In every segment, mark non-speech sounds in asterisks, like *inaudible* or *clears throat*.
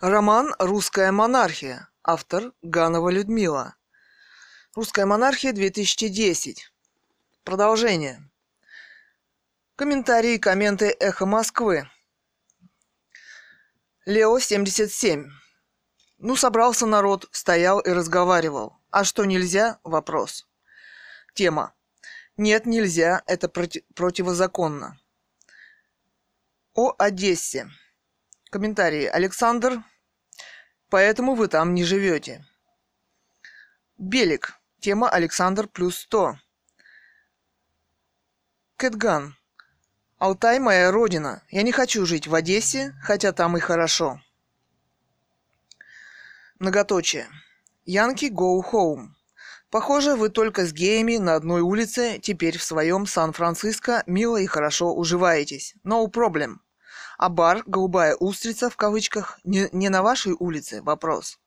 Роман «Русская монархия». Автор Ганова Людмила. «Русская монархия» 2010. Продолжение. Комментарии и комменты «Эхо Москвы». Лео 77. Ну, собрался народ, стоял и разговаривал. А что нельзя? Вопрос. Тема. Нет, нельзя, это проти- противозаконно. О Одессе. Комментарии. Александр, поэтому вы там не живете. Белик. Тема Александр плюс 100. Кэтган. Алтай моя родина. Я не хочу жить в Одессе, хотя там и хорошо. Многоточие. Янки go home. Похоже, вы только с геями на одной улице, теперь в своем Сан-Франциско мило и хорошо уживаетесь. No problem. А бар «Голубая устрица» в кавычках не, не на вашей улице? Вопрос.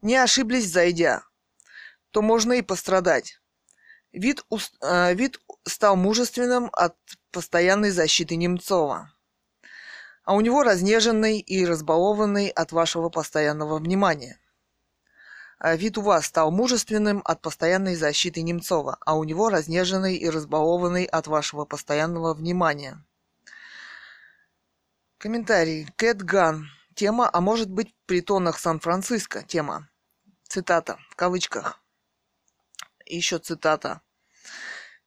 Не ошиблись, зайдя. То можно и пострадать. Вид, уст, э, вид стал мужественным от постоянной защиты Немцова. А у него разнеженный и разбалованный от вашего постоянного внимания. А вид у вас стал мужественным от постоянной защиты Немцова, а у него разнеженный и разбалованный от вашего постоянного внимания. Комментарий. Кэт Ган. Тема, а может быть, при тонах Сан-Франциско. Тема. Цитата. В кавычках. Еще цитата.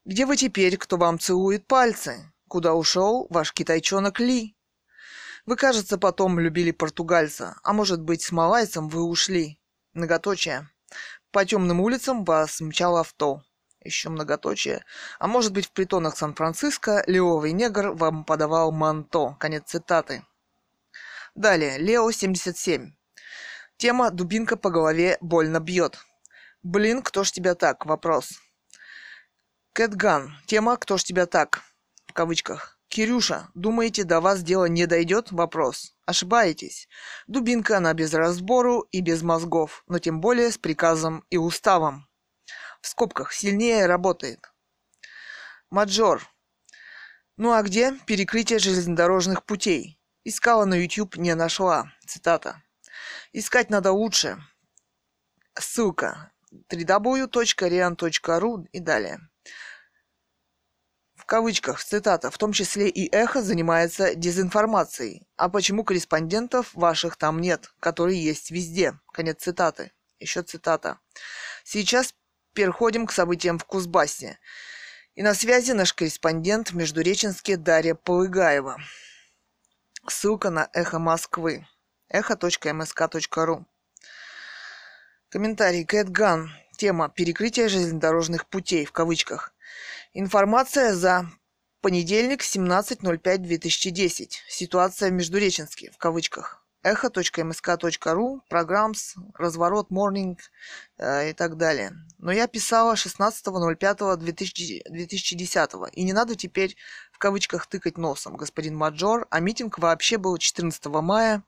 Где вы теперь, кто вам целует пальцы? Куда ушел ваш китайчонок Ли? Вы, кажется, потом любили португальца, а может быть, с малайцем вы ушли. Многоточие. По темным улицам вас мчал авто еще многоточие. А может быть, в притонах Сан-Франциско левый негр вам подавал манто. Конец цитаты. Далее, Лео 77. Тема «Дубинка по голове больно бьет». Блин, кто ж тебя так? Вопрос. Кэтган. Тема «Кто ж тебя так?» В кавычках. Кирюша, думаете, до вас дело не дойдет? Вопрос. Ошибаетесь. Дубинка, она без разбору и без мозгов, но тем более с приказом и уставом в скобках, сильнее работает. Маджор. Ну а где перекрытие железнодорожных путей? Искала на YouTube, не нашла. Цитата. Искать надо лучше. Ссылка www.rian.ru и далее. В кавычках, цитата, в том числе и эхо занимается дезинформацией. А почему корреспондентов ваших там нет, которые есть везде? Конец цитаты. Еще цитата. Сейчас Переходим к событиям в Кузбассе. И на связи наш корреспондент в Междуреченске Дарья Полыгаева. Ссылка на Эхо Москвы. эхо.мск.ру Комментарий. Кэт Ган. Тема «Перекрытие железнодорожных путей» в кавычках. Информация за понедельник 17.05.2010. Ситуация в Междуреченске в кавычках эхо.мск.ру, программс, разворот, morning э, и так далее. Но я писала 16.05.2010, и не надо теперь в кавычках тыкать носом, господин Маджор, а митинг вообще был 14 мая,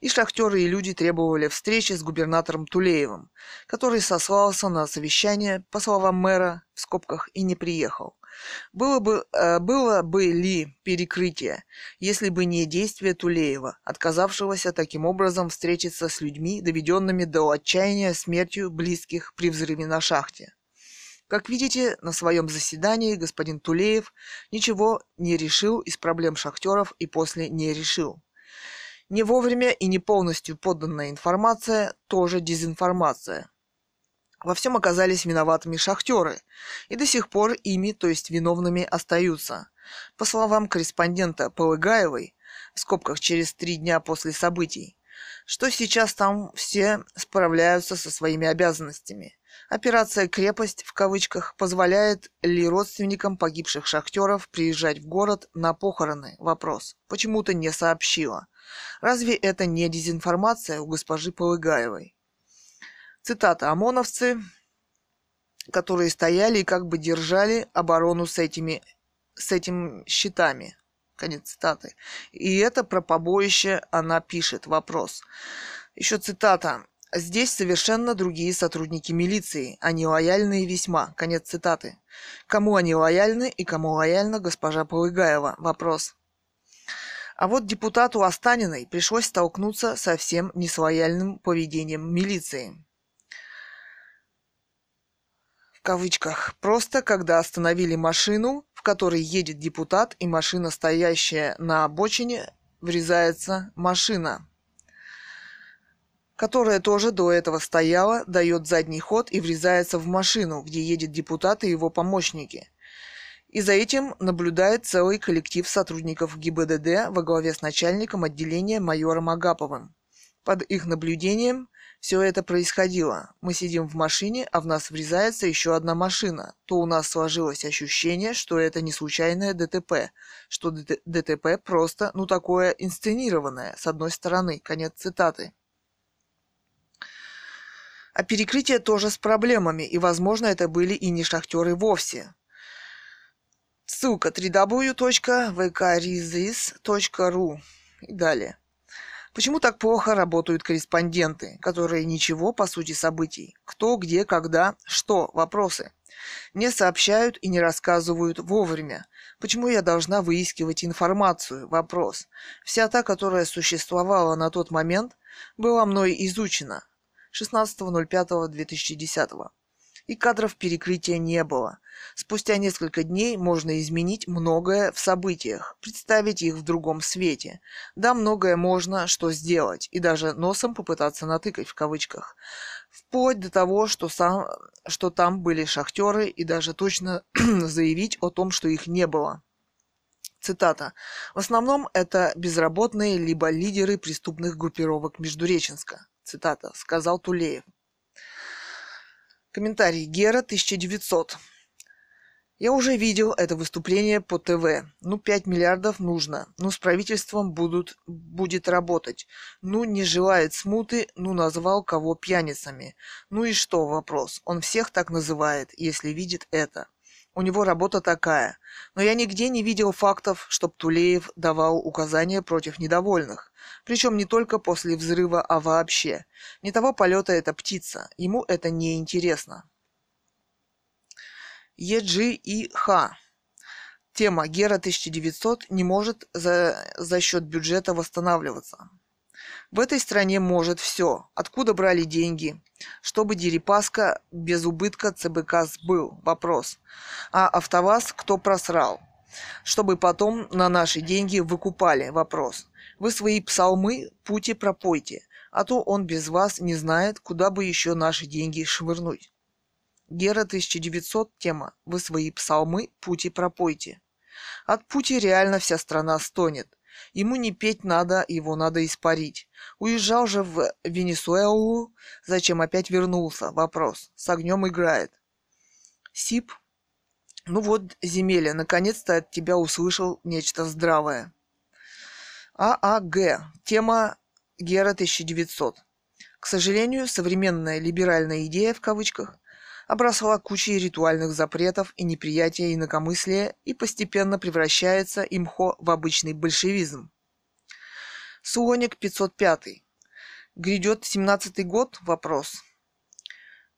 и шахтеры и люди требовали встречи с губернатором Тулеевым, который сослался на совещание, по словам мэра, в скобках, и не приехал. Было бы, э, было бы ли перекрытие, если бы не действие Тулеева, отказавшегося таким образом встретиться с людьми, доведенными до отчаяния смертью близких при взрыве на шахте? Как видите, на своем заседании господин Тулеев ничего не решил из проблем шахтеров и после не решил. Не вовремя и не полностью поданная информация – тоже дезинформация. Во всем оказались виноватыми шахтеры, и до сих пор ими, то есть виновными, остаются. По словам корреспондента Полыгаевой, в скобках через три дня после событий, что сейчас там все справляются со своими обязанностями. Операция «Крепость» в кавычках позволяет ли родственникам погибших шахтеров приезжать в город на похороны? Вопрос. Почему-то не сообщила. Разве это не дезинформация у госпожи Полыгаевой? Цитата. «ОМОНовцы, которые стояли и как бы держали оборону с этими с этим щитами». Конец цитаты. И это про побоище она пишет. Вопрос. Еще цитата. Здесь совершенно другие сотрудники милиции. Они лояльны весьма. Конец цитаты. Кому они лояльны и кому лояльна госпожа Полыгаева? Вопрос. А вот депутату Останиной пришлось столкнуться со всем несвояльным поведением милиции. Кавычках. Просто когда остановили машину, в которой едет депутат, и машина, стоящая на обочине, врезается машина которая тоже до этого стояла, дает задний ход и врезается в машину, где едет депутат и его помощники. И за этим наблюдает целый коллектив сотрудников ГИБДД во главе с начальником отделения майором Агаповым. Под их наблюдением все это происходило. Мы сидим в машине, а в нас врезается еще одна машина. То у нас сложилось ощущение, что это не случайное ДТП, что ДТП просто, ну такое инсценированное, с одной стороны. Конец цитаты. А перекрытие тоже с проблемами, и, возможно, это были и не шахтеры вовсе. Ссылка www.vkrizis.ru и далее. Почему так плохо работают корреспонденты, которые ничего по сути событий, кто, где, когда, что, вопросы, не сообщают и не рассказывают вовремя? Почему я должна выискивать информацию? Вопрос. Вся та, которая существовала на тот момент, была мной изучена. 16.05.2010. И кадров перекрытия не было. Спустя несколько дней можно изменить многое в событиях, представить их в другом свете. Да, многое можно что сделать, и даже носом попытаться натыкать в кавычках. Вплоть до того, что, сам, что там были шахтеры, и даже точно *clears throat* заявить о том, что их не было. Цитата. В основном это безработные либо лидеры преступных группировок Междуреченска цитата, сказал Тулеев. Комментарий. Гера, 1900. Я уже видел это выступление по ТВ. Ну, 5 миллиардов нужно. Ну, с правительством будут, будет работать. Ну, не желает смуты, ну, назвал кого пьяницами. Ну и что, вопрос. Он всех так называет, если видит это. У него работа такая. Но я нигде не видел фактов, чтоб Тулеев давал указания против недовольных. Причем не только после взрыва, а вообще. Не того полета эта птица. Ему это не интересно. Еджи и Ха. Тема Гера 1900 не может за, за счет бюджета восстанавливаться. В этой стране может все. Откуда брали деньги? Чтобы Дерипаска без убытка ЦБК сбыл. Вопрос. А АвтоВАЗ кто просрал? Чтобы потом на наши деньги выкупали. Вопрос. Вы свои псалмы пути пропойте, а то он без вас не знает, куда бы еще наши деньги швырнуть. Гера 1900 тема. Вы свои псалмы пути пропойте. От пути реально вся страна стонет. Ему не петь надо, его надо испарить. Уезжал же в Венесуэлу, зачем опять вернулся? Вопрос. С огнем играет. Сип. Ну вот, земеля, наконец-то от тебя услышал нечто здравое. ААГ. Тема Гера 1900. К сожалению, современная либеральная идея в кавычках обросла кучей ритуальных запретов и неприятия инакомыслия и постепенно превращается имхо в обычный большевизм. Суоник 505. Грядет 17-й год? Вопрос.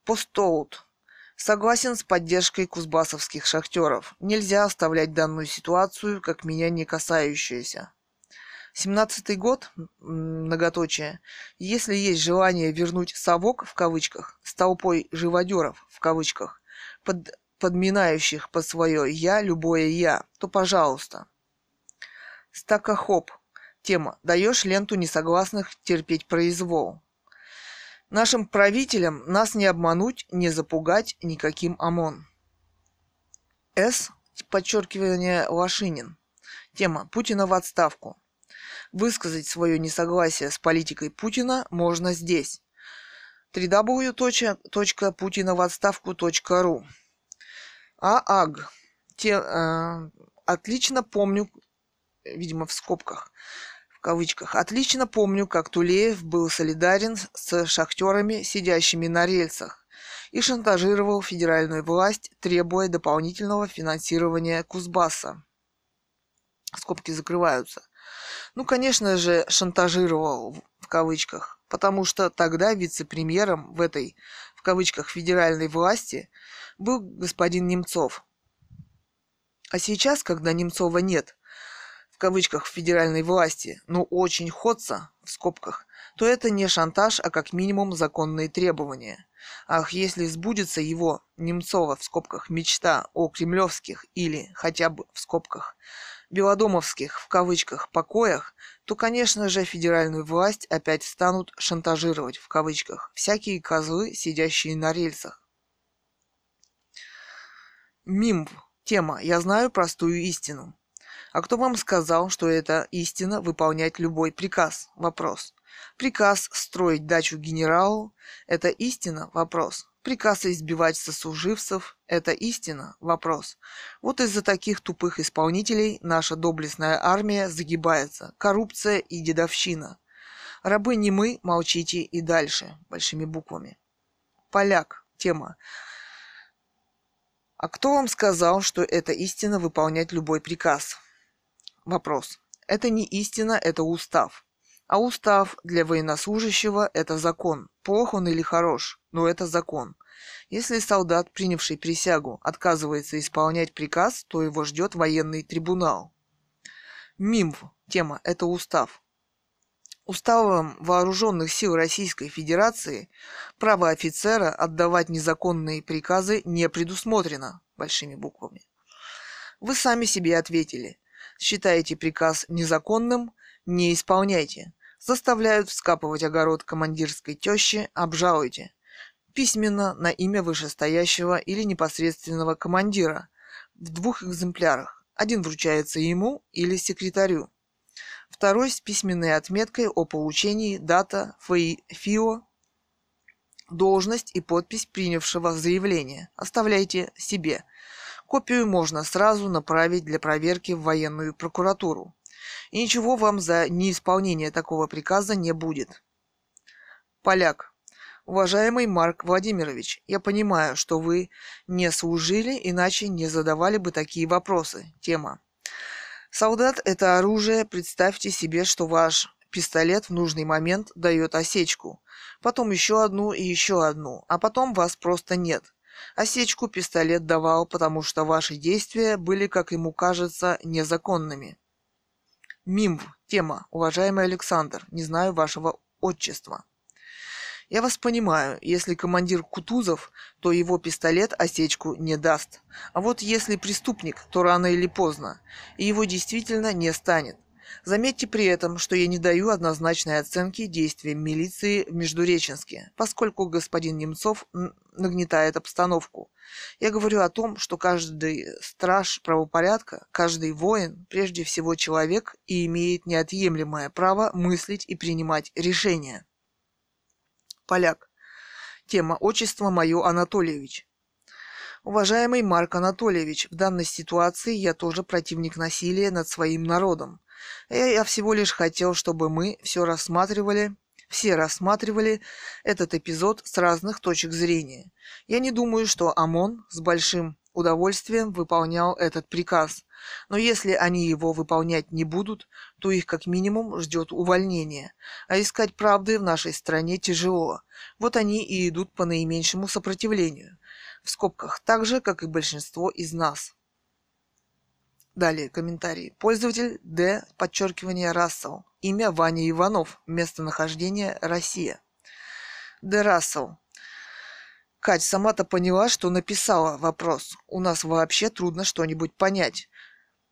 Постоут. Согласен с поддержкой кузбассовских шахтеров. Нельзя оставлять данную ситуацию, как меня не касающуюся. Семнадцатый год, многоточие, если есть желание вернуть совок, в кавычках, с толпой живодеров, в кавычках, под, подминающих под свое «я» любое «я», то пожалуйста. Стакахоп. Тема. Даешь ленту несогласных терпеть произвол. Нашим правителям нас не обмануть, не запугать никаким ОМОН. С. Подчеркивание Лошинин. Тема. Путина в отставку. Высказать свое несогласие с политикой Путина можно здесь. www.putinovотставку.ру ААГ. Те, э, отлично помню, видимо, в скобках, в кавычках, отлично помню, как Тулеев был солидарен с шахтерами, сидящими на рельсах, и шантажировал федеральную власть, требуя дополнительного финансирования Кузбасса. Скобки закрываются. Ну, конечно же, шантажировал в кавычках, потому что тогда вице-премьером в этой, в кавычках, федеральной власти был господин Немцов. А сейчас, когда Немцова нет, в кавычках федеральной власти, ну очень ходца, в скобках, то это не шантаж, а как минимум законные требования. Ах, если сбудется его, Немцова, в скобках, мечта о кремлевских или, хотя бы в скобках, белодомовских, в кавычках, покоях, то, конечно же, федеральную власть опять станут шантажировать, в кавычках, всякие козлы, сидящие на рельсах. Мимв. Тема «Я знаю простую истину». А кто вам сказал, что это истина выполнять любой приказ? Вопрос. Приказ строить дачу генералу – это истина? Вопрос. Приказ избивать сослуживцев – это истина? Вопрос. Вот из-за таких тупых исполнителей наша доблестная армия загибается. Коррупция и дедовщина. Рабы не мы, молчите и дальше, большими буквами. Поляк. Тема. А кто вам сказал, что это истина выполнять любой приказ? Вопрос. Это не истина, это устав. А устав для военнослужащего – это закон. Плох он или хорош, но это закон. Если солдат, принявший присягу, отказывается исполнять приказ, то его ждет военный трибунал. МИМВ. Тема – это устав. Уставом Вооруженных сил Российской Федерации право офицера отдавать незаконные приказы не предусмотрено, большими буквами. Вы сами себе ответили. Считаете приказ незаконным – не исполняйте. Заставляют вскапывать огород командирской тещи, обжалуйте. Письменно на имя вышестоящего или непосредственного командира в двух экземплярах. Один вручается ему или секретарю. Второй с письменной отметкой о получении, дата, ФИО, должность и подпись принявшего заявление. Оставляйте себе. Копию можно сразу направить для проверки в военную прокуратуру и ничего вам за неисполнение такого приказа не будет. Поляк. Уважаемый Марк Владимирович, я понимаю, что вы не служили, иначе не задавали бы такие вопросы. Тема. Солдат – это оружие. Представьте себе, что ваш пистолет в нужный момент дает осечку. Потом еще одну и еще одну. А потом вас просто нет. Осечку пистолет давал, потому что ваши действия были, как ему кажется, незаконными. МИМВ. Тема. Уважаемый Александр, не знаю вашего отчества. Я вас понимаю, если командир Кутузов, то его пистолет осечку не даст. А вот если преступник, то рано или поздно, и его действительно не станет. Заметьте при этом, что я не даю однозначной оценки действиям милиции в Междуреченске, поскольку господин Немцов нагнетает обстановку. Я говорю о том, что каждый страж правопорядка, каждый воин, прежде всего человек и имеет неотъемлемое право мыслить и принимать решения. Поляк. Тема «Отчество мое Анатольевич». Уважаемый Марк Анатольевич, в данной ситуации я тоже противник насилия над своим народом. Я всего лишь хотел, чтобы мы все рассматривали, все рассматривали этот эпизод с разных точек зрения. Я не думаю, что ОМОН с большим удовольствием выполнял этот приказ. Но если они его выполнять не будут, то их как минимум ждет увольнение. А искать правды в нашей стране тяжело. Вот они и идут по наименьшему сопротивлению. В скобках, так же, как и большинство из нас. Далее комментарий. Пользователь Д. Подчеркивание Рассел. Имя Ваня Иванов. Местонахождение Россия. Д. Рассел. Кать сама-то поняла, что написала вопрос. У нас вообще трудно что-нибудь понять.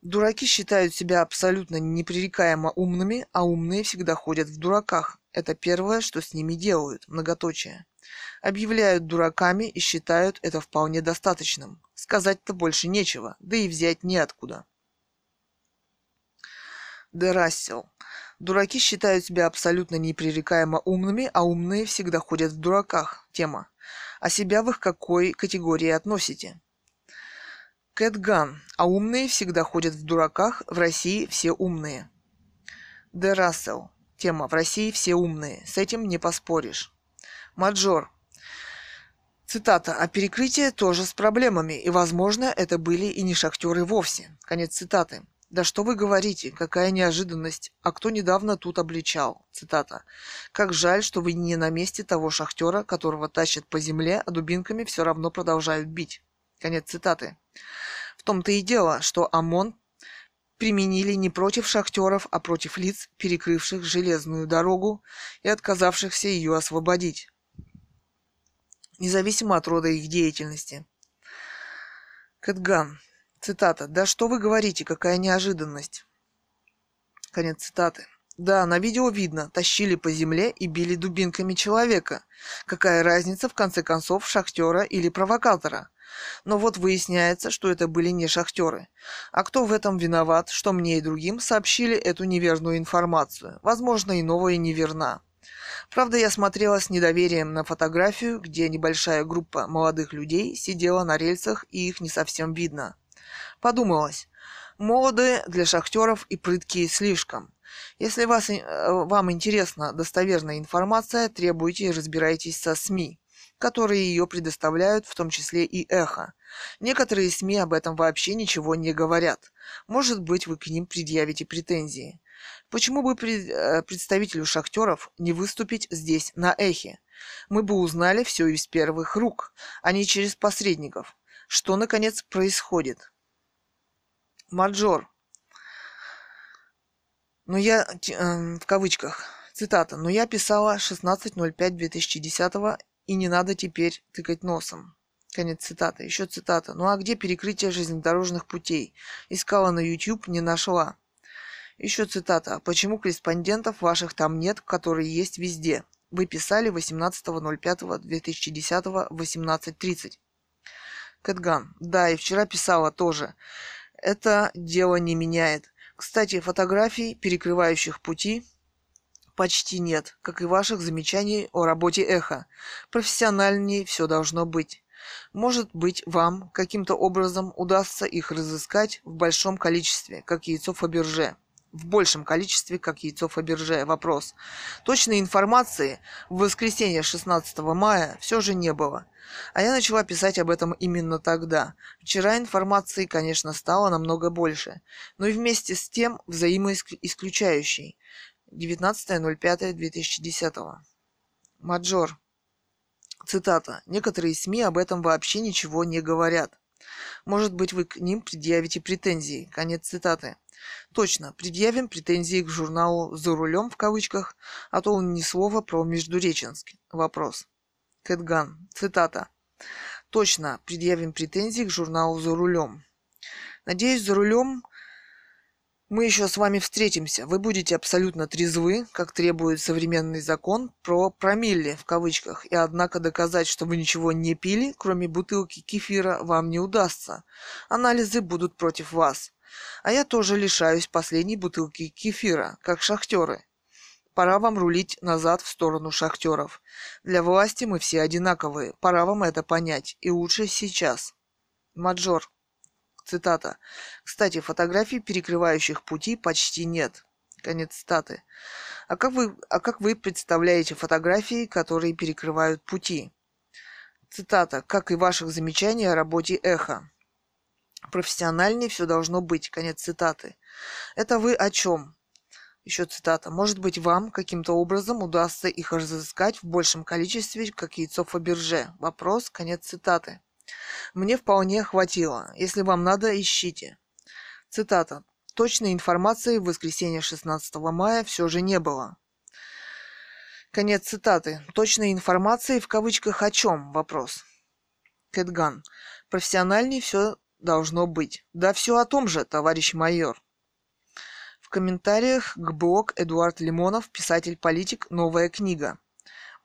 Дураки считают себя абсолютно непререкаемо умными, а умные всегда ходят в дураках. Это первое, что с ними делают. Многоточие. Объявляют дураками и считают это вполне достаточным. Сказать-то больше нечего, да и взять неоткуда. Де Рассел. Дураки считают себя абсолютно непререкаемо умными, а умные всегда ходят в дураках. Тема. А себя вы к какой категории относите? Кэтган. А умные всегда ходят в дураках, в России все умные. Де Рассел. Тема. В России все умные. С этим не поспоришь. Маджор. Цитата. «А перекрытие тоже с проблемами, и, возможно, это были и не шахтеры вовсе». Конец цитаты. «Да что вы говорите? Какая неожиданность! А кто недавно тут обличал?» Цитата. «Как жаль, что вы не на месте того шахтера, которого тащат по земле, а дубинками все равно продолжают бить». Конец цитаты. В том-то и дело, что ОМОН применили не против шахтеров, а против лиц, перекрывших железную дорогу и отказавшихся ее освободить, независимо от рода их деятельности. Кэтган. Цитата. «Да что вы говорите, какая неожиданность!» Конец цитаты. Да, на видео видно, тащили по земле и били дубинками человека. Какая разница, в конце концов, шахтера или провокатора? Но вот выясняется, что это были не шахтеры. А кто в этом виноват, что мне и другим сообщили эту неверную информацию? Возможно, и новая неверна. Правда, я смотрела с недоверием на фотографию, где небольшая группа молодых людей сидела на рельсах и их не совсем видно. Подумалось, молодые для шахтеров и прыткие слишком. Если вас, э, вам интересна достоверная информация, требуйте и разбирайтесь со СМИ, которые ее предоставляют, в том числе и «Эхо». Некоторые СМИ об этом вообще ничего не говорят. Может быть, вы к ним предъявите претензии. Почему бы э, представителю шахтеров не выступить здесь, на эхе? Мы бы узнали все из первых рук, а не через посредников. Что, наконец, происходит? Маджор. Но я, э, в кавычках, цитата, но я писала 16.05.2010 и не надо теперь тыкать носом. Конец цитаты. Еще цитата. Ну а где перекрытие железнодорожных путей? Искала на YouTube, не нашла. Еще цитата. Почему корреспондентов ваших там нет, которые есть везде? Вы писали 18.05.2010 в 18.30. Кэтган. Да, и вчера писала тоже. Это дело не меняет. Кстати, фотографий, перекрывающих пути, почти нет, как и ваших замечаний о работе эхо. Профессиональнее все должно быть. Может быть, вам каким-то образом удастся их разыскать в большом количестве, как яйцо Фаберже в большем количестве, как яйцо Фаберже. Вопрос. Точной информации в воскресенье 16 мая все же не было. А я начала писать об этом именно тогда. Вчера информации, конечно, стало намного больше, но и вместе с тем взаимоисключающей. 19.05.2010. Маджор. Цитата. Некоторые СМИ об этом вообще ничего не говорят. Может быть, вы к ним предъявите претензии. Конец цитаты. Точно, предъявим претензии к журналу «За рулем» в кавычках, а то он ни слова про Междуреченск. Вопрос. Кэтган. Цитата. Точно, предъявим претензии к журналу «За рулем». Надеюсь, «За рулем» мы еще с вами встретимся. Вы будете абсолютно трезвы, как требует современный закон про промилле в кавычках. И однако доказать, что вы ничего не пили, кроме бутылки кефира, вам не удастся. Анализы будут против вас. А я тоже лишаюсь последней бутылки кефира, как шахтеры. Пора вам рулить назад в сторону шахтеров. Для власти мы все одинаковые. Пора вам это понять. И лучше сейчас. Маджор. Цитата. Кстати, фотографий, перекрывающих пути, почти нет. Конец цитаты. А как вы, а как вы представляете фотографии, которые перекрывают пути? Цитата. Как и ваших замечаний о работе эхо профессиональнее все должно быть. Конец цитаты. Это вы о чем? Еще цитата. Может быть, вам каким-то образом удастся их разыскать в большем количестве, как яйцо Фаберже. Вопрос. Конец цитаты. Мне вполне хватило. Если вам надо, ищите. Цитата. Точной информации в воскресенье 16 мая все же не было. Конец цитаты. Точной информации в кавычках о чем? Вопрос. Кэтган. Профессиональней все должно быть. Да все о том же, товарищ майор. В комментариях к блог Эдуард Лимонов, писатель-политик, новая книга.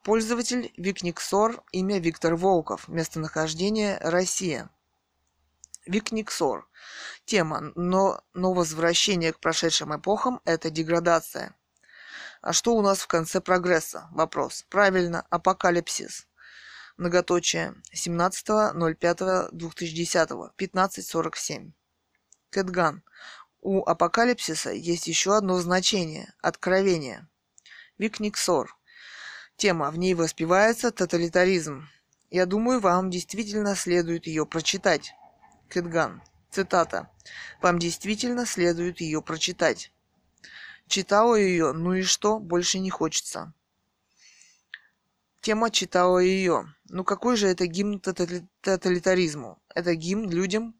Пользователь Викниксор, имя Виктор Волков, местонахождение Россия. Викниксор. Тема, но, но возвращение к прошедшим эпохам – это деградация. А что у нас в конце прогресса? Вопрос. Правильно, апокалипсис многоточие 17.05.2010, 15.47. Кэтган. У апокалипсиса есть еще одно значение – откровение. Викниксор. Тема. В ней воспевается тоталитаризм. Я думаю, вам действительно следует ее прочитать. Кэтган. Цитата. Вам действительно следует ее прочитать. Читала ее, ну и что, больше не хочется. Тема читала ее. Ну какой же это гимн тоталитаризму? Это гимн людям,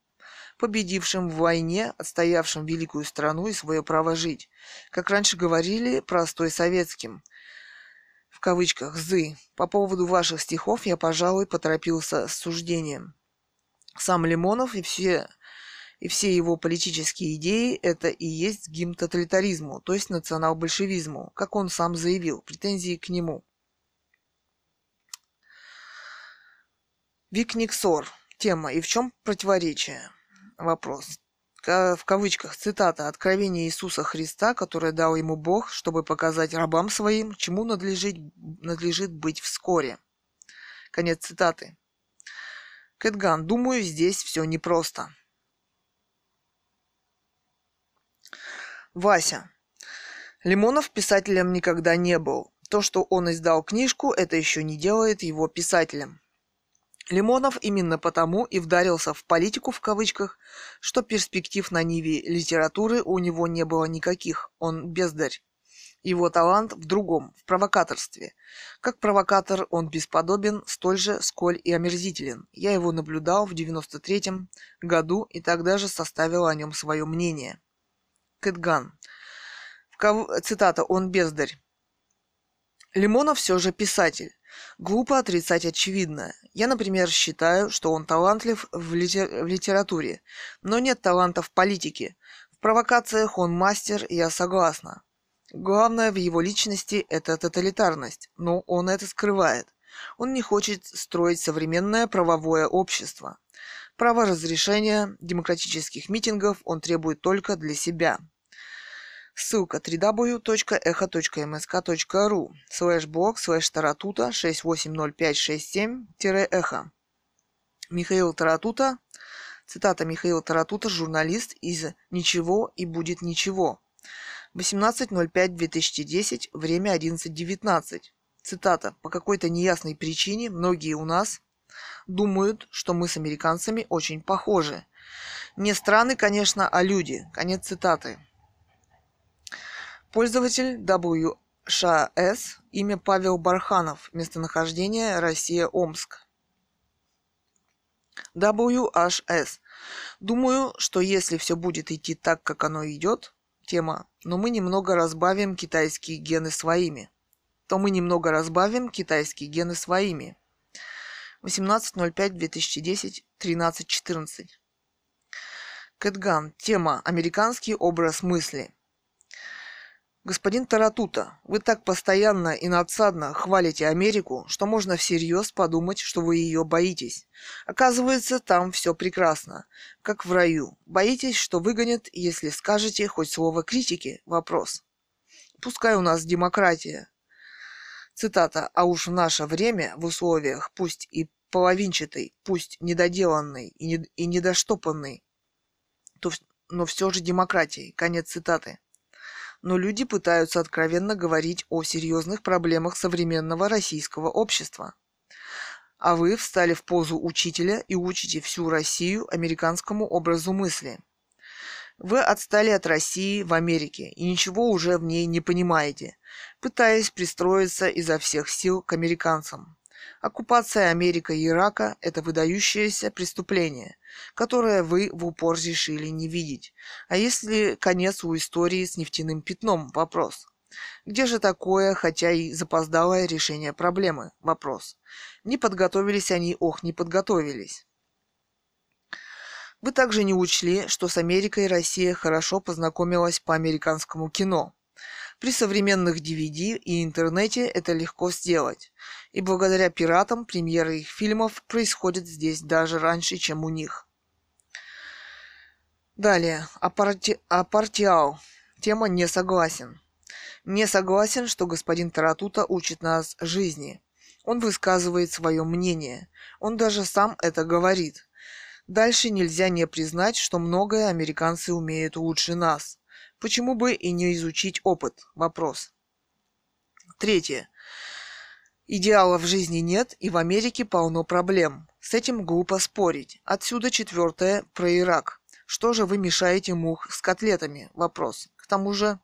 победившим в войне, отстоявшим великую страну и свое право жить. Как раньше говорили, простой советским. В кавычках «зы». По поводу ваших стихов я, пожалуй, поторопился с суждением. Сам Лимонов и все и все его политические идеи – это и есть гимн тоталитаризму, то есть национал-большевизму, как он сам заявил, претензии к нему. Викниксор. Тема. И в чем противоречие? Вопрос. В кавычках цитата «Откровение Иисуса Христа, которое дал ему Бог, чтобы показать рабам своим, чему надлежит, надлежит быть вскоре». Конец цитаты. Кэтган, думаю, здесь все непросто. Вася. Лимонов писателем никогда не был. То, что он издал книжку, это еще не делает его писателем. Лимонов именно потому и вдарился в политику в кавычках, что перспектив на ниве литературы у него не было никаких, он бездарь. Его талант в другом, в провокаторстве. Как провокатор он бесподобен, столь же, сколь и омерзителен. Я его наблюдал в 93-м году и тогда же составил о нем свое мнение. Кэтган. Цитата «Он бездарь». Лимонов все же писатель. Глупо отрицать очевидное. Я, например, считаю, что он талантлив в, литер... в литературе, но нет таланта в политике. В провокациях он мастер, я согласна. Главное в его личности – это тоталитарность, но он это скрывает. Он не хочет строить современное правовое общество. Право разрешения демократических митингов он требует только для себя. Ссылка www.echo.msk.ru слэш блог слэш таратута 680567-эхо. Михаил Таратута, цитата Михаил Таратута, журналист из «Ничего и будет ничего». 18.05.2010, время 11.19. Цитата. «По какой-то неясной причине многие у нас думают, что мы с американцами очень похожи. Не страны, конечно, а люди. Конец цитаты. Пользователь WШS, имя Павел Барханов, местонахождение Россия, Омск. WHS. Думаю, что если все будет идти так, как оно идет, тема, но мы немного разбавим китайские гены своими, то мы немного разбавим китайские гены своими. 18.05.2010, 13.14. Кэтган. Тема «Американский образ мысли». Господин Таратута, вы так постоянно и надсадно хвалите Америку, что можно всерьез подумать, что вы ее боитесь. Оказывается, там все прекрасно, как в раю. Боитесь, что выгонят, если скажете хоть слово критики? Вопрос. Пускай у нас демократия. Цитата. А уж в наше время, в условиях, пусть и половинчатой, пусть недоделанной и, не, и недоштопанной, то, но все же демократией. Конец цитаты но люди пытаются откровенно говорить о серьезных проблемах современного российского общества. А вы встали в позу учителя и учите всю Россию американскому образу мысли. Вы отстали от России в Америке и ничего уже в ней не понимаете, пытаясь пристроиться изо всех сил к американцам. Оккупация Америка и Ирака – это выдающееся преступление, которое вы в упор решили не видеть. А если конец у истории с нефтяным пятном? Вопрос. Где же такое, хотя и запоздалое решение проблемы? Вопрос. Не подготовились они, ох, не подготовились. Вы также не учли, что с Америкой Россия хорошо познакомилась по американскому кино. При современных DVD и интернете это легко сделать. И благодаря пиратам премьеры их фильмов происходят здесь даже раньше, чем у них. Далее. Апарти... Апартиал. Тема «Не согласен». Не согласен, что господин Таратута учит нас жизни. Он высказывает свое мнение. Он даже сам это говорит. Дальше нельзя не признать, что многое американцы умеют лучше нас. Почему бы и не изучить опыт? Вопрос. Третье. Идеалов в жизни нет, и в Америке полно проблем. С этим глупо спорить. Отсюда четвертое про Ирак. Что же вы мешаете мух с котлетами? Вопрос. К тому же,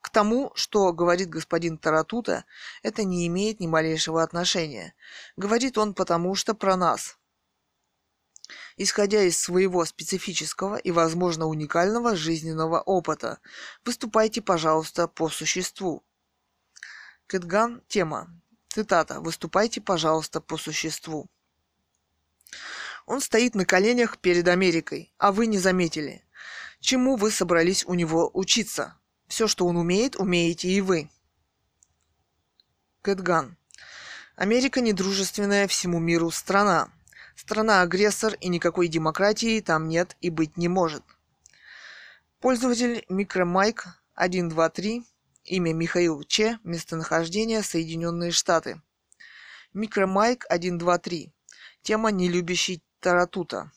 к тому, что говорит господин Таратута, это не имеет ни малейшего отношения. Говорит он потому, что про нас. Исходя из своего специфического и, возможно, уникального жизненного опыта. Выступайте, пожалуйста, по существу. Кэтган. Тема. Цитата. «Выступайте, пожалуйста, по существу». Он стоит на коленях перед Америкой, а вы не заметили. Чему вы собрались у него учиться? Все, что он умеет, умеете и вы. Кэтган. Америка недружественная всему миру страна. Страна-агрессор и никакой демократии там нет и быть не может. Пользователь микромайк 123, имя Михаил Че, местонахождение Соединенные Штаты. Микромайк 123. Тема нелюбящий Таратута.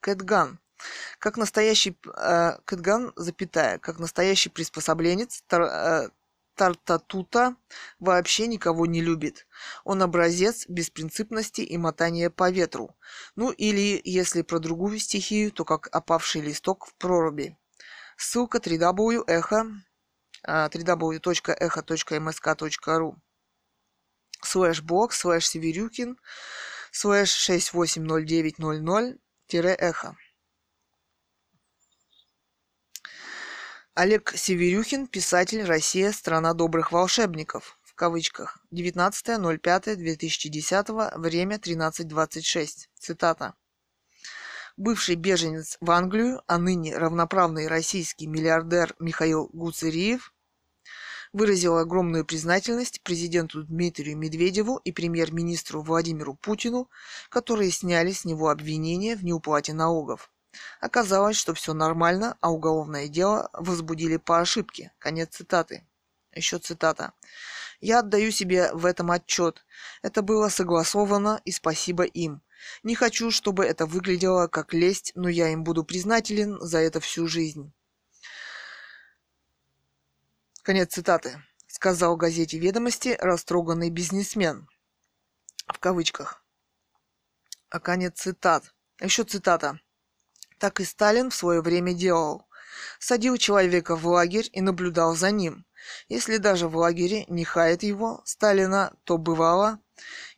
Кэтган. Как настоящий... Э, Кэтган, запятая, как настоящий приспособленец, тар, э, Тартатута вообще никого не любит. Он образец беспринципности и мотания по ветру. Ну или, если про другую стихию, то как опавший листок в проруби. Ссылка www.echo www.echo.msk.ru слэш блог слэш северюкин слэш 680900-эхо. Олег Северюхин, писатель «Россия. Страна добрых волшебников» в кавычках. 19.05.2010, время 13.26. Цитата. Бывший беженец в Англию, а ныне равноправный российский миллиардер Михаил Гуцериев выразил огромную признательность президенту Дмитрию Медведеву и премьер-министру Владимиру Путину, которые сняли с него обвинения в неуплате налогов. Оказалось, что все нормально, а уголовное дело возбудили по ошибке. Конец цитаты. Еще цитата. Я отдаю себе в этом отчет. Это было согласовано и спасибо им. Не хочу, чтобы это выглядело как лесть, но я им буду признателен за это всю жизнь. Конец цитаты. Сказал газете «Ведомости» растроганный бизнесмен. В кавычках. А конец цитат. Еще цитата. Так и Сталин в свое время делал. Садил человека в лагерь и наблюдал за ним. Если даже в лагере не хает его, Сталина, то бывало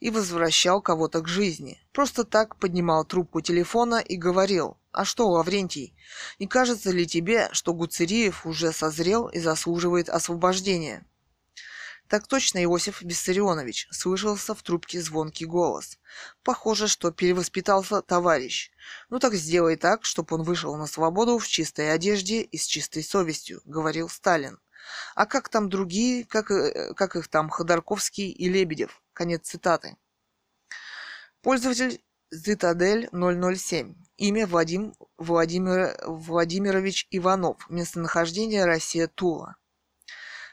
и возвращал кого-то к жизни. Просто так поднимал трубку телефона и говорил – а что, Лаврентий, не кажется ли тебе, что Гуцериев уже созрел и заслуживает освобождения? Так точно, Иосиф Виссарионович, слышался в трубке звонкий голос. Похоже, что перевоспитался товарищ. Ну так сделай так, чтобы он вышел на свободу в чистой одежде и с чистой совестью, говорил Сталин. А как там другие, как, э, как их там, Ходорковский и Лебедев? Конец цитаты. Пользователь Цитадель 007. Имя Вадим Владимир, Владимирович Иванов. Местонахождение Россия Тула.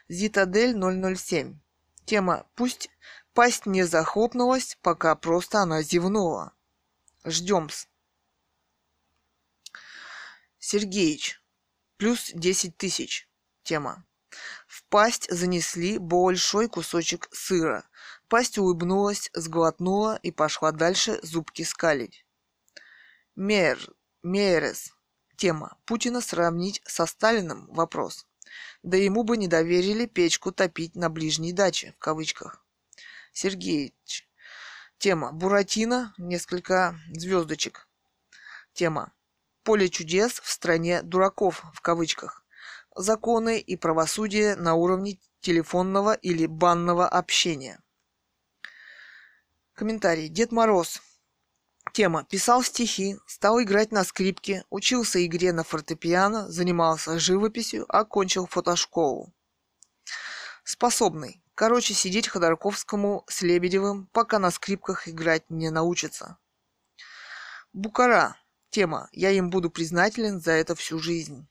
Зитадель 007. Тема «Пусть пасть не захлопнулась, пока просто она зевнула». Ждем-с. Сергеич. Плюс 10 тысяч. Тема. В пасть занесли большой кусочек сыра. Пасть улыбнулась, сглотнула и пошла дальше зубки скалить. Мер, Мерес. Тема. Путина сравнить со Сталиным? Вопрос. Да ему бы не доверили печку топить на ближней даче, в кавычках. Сергеевич. Тема. Буратино. Несколько звездочек. Тема. Поле чудес в стране дураков, в кавычках. Законы и правосудие на уровне телефонного или банного общения. Комментарий. Дед Мороз. Тема. Писал стихи, стал играть на скрипке, учился игре на фортепиано, занимался живописью, окончил фотошколу. Способный. Короче, сидеть Ходорковскому с Лебедевым, пока на скрипках играть не научится. Букара. Тема. Я им буду признателен за это всю жизнь.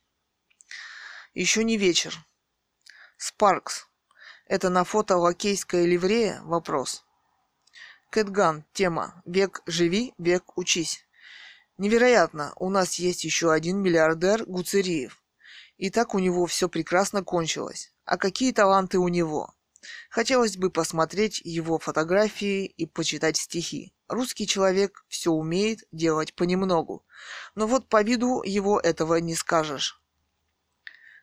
Еще не вечер. Спаркс. Это на фото лакейская ливрея? Вопрос. Кэтган. Тема. Век живи, век учись. Невероятно, у нас есть еще один миллиардер Гуцериев. И так у него все прекрасно кончилось. А какие таланты у него? Хотелось бы посмотреть его фотографии и почитать стихи. Русский человек все умеет делать понемногу. Но вот по виду его этого не скажешь.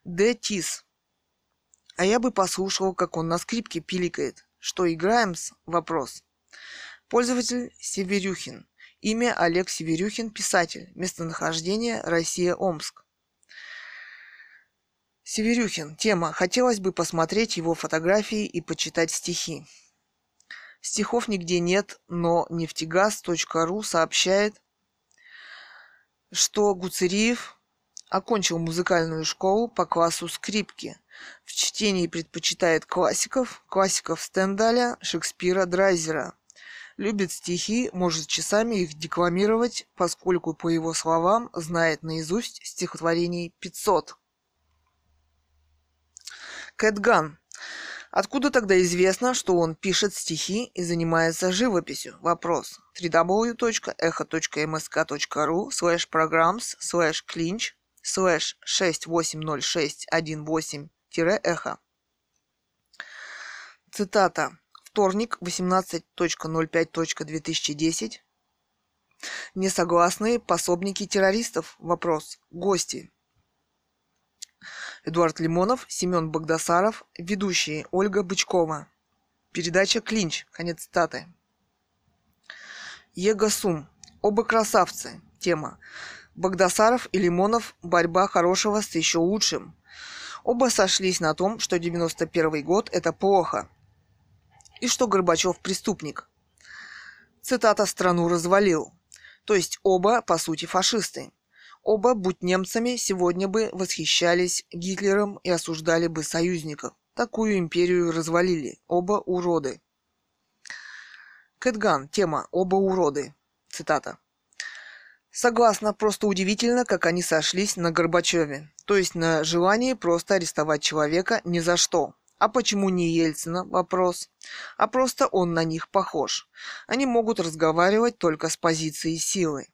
Д. Тис. А я бы послушал, как он на скрипке пиликает. Что играем с? Вопрос. Пользователь Северюхин. Имя Олег Северюхин, писатель. Местонахождение Россия, Омск. Северюхин. Тема. Хотелось бы посмотреть его фотографии и почитать стихи. Стихов нигде нет, но нефтегаз.ру сообщает, что Гуцериев окончил музыкальную школу по классу скрипки. В чтении предпочитает классиков, классиков Стендаля, Шекспира, Драйзера. Любит стихи, может часами их декламировать, поскольку, по его словам, знает наизусть стихотворений 500. Кэтган. Откуда тогда известно, что он пишет стихи и занимается живописью? Вопрос. www.echo.msk.ru slash programs slash clinch slash 680618-эхо. Цитата. Вторник, 18.05.2010. Несогласные пособники террористов. Вопрос. Гости. Эдуард Лимонов, Семен Богдасаров, ведущие Ольга Бычкова. Передача «Клинч». Конец цитаты. Егосум. Оба красавцы. Тема. Богдасаров и Лимонов борьба хорошего с еще лучшим. Оба сошлись на том, что 91 год – это плохо. И что Горбачев преступник. Цитата «страну развалил». То есть оба, по сути, фашисты. Оба, будь немцами, сегодня бы восхищались Гитлером и осуждали бы союзников. Такую империю развалили. Оба уроды. Кэтган. Тема «Оба уроды». Цитата. Согласна, просто удивительно, как они сошлись на Горбачеве. То есть на желании просто арестовать человека ни за что. А почему не Ельцина? Вопрос. А просто он на них похож. Они могут разговаривать только с позиции силы.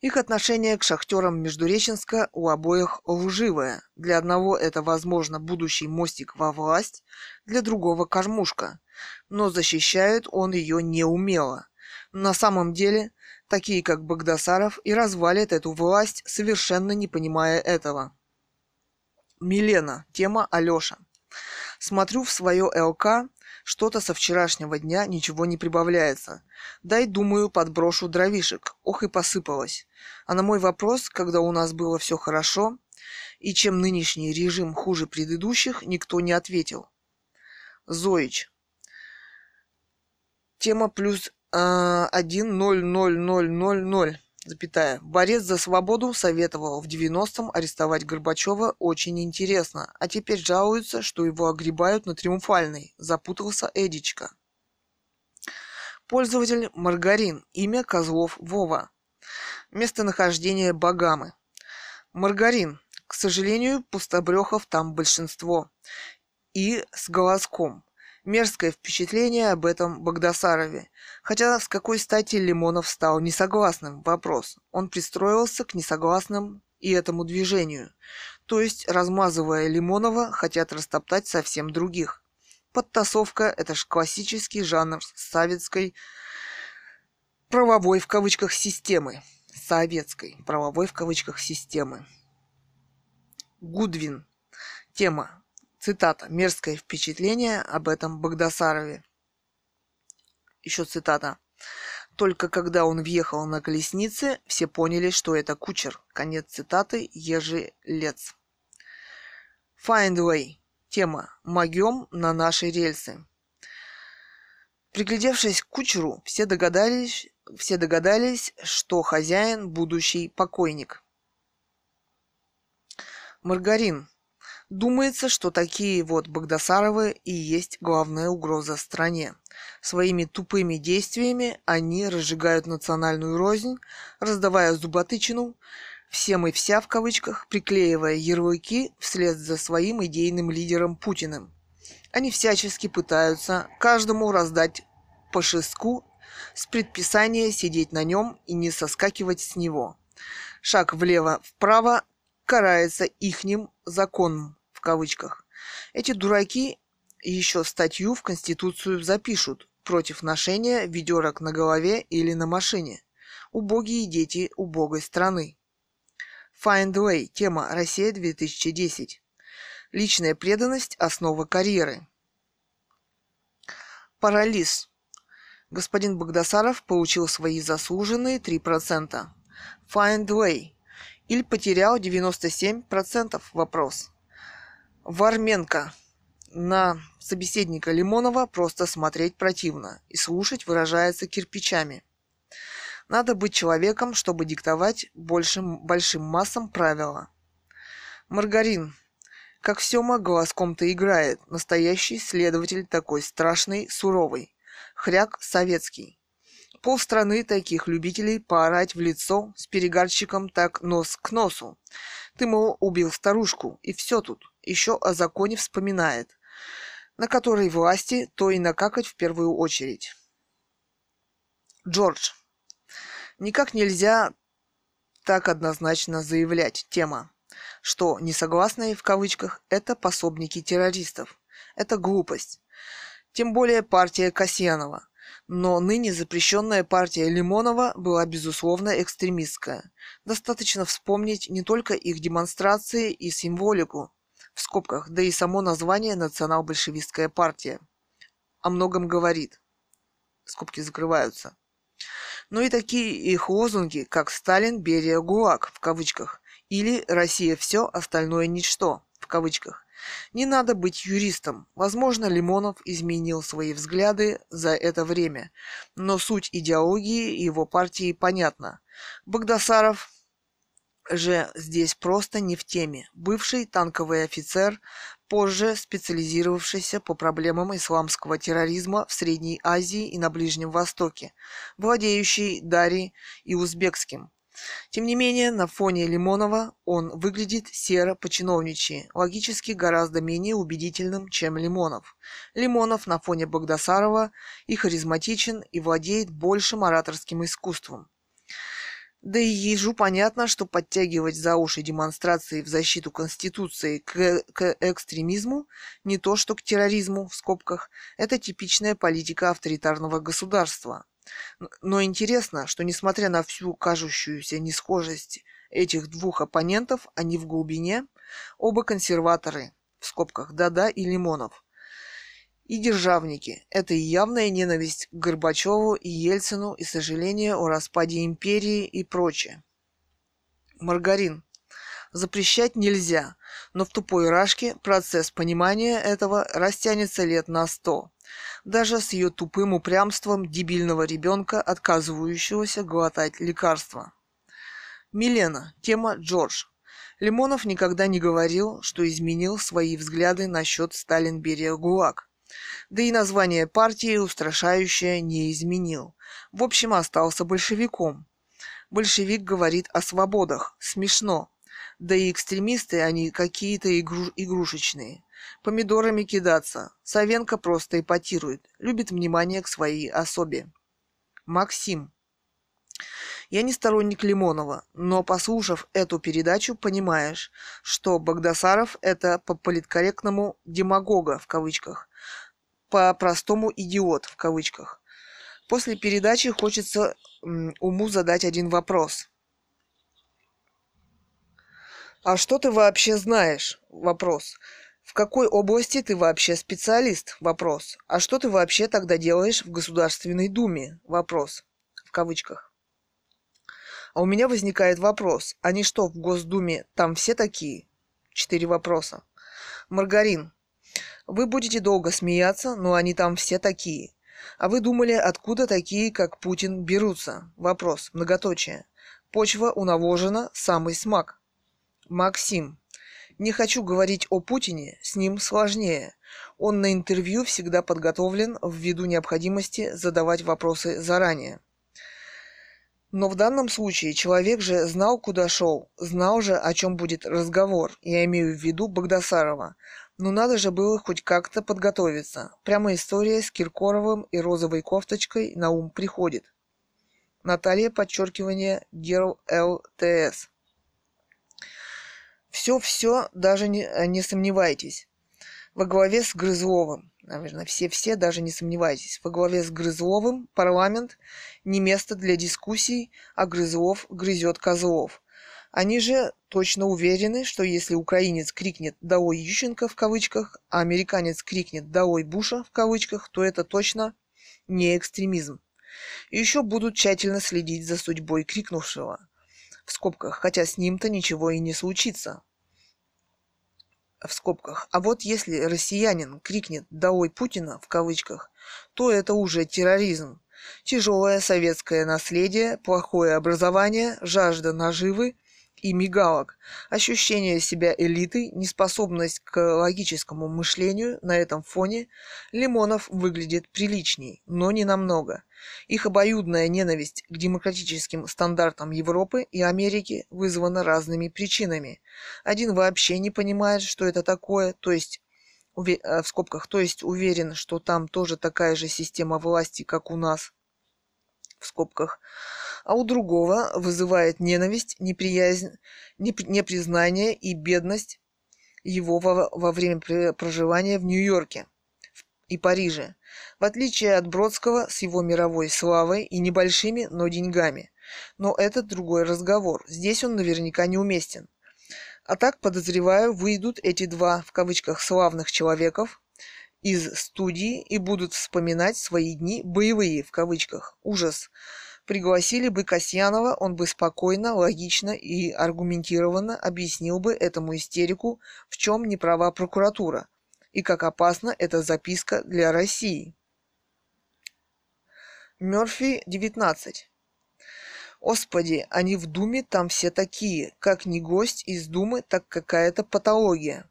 Их отношение к шахтерам Междуреченска у обоих лживое. Для одного это, возможно, будущий мостик во власть, для другого – кормушка. Но защищает он ее неумело. На самом деле, такие как Богдасаров и развалят эту власть, совершенно не понимая этого. Милена. Тема Алёша. Смотрю в свое ЛК, что-то со вчерашнего дня ничего не прибавляется. Дай, думаю, подброшу дровишек. Ох и посыпалось. А на мой вопрос, когда у нас было все хорошо, и чем нынешний режим хуже предыдущих, никто не ответил. Зоич. Тема плюс э, один ноль ноль ноль ноль ноль запятая. Борец за свободу советовал в 90-м арестовать Горбачева очень интересно, а теперь жалуются, что его огребают на Триумфальной. Запутался Эдичка. Пользователь Маргарин. Имя Козлов Вова. Местонахождение Багамы. Маргарин. К сожалению, пустобрехов там большинство. И с голоском. Мерзкое впечатление об этом Богдасарове. Хотя с какой стати Лимонов стал несогласным? Вопрос. Он пристроился к несогласным и этому движению. То есть, размазывая Лимонова, хотят растоптать совсем других. Подтасовка – это ж классический жанр советской правовой в кавычках системы. Советской правовой в кавычках системы. Гудвин. Тема Цитата. Мерзкое впечатление об этом Багдасарове. Еще цитата. Только когда он въехал на колеснице, все поняли, что это кучер. Конец цитаты Ежи Лец. Find way. Тема. Могем на наши рельсы. Приглядевшись к кучеру, все догадались, все догадались, что хозяин будущий покойник. Маргарин. Думается, что такие вот Богдасаровы и есть главная угроза стране. Своими тупыми действиями они разжигают национальную рознь, раздавая зуботычину, всем и вся в кавычках, приклеивая ярлыки вслед за своим идейным лидером Путиным. Они всячески пытаются каждому раздать по шестку с предписания сидеть на нем и не соскакивать с него. Шаг влево-вправо карается ихним законом кавычках. Эти дураки еще статью в Конституцию запишут против ношения ведерок на голове или на машине. Убогие дети убогой страны. Find Way. Тема Россия 2010. Личная преданность – основа карьеры. Парализ. Господин Богдасаров получил свои заслуженные 3%. Find way. Или потерял 97% вопрос. Варменко. На собеседника Лимонова просто смотреть противно и слушать выражается кирпичами. Надо быть человеком, чтобы диктовать большим, большим массам правила. Маргарин. Как Сёма голоском-то играет, настоящий следователь такой страшный, суровый. Хряк советский. Полстраны таких любителей поорать в лицо с перегарчиком так нос к носу. Ты, мол, убил старушку, и все тут. Еще о законе вспоминает на которой власти, то и накакать в первую очередь. Джордж. Никак нельзя так однозначно заявлять тема, что несогласные в кавычках это пособники террористов. Это глупость. Тем более партия Касьянова. Но ныне запрещенная партия Лимонова была безусловно экстремистская. Достаточно вспомнить не только их демонстрации и символику, в скобках, да и само название «Национал-большевистская партия» о многом говорит. Скобки закрываются. Но и такие их лозунги, как «Сталин, Берия, ГУЛАГ» в кавычках или «Россия все, остальное ничто» в кавычках. Не надо быть юристом. Возможно, Лимонов изменил свои взгляды за это время, но суть идеологии его партии понятна. Богдасаров же здесь просто не в теме. Бывший танковый офицер, позже специализировавшийся по проблемам исламского терроризма в Средней Азии и на Ближнем Востоке, владеющий дари и узбекским. Тем не менее, на фоне Лимонова он выглядит серо по-чиновничьи, логически гораздо менее убедительным, чем Лимонов. Лимонов на фоне Богдасарова и харизматичен, и владеет большим ораторским искусством. Да и ежу понятно, что подтягивать за уши демонстрации в защиту Конституции к, к экстремизму не то что к терроризму, в скобках, это типичная политика авторитарного государства. Но интересно, что несмотря на всю кажущуюся несхожесть этих двух оппонентов, они в глубине оба консерваторы, в скобках Дада и Лимонов и державники. Это явная ненависть к Горбачеву и Ельцину и сожаление о распаде империи и прочее. Маргарин. Запрещать нельзя, но в тупой рашке процесс понимания этого растянется лет на сто. Даже с ее тупым упрямством дебильного ребенка, отказывающегося глотать лекарства. Милена. Тема Джордж. Лимонов никогда не говорил, что изменил свои взгляды насчет Сталин-Берия-ГУЛАГ. Да и название партии устрашающее не изменил. В общем, остался большевиком. Большевик говорит о свободах. Смешно. Да и экстремисты они какие-то игру- игрушечные. Помидорами кидаться. Савенко просто эпатирует. Любит внимание к своей особе. Максим. Я не сторонник Лимонова, но послушав эту передачу, понимаешь, что Богдасаров это по политкорректному демагога в кавычках, по-простому идиот в кавычках. После передачи хочется уму задать один вопрос. А что ты вообще знаешь? Вопрос. В какой области ты вообще специалист? Вопрос. А что ты вообще тогда делаешь в Государственной Думе? Вопрос. В кавычках. А у меня возникает вопрос. Они что, в Госдуме там все такие? Четыре вопроса. Маргарин. Вы будете долго смеяться, но они там все такие. А вы думали, откуда такие, как Путин, берутся? Вопрос. Многоточие. Почва унавожена, самый смак. Максим. Не хочу говорить о Путине, с ним сложнее. Он на интервью всегда подготовлен ввиду необходимости задавать вопросы заранее. Но в данном случае человек же знал, куда шел, знал же, о чем будет разговор. Я имею в виду Богдасарова. Ну надо же было хоть как-то подготовиться. Прямо история с Киркоровым и розовой кофточкой на ум приходит. Наталья, подчеркивание, Герл ЛТС. Все-все, даже не, не сомневайтесь. Во главе с Грызловым, наверное, все-все, даже не сомневайтесь, во главе с Грызловым парламент не место для дискуссий, а Грызлов грызет козлов. Они же точно уверены, что если украинец крикнет «Долой Ющенко» в кавычках, а американец крикнет «Долой Буша» в кавычках, то это точно не экстремизм. И еще будут тщательно следить за судьбой крикнувшего. В скобках, хотя с ним-то ничего и не случится. В скобках. А вот если россиянин крикнет «Долой Путина» в кавычках, то это уже терроризм. Тяжелое советское наследие, плохое образование, жажда наживы и мигалок, ощущение себя элитой, неспособность к логическому мышлению на этом фоне Лимонов выглядит приличней, но не намного. Их обоюдная ненависть к демократическим стандартам Европы и Америки вызвана разными причинами. Один вообще не понимает, что это такое, то есть э, в скобках, то есть уверен, что там тоже такая же система власти, как у нас, в скобках а у другого вызывает ненависть, неприязнь, непризнание и бедность его во, во время проживания в Нью-Йорке и Париже, в отличие от Бродского с его мировой славой и небольшими, но деньгами. Но это другой разговор, здесь он наверняка неуместен. А так, подозреваю, выйдут эти два, в кавычках, славных человеков из студии и будут вспоминать свои дни боевые, в кавычках, ужас, Пригласили бы Касьянова, он бы спокойно, логично и аргументированно объяснил бы этому истерику, в чем не права прокуратура и как опасна эта записка для России. Мёрфи, 19. Господи, они в Думе там все такие, как не гость из Думы, так какая-то патология.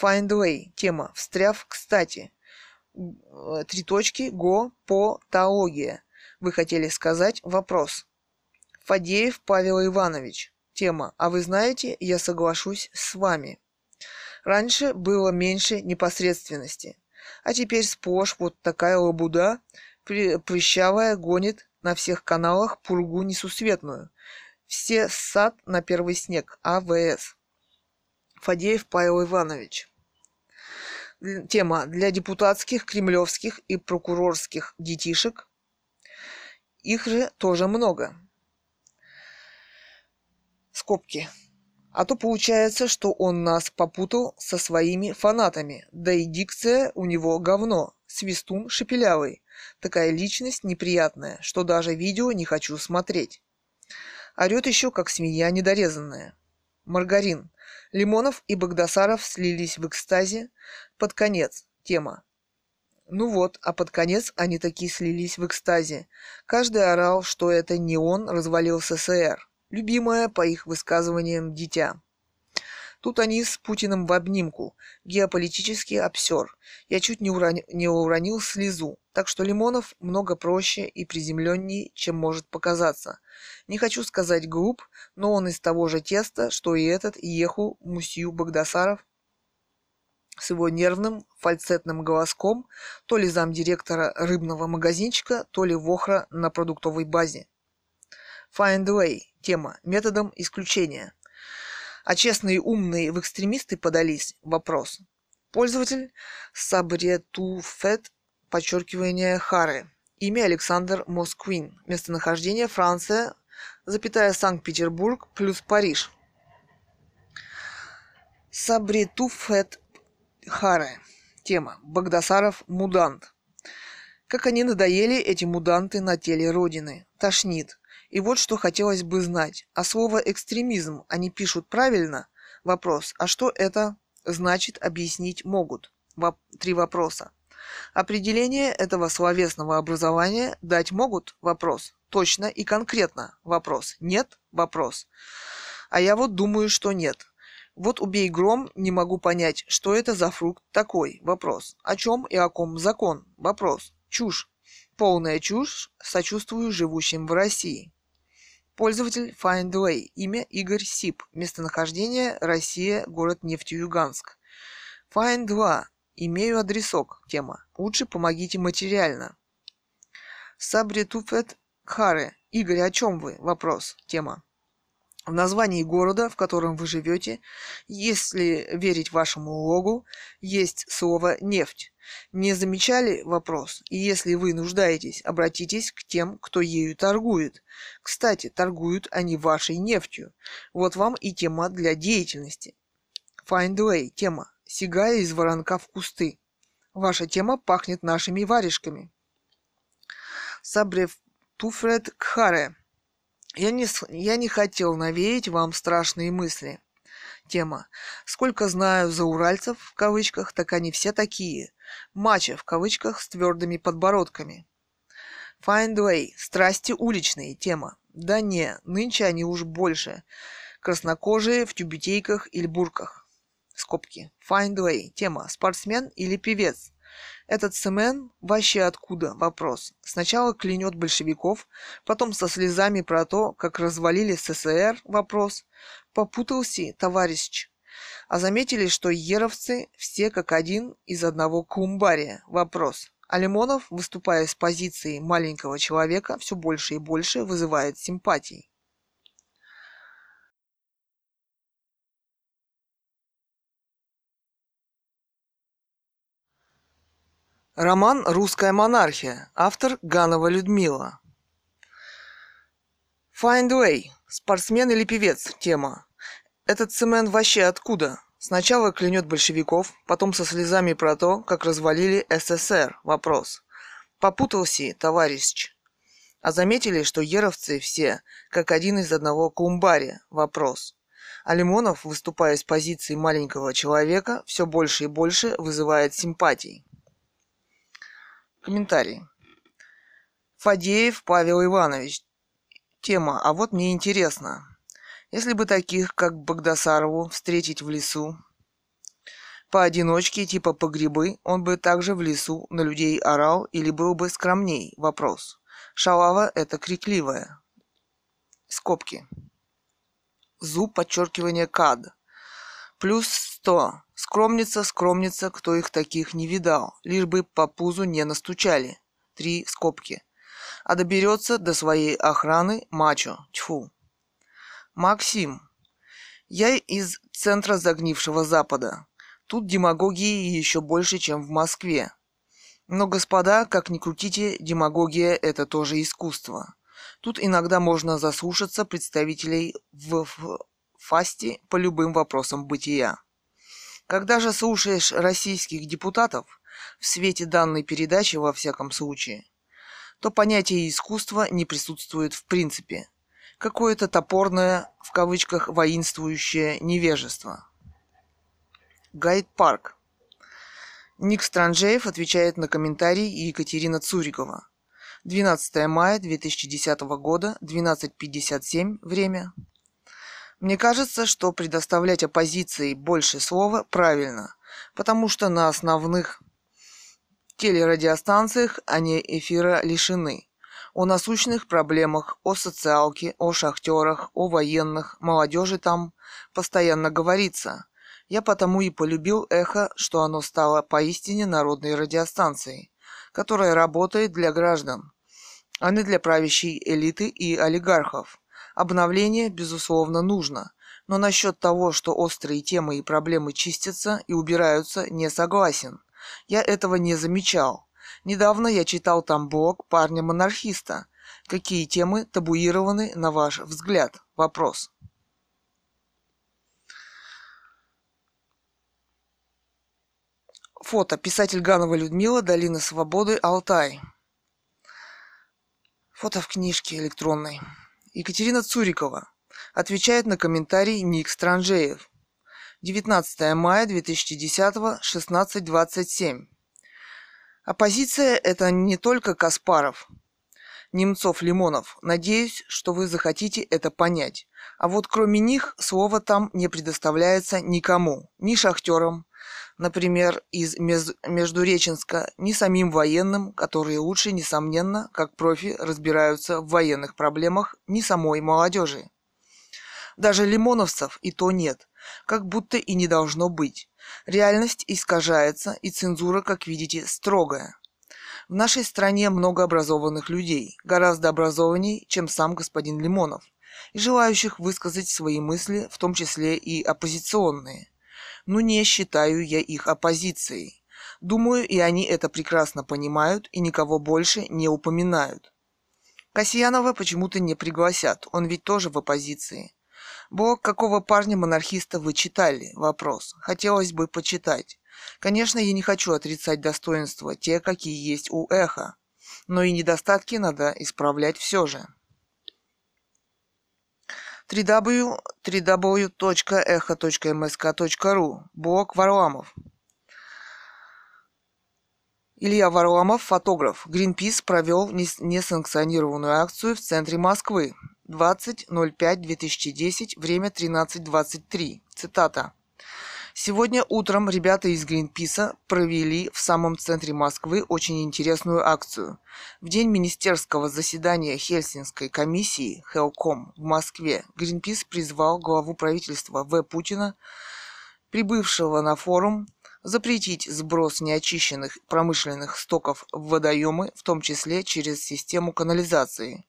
Find way, тема, встряв, кстати. Три точки, го, по, таология. Вы хотели сказать вопрос. Фадеев Павел Иванович. Тема. А вы знаете, я соглашусь с вами. Раньше было меньше непосредственности. А теперь сплошь вот такая лабуда, прыщавая, гонит на всех каналах пургу несусветную. Все сад на первый снег. АВС. Фадеев Павел Иванович. Тема для депутатских, кремлевских и прокурорских детишек их же тоже много. Скобки. А то получается, что он нас попутал со своими фанатами. Да и дикция у него говно. Свистун шепелявый. Такая личность неприятная, что даже видео не хочу смотреть. Орет еще, как свинья недорезанная. Маргарин. Лимонов и Богдасаров слились в экстазе. Под конец. Тема. Ну вот, а под конец они такие слились в экстазе. Каждый орал, что это не он развалил СССР. Любимое, по их высказываниям, дитя. Тут они с Путиным в обнимку. Геополитический обсер. Я чуть не, урон... не уронил слезу. Так что Лимонов много проще и приземленней, чем может показаться. Не хочу сказать глуп, но он из того же теста, что и этот Еху Мусью Багдасаров с его нервным фальцетным голоском, то ли замдиректора рыбного магазинчика, то ли вохра на продуктовой базе. Find way. Тема. Методом исключения. А честные умные в экстремисты подались? Вопрос. Пользователь Сабретуфет, подчеркивание Хары. Имя Александр Москвин. Местонахождение Франция, запятая Санкт-Петербург плюс Париж. Сабретуфет Харе. Тема. Багдасаров мудант. Как они надоели, эти муданты на теле Родины. Тошнит. И вот что хотелось бы знать. А слово «экстремизм» они пишут правильно? Вопрос. А что это значит объяснить могут? Воп- три вопроса. Определение этого словесного образования дать могут? Вопрос. Точно и конкретно? Вопрос. Нет? Вопрос. А я вот думаю, что нет. Вот убей гром, не могу понять, что это за фрукт такой. Вопрос. О чем и о ком закон? Вопрос. Чушь. Полная чушь. Сочувствую живущим в России. Пользователь FindWay. Имя Игорь Сип. Местонахождение Россия, город Нефтеюганск. Find 2. Имею адресок. Тема. Лучше помогите материально. Сабритуфет Харе. Игорь, о чем вы? Вопрос. Тема. В названии города, в котором вы живете, если верить вашему логу, есть слово «нефть». Не замечали вопрос? И если вы нуждаетесь, обратитесь к тем, кто ею торгует. Кстати, торгуют они вашей нефтью. Вот вам и тема для деятельности. Find way. Тема. Сигая из воронка в кусты. Ваша тема пахнет нашими варежками. Сабрев Туфред Кхаре. Я не, я не хотел навеять вам страшные мысли. Тема. Сколько знаю за уральцев, в кавычках, так они все такие. Мача, в кавычках, с твердыми подбородками. Find way. Страсти уличные. Тема. Да не, нынче они уж больше. Краснокожие в тюбетейках или бурках. Скобки. Find way. Тема. Спортсмен или певец. Этот Семен вообще откуда? Вопрос. Сначала клянет большевиков, потом со слезами про то, как развалили СССР? Вопрос. Попутался, товарищ. А заметили, что еровцы все как один из одного кумбария? Вопрос. А Лимонов, выступая с позиции маленького человека, все больше и больше вызывает симпатий. Роман «Русская монархия». Автор Ганова Людмила. Find way. Спортсмен или певец? Тема. Этот цемент вообще откуда? Сначала клянет большевиков, потом со слезами про то, как развалили СССР. Вопрос. Попутался, товарищ. А заметили, что еровцы все, как один из одного кумбари? Вопрос. А Лимонов, выступая с позиции маленького человека, все больше и больше вызывает симпатий. Комментарий. Фадеев Павел Иванович. Тема. А вот мне интересно. Если бы таких, как Богдасарову, встретить в лесу, поодиночке, типа по грибы, он бы также в лесу на людей орал или был бы скромней? Вопрос. Шалава – это крикливая. Скобки. Зуб подчеркивание кад. Плюс сто. Скромница, скромница, кто их таких не видал, лишь бы по пузу не настучали. Три скобки. А доберется до своей охраны мачо. Тьфу. Максим. Я из центра загнившего Запада. Тут демагогии еще больше, чем в Москве. Но, господа, как ни крутите, демагогия – это тоже искусство. Тут иногда можно заслушаться представителей в, фасте по любым вопросам бытия. Когда же слушаешь российских депутатов, в свете данной передачи во всяком случае, то понятие искусства не присутствует в принципе. Какое-то топорное, в кавычках, воинствующее невежество. Гайд Парк. Ник Странжеев отвечает на комментарий Екатерина Цурикова. 12 мая 2010 года, 12.57, время. Мне кажется, что предоставлять оппозиции больше слова правильно, потому что на основных телерадиостанциях они эфира лишены. О насущных проблемах, о социалке, о шахтерах, о военных, молодежи там постоянно говорится. Я потому и полюбил эхо, что оно стало поистине народной радиостанцией, которая работает для граждан, а не для правящей элиты и олигархов. Обновление, безусловно, нужно, но насчет того, что острые темы и проблемы чистятся и убираются, не согласен. Я этого не замечал. Недавно я читал там блог парня-монархиста. Какие темы табуированы, на ваш взгляд? Вопрос. Фото. Писатель Ганова Людмила, Долина Свободы, Алтай. Фото в книжке электронной. Екатерина Цурикова отвечает на комментарий Ник Странжеев. 19 мая 2010, 16.27. Оппозиция – это не только Каспаров, Немцов, Лимонов. Надеюсь, что вы захотите это понять. А вот кроме них слово там не предоставляется никому. Ни шахтерам, например, из Междуреченска, ни самим военным, которые лучше, несомненно, как профи разбираются в военных проблемах, ни самой молодежи. Даже лимоновцев и то нет, как будто и не должно быть. Реальность искажается, и цензура, как видите, строгая. В нашей стране много образованных людей, гораздо образованней, чем сам господин Лимонов, и желающих высказать свои мысли, в том числе и оппозиционные. Но не считаю я их оппозицией. Думаю, и они это прекрасно понимают и никого больше не упоминают. Касьянова почему-то не пригласят, он ведь тоже в оппозиции. Блог какого парня-монархиста вы читали? Вопрос. Хотелось бы почитать. Конечно, я не хочу отрицать достоинства, те, какие есть у Эха. но и недостатки надо исправлять все же. www.echo.msk.ru Блог Варламов Илья Варламов, фотограф. Гринпис провел несанкционированную акцию в центре Москвы. 20.05.2010, время 13.23. Цитата. Сегодня утром ребята из Гринписа провели в самом центре Москвы очень интересную акцию. В день министерского заседания Хельсинской комиссии Хелком в Москве Гринпис призвал главу правительства В. Путина, прибывшего на форум, запретить сброс неочищенных промышленных стоков в водоемы, в том числе через систему канализации.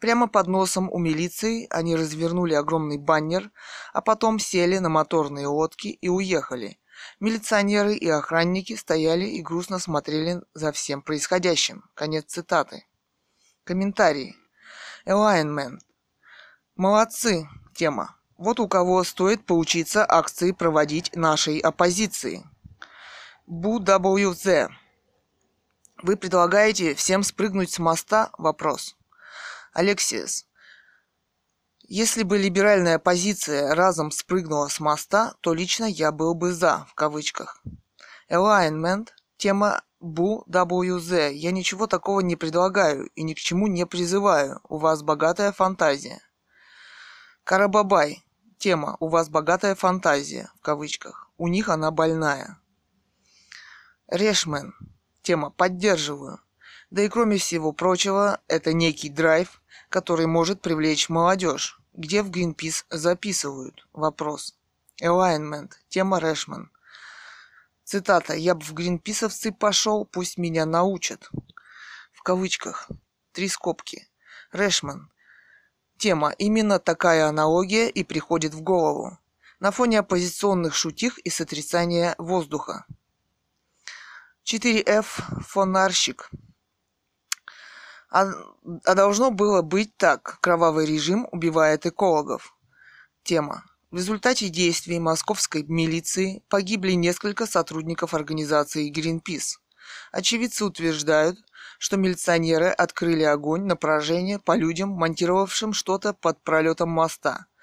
Прямо под носом у милиции они развернули огромный баннер, а потом сели на моторные лодки и уехали. Милиционеры и охранники стояли и грустно смотрели за всем происходящим. Конец цитаты. Комментарии. Alignment. Молодцы. Тема. Вот у кого стоит поучиться акции проводить нашей оппозиции. BWZ. Вы предлагаете всем спрыгнуть с моста? Вопрос. Алексиес. Если бы либеральная оппозиция разом спрыгнула с моста, то лично я был бы «за», в кавычках. Alignment. Тема BWZ. Я ничего такого не предлагаю и ни к чему не призываю. У вас богатая фантазия. Карабабай. Тема «У вас богатая фантазия», в кавычках. У них она больная. Решмен. Тема «Поддерживаю». Да и кроме всего прочего, это некий драйв, который может привлечь молодежь. Где в Greenpeace записывают? Вопрос. Alignment. Тема Решман. Цитата. «Я бы в гринписовцы пошел, пусть меня научат». В кавычках. Три скобки. Решман. Тема. Именно такая аналогия и приходит в голову. На фоне оппозиционных шутих и с отрицания воздуха. 4F фонарщик. А, а должно было быть так. Кровавый режим убивает экологов. Тема. В результате действий московской милиции погибли несколько сотрудников организации Greenpeace. Очевидцы утверждают, что милиционеры открыли огонь на поражение по людям, монтировавшим что-то под пролетом моста –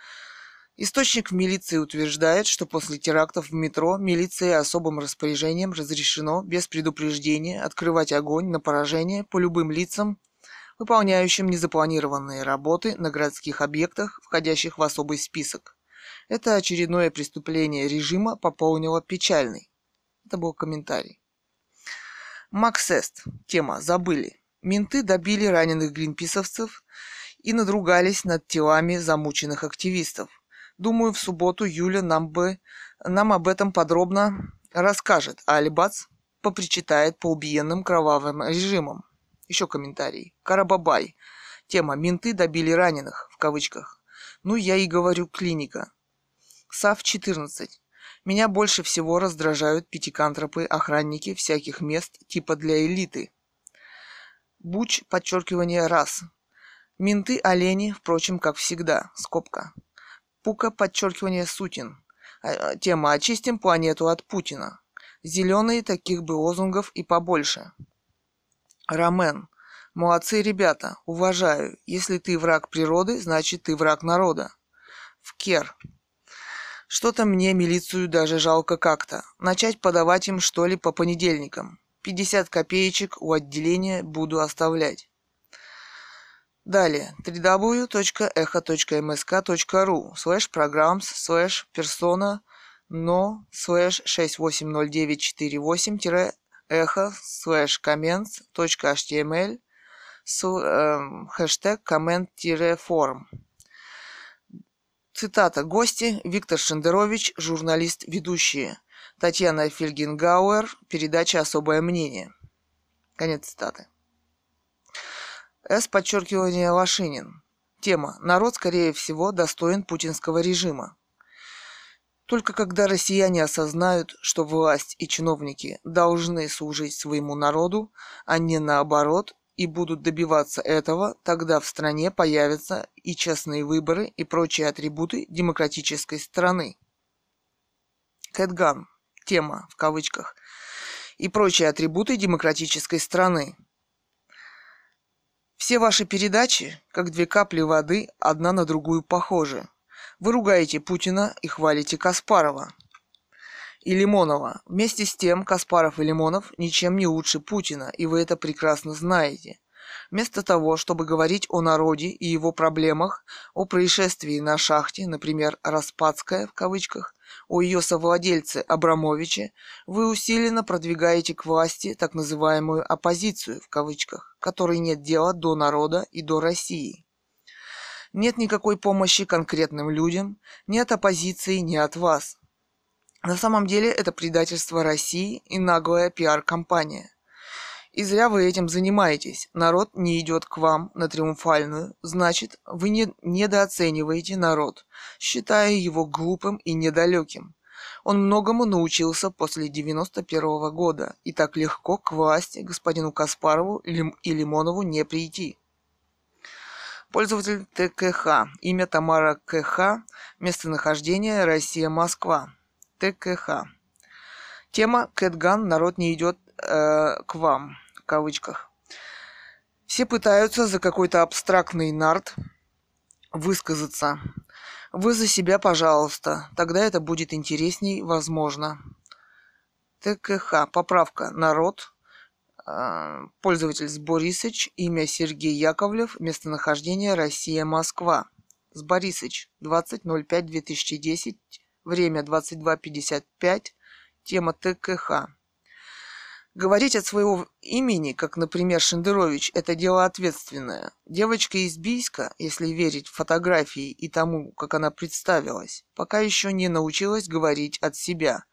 Источник в милиции утверждает, что после терактов в метро милиции особым распоряжением разрешено без предупреждения открывать огонь на поражение по любым лицам, выполняющим незапланированные работы на городских объектах, входящих в особый список. Это очередное преступление режима пополнило печальный. Это был комментарий. Максест. Тема «Забыли». Менты добили раненых гринписовцев и надругались над телами замученных активистов. Думаю, в субботу Юля нам бы нам об этом подробно расскажет, а Алибац попричитает по убиенным кровавым режимам. Еще комментарий. Карабабай. Тема «Менты добили раненых» в кавычках. Ну, я и говорю клиника. САВ-14. Меня больше всего раздражают пятикантропы-охранники всяких мест типа для элиты. Буч, подчеркивание, раз. Менты-олени, впрочем, как всегда, скобка. Пука, подчеркивание, Сутин. А, а, тема «Очистим планету от Путина». Зеленые таких бы лозунгов и побольше. Ромен. Молодцы ребята, уважаю. Если ты враг природы, значит ты враг народа. Вкер. Что-то мне милицию даже жалко как-то. Начать подавать им что ли по понедельникам. 50 копеечек у отделения буду оставлять. Далее. www.echo.msk.ru слэш programs слэш personalno слэш 6800948 echo slash comments точка html с эм, хэштег comment-form. Цитата. Гости Виктор Шендерович, журналист, ведущие. Татьяна Фельгенгауэр, передача «Особое мнение». Конец цитаты. С. Подчеркивание Лошинин. Тема «Народ, скорее всего, достоин путинского режима». Только когда россияне осознают, что власть и чиновники должны служить своему народу, а не наоборот, и будут добиваться этого, тогда в стране появятся и честные выборы, и прочие атрибуты демократической страны. Кэтган. Тема, в кавычках. И прочие атрибуты демократической страны. Все ваши передачи, как две капли воды, одна на другую похожи. Вы ругаете Путина и хвалите Каспарова и Лимонова. Вместе с тем Каспаров и Лимонов ничем не лучше Путина, и вы это прекрасно знаете. Вместо того, чтобы говорить о народе и его проблемах, о происшествии на шахте, например, «Распадская» в кавычках, о ее совладельце Абрамовиче, вы усиленно продвигаете к власти так называемую «оппозицию» в кавычках, которой нет дела до народа и до России. Нет никакой помощи конкретным людям, ни от оппозиции, ни от вас. На самом деле это предательство России и наглая пиар-компания. И зря вы этим занимаетесь. Народ не идет к вам на триумфальную. Значит, вы не, недооцениваете народ, считая его глупым и недалеким. Он многому научился после 91 -го года, и так легко к власти господину Каспарову и Лимонову не прийти. Пользователь ТКХ. Имя Тамара КХ. Местонахождение Россия-Москва. ТКХ. Тема Кэтган «Народ не идет э, к вам» в кавычках. Все пытаются за какой-то абстрактный нарт высказаться. Вы за себя, пожалуйста. Тогда это будет интересней, возможно. ТКХ. Поправка. Народ. Э, пользователь с Борисыч. Имя Сергей Яковлев. Местонахождение Россия, Москва. С Борисыч. 20.05.2010. Время 22.55. Тема ТКХ. Говорить от своего имени, как, например, Шендерович, это дело ответственное. Девочка из Бийска, если верить фотографии и тому, как она представилась, пока еще не научилась говорить от себя.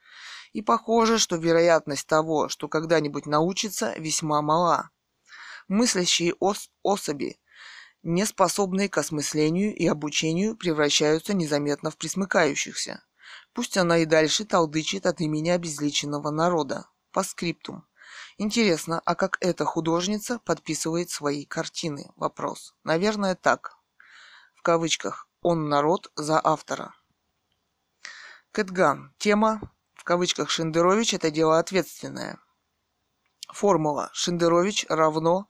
И похоже, что вероятность того, что когда-нибудь научится, весьма мала. Мыслящие ос- особи, не способные к осмыслению и обучению, превращаются незаметно в присмыкающихся. Пусть она и дальше толдычит от имени обезличенного народа. По скриптум. Интересно, а как эта художница подписывает свои картины? Вопрос. Наверное, так. В кавычках. Он народ за автора. Кэтган. Тема, в кавычках, Шендерович – это дело ответственное. Формула. Шендерович равно,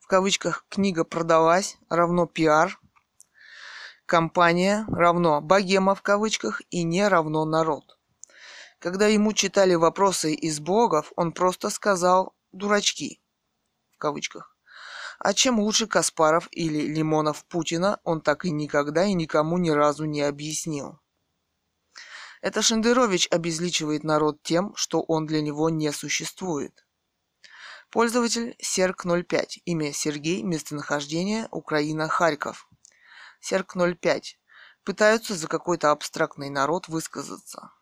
в кавычках, книга продалась, равно пиар, компания равно богема в кавычках и не равно народ. Когда ему читали вопросы из блогов, он просто сказал «дурачки» в кавычках. А чем лучше Каспаров или Лимонов Путина, он так и никогда и никому ни разу не объяснил. Это Шендерович обезличивает народ тем, что он для него не существует. Пользователь Серк05. Имя Сергей. Местонахождение Украина, Харьков. Серк05. Пытаются за какой-то абстрактный народ высказаться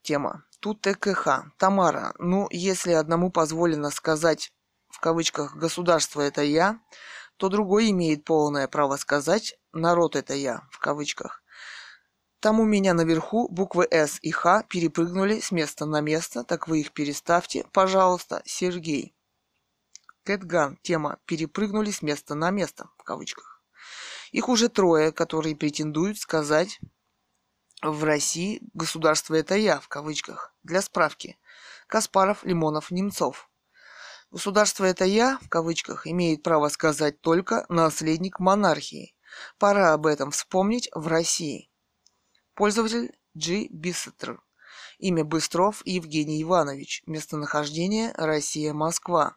тема. Тут ТКХ. Тамара, ну, если одному позволено сказать, в кавычках, «государство – это я», то другой имеет полное право сказать «народ – это я», в кавычках. Там у меня наверху буквы «С» и «Х» перепрыгнули с места на место, так вы их переставьте, пожалуйста, Сергей. Кэтган. Тема «Перепрыгнули с места на место», в кавычках. Их уже трое, которые претендуют сказать в России государство это я, в кавычках, для справки. Каспаров, Лимонов, Немцов. Государство это я, в кавычках, имеет право сказать только наследник монархии. Пора об этом вспомнить в России. Пользователь G. Бисетр. Имя Быстров Евгений Иванович. Местонахождение Россия, Москва.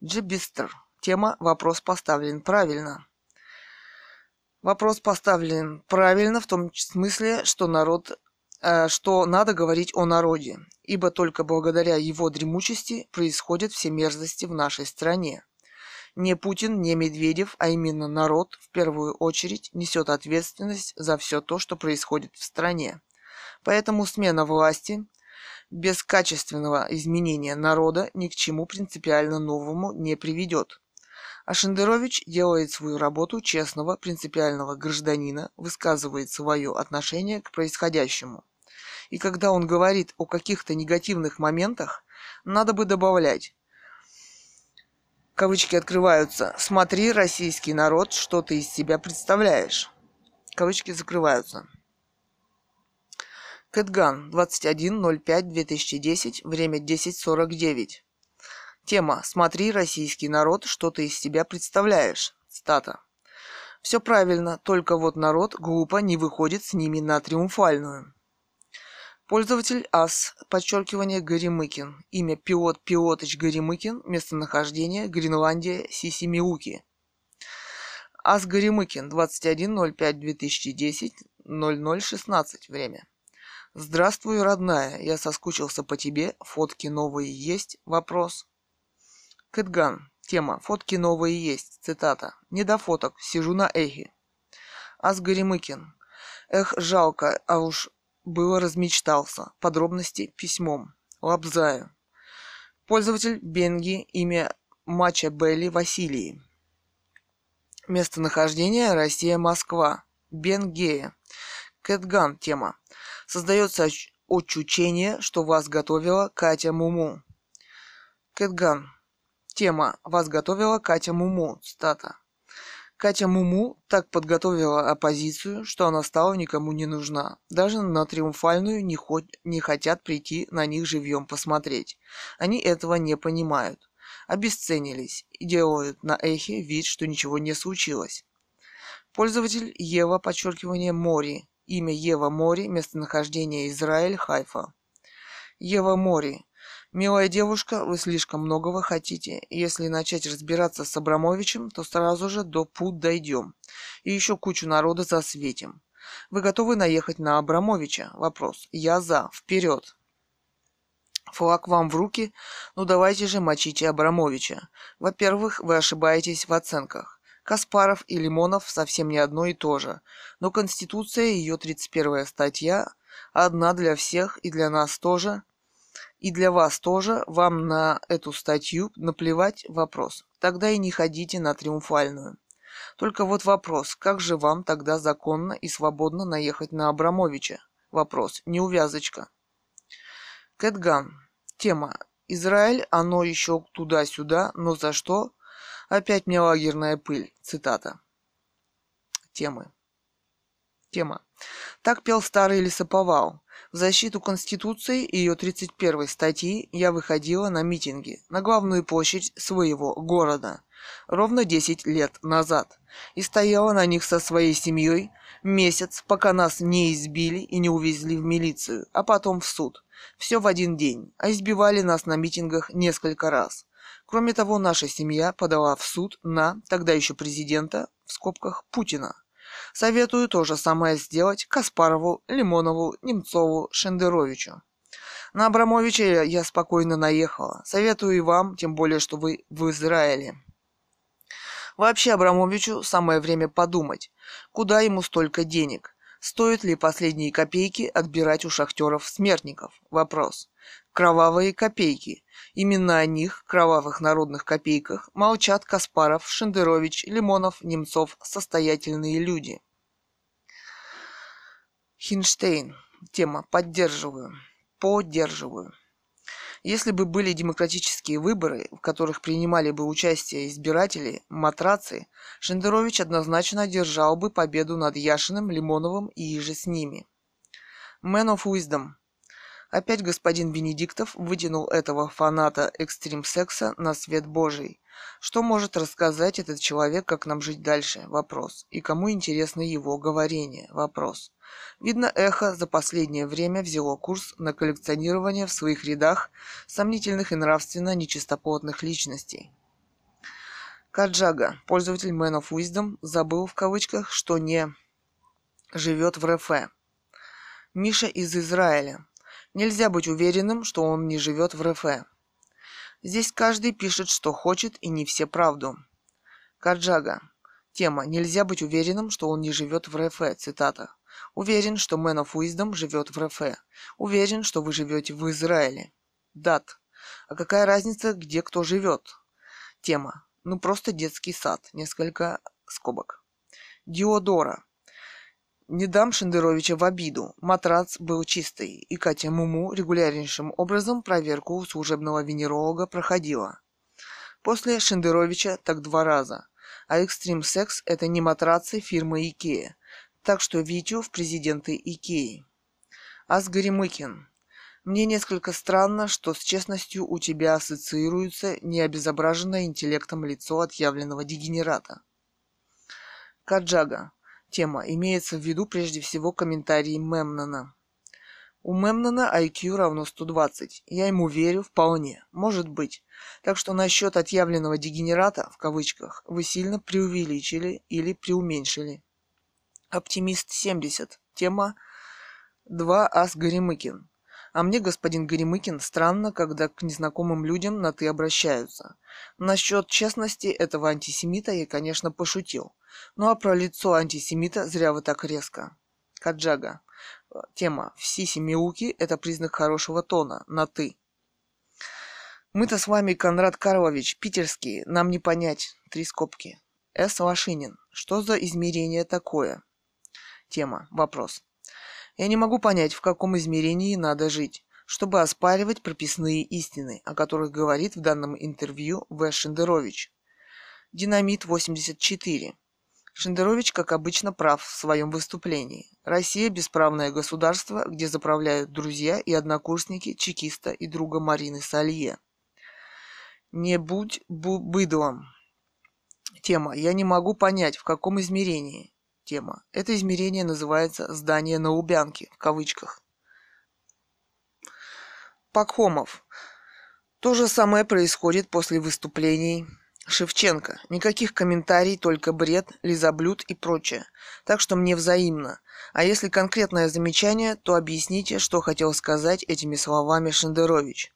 G. Бистер. Тема «Вопрос поставлен правильно». Вопрос поставлен правильно в том смысле, что народ э, что надо говорить о народе, ибо только благодаря его дремучести происходят все мерзости в нашей стране. Не Путин, не Медведев, а именно народ в первую очередь несет ответственность за все то, что происходит в стране. Поэтому смена власти без качественного изменения народа ни к чему принципиально новому не приведет. А Шендерович делает свою работу честного, принципиального гражданина, высказывает свое отношение к происходящему. И когда он говорит о каких-то негативных моментах, надо бы добавлять. Кавычки открываются. Смотри, российский народ, что ты из себя представляешь. Кавычки закрываются. Кэтган, 21.05.2010, время 10.49. Тема «Смотри, российский народ, что ты из себя представляешь». Стата. Все правильно, только вот народ глупо не выходит с ними на триумфальную. Пользователь АС, подчеркивание Горемыкин, имя Пилот Пилотыч Горемыкин, местонахождение Гренландия, Сисимиуки. АС Горемыкин, 21.05.2010, 00.16, время. Здравствуй, родная, я соскучился по тебе, фотки новые есть? Вопрос. Кэтган, тема, фотки новые есть, цитата. Не до фоток, сижу на эхе. Ас Горемыкин. Эх, жалко, а уж было размечтался. Подробности письмом. Лабзаю. Пользователь Бенги, имя Мача Белли Василий. Местонахождение Россия, Москва. Бенгея. Кэтган тема. Создается ощущение, что вас готовила Катя Муму. Кэтган. Тема. Вас готовила Катя Муму. Стата. Катя Муму так подготовила оппозицию, что она стала никому не нужна. Даже на триумфальную не, хо- не хотят прийти на них живьем посмотреть. Они этого не понимают. Обесценились и делают на эхе вид, что ничего не случилось. Пользователь Ева, подчеркивание Мори. Имя Ева Мори, местонахождение Израиль, Хайфа. Ева Мори. Милая девушка, вы слишком многого хотите. Если начать разбираться с Абрамовичем, то сразу же до пут дойдем. И еще кучу народа засветим. Вы готовы наехать на Абрамовича? Вопрос. Я за. Вперед. Флаг вам в руки? Ну давайте же мочите Абрамовича. Во-первых, вы ошибаетесь в оценках. Каспаров и Лимонов совсем не одно и то же. Но Конституция, ее 31 статья, одна для всех и для нас тоже, и для вас тоже, вам на эту статью наплевать вопрос. Тогда и не ходите на триумфальную. Только вот вопрос, как же вам тогда законно и свободно наехать на Абрамовича? Вопрос, неувязочка. Кэтган. Тема. Израиль, оно еще туда-сюда, но за что? Опять мне лагерная пыль. Цитата. Темы. Тема. Так пел старый лесоповал. В защиту Конституции и ее 31 статьи я выходила на митинги на главную площадь своего города ровно 10 лет назад и стояла на них со своей семьей месяц, пока нас не избили и не увезли в милицию, а потом в суд. Все в один день, а избивали нас на митингах несколько раз. Кроме того, наша семья подала в суд на тогда еще президента, в скобках, Путина. Советую то же самое сделать Каспарову, Лимонову, Немцову, Шендеровичу. На Абрамовича я спокойно наехала. Советую и вам, тем более, что вы в Израиле. Вообще Абрамовичу самое время подумать, куда ему столько денег. Стоит ли последние копейки отбирать у шахтеров-смертников? Вопрос. Кровавые копейки. Именно о них, кровавых народных копейках, молчат Каспаров, Шендерович, Лимонов, Немцов, состоятельные люди. Хинштейн. Тема «Поддерживаю». Поддерживаю. Если бы были демократические выборы, в которых принимали бы участие избиратели, матрацы, Шендерович однозначно одержал бы победу над Яшиным, Лимоновым и иже с ними. Man of Wisdom. Опять господин Венедиктов вытянул этого фаната экстрим-секса на свет божий. Что может рассказать этот человек, как нам жить дальше? Вопрос. И кому интересно его говорение? Вопрос. Видно, эхо за последнее время взяло курс на коллекционирование в своих рядах сомнительных и нравственно нечистоплотных личностей. Каджага, пользователь Man of Wisdom, забыл в кавычках, что не живет в РФ. Миша из Израиля. Нельзя быть уверенным, что он не живет в РФ. Здесь каждый пишет, что хочет, и не все правду. Каджага. Тема. Нельзя быть уверенным, что он не живет в РФ. Цитата. Уверен, что Man of Wisdom живет в РФ. Уверен, что вы живете в Израиле. Дат. А какая разница, где кто живет? Тема. Ну просто детский сад. Несколько скобок. Диодора. Не дам Шендеровича в обиду. Матрац был чистый, и Катя Муму регулярнейшим образом проверку служебного венеролога проходила. После Шендеровича так два раза. А Экстрим Секс – это не матрацы фирмы Икея. Так что Витю в президенты Икеи. Асгари Мыкин. Мне несколько странно, что с честностью у тебя ассоциируется необезображенное интеллектом лицо отъявленного дегенерата. Каджага. Тема. Имеется в виду прежде всего комментарии Мемнона. У Мемнона IQ равно 120. Я ему верю вполне. Может быть. Так что насчет отъявленного дегенерата, в кавычках, вы сильно преувеличили или преуменьшили. Оптимист 70. Тема 2 Ас Горемыкин. А мне, господин Горемыкин, странно, когда к незнакомым людям на «ты» обращаются. Насчет честности этого антисемита я, конечно, пошутил. Ну а про лицо антисемита зря вы так резко. Каджага. Тема. Все семиуки – это признак хорошего тона, на «ты». Мы-то с вами, Конрад Карлович, питерские, нам не понять. Три скобки. С. Лошинин. Что за измерение такое? Тема. Вопрос. Я не могу понять, в каком измерении надо жить, чтобы оспаривать прописные истины, о которых говорит в данном интервью В. Шендерович. Динамит 84. Шендерович, как обычно, прав в своем выступлении. Россия – бесправное государство, где заправляют друзья и однокурсники чекиста и друга Марины Салье. Не будь бу- быдлом. Тема. Я не могу понять, в каком измерении тема. Это измерение называется «здание на Лубянке» в кавычках. Пакхомов. То же самое происходит после выступлений Шевченко. Никаких комментариев, только бред, лизоблюд и прочее. Так что мне взаимно. А если конкретное замечание, то объясните, что хотел сказать этими словами Шендерович.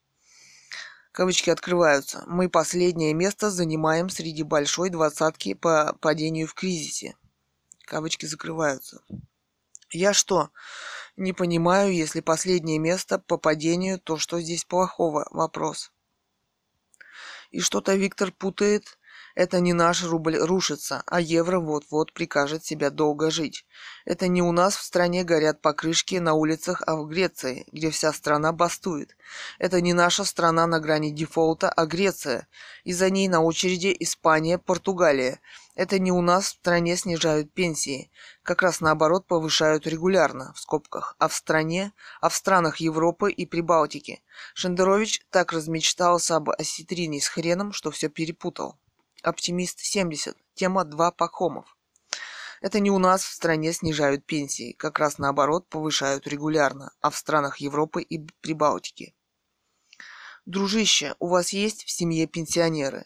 Кавычки открываются. Мы последнее место занимаем среди большой двадцатки по падению в кризисе. Кавычки закрываются. Я что, не понимаю, если последнее место по падению, то что здесь плохого? Вопрос. И что-то Виктор путает это не наш рубль рушится, а евро вот-вот прикажет себя долго жить. Это не у нас в стране горят покрышки на улицах, а в Греции, где вся страна бастует. Это не наша страна на грани дефолта, а Греция. И за ней на очереди Испания, Португалия. Это не у нас в стране снижают пенсии. Как раз наоборот повышают регулярно, в скобках. А в стране, а в странах Европы и Прибалтики. Шендерович так размечтался об осетрине с хреном, что все перепутал. Оптимист 70. Тема 2 Пахомов. Это не у нас в стране снижают пенсии, как раз наоборот повышают регулярно, а в странах Европы и Прибалтики. Дружище, у вас есть в семье пенсионеры?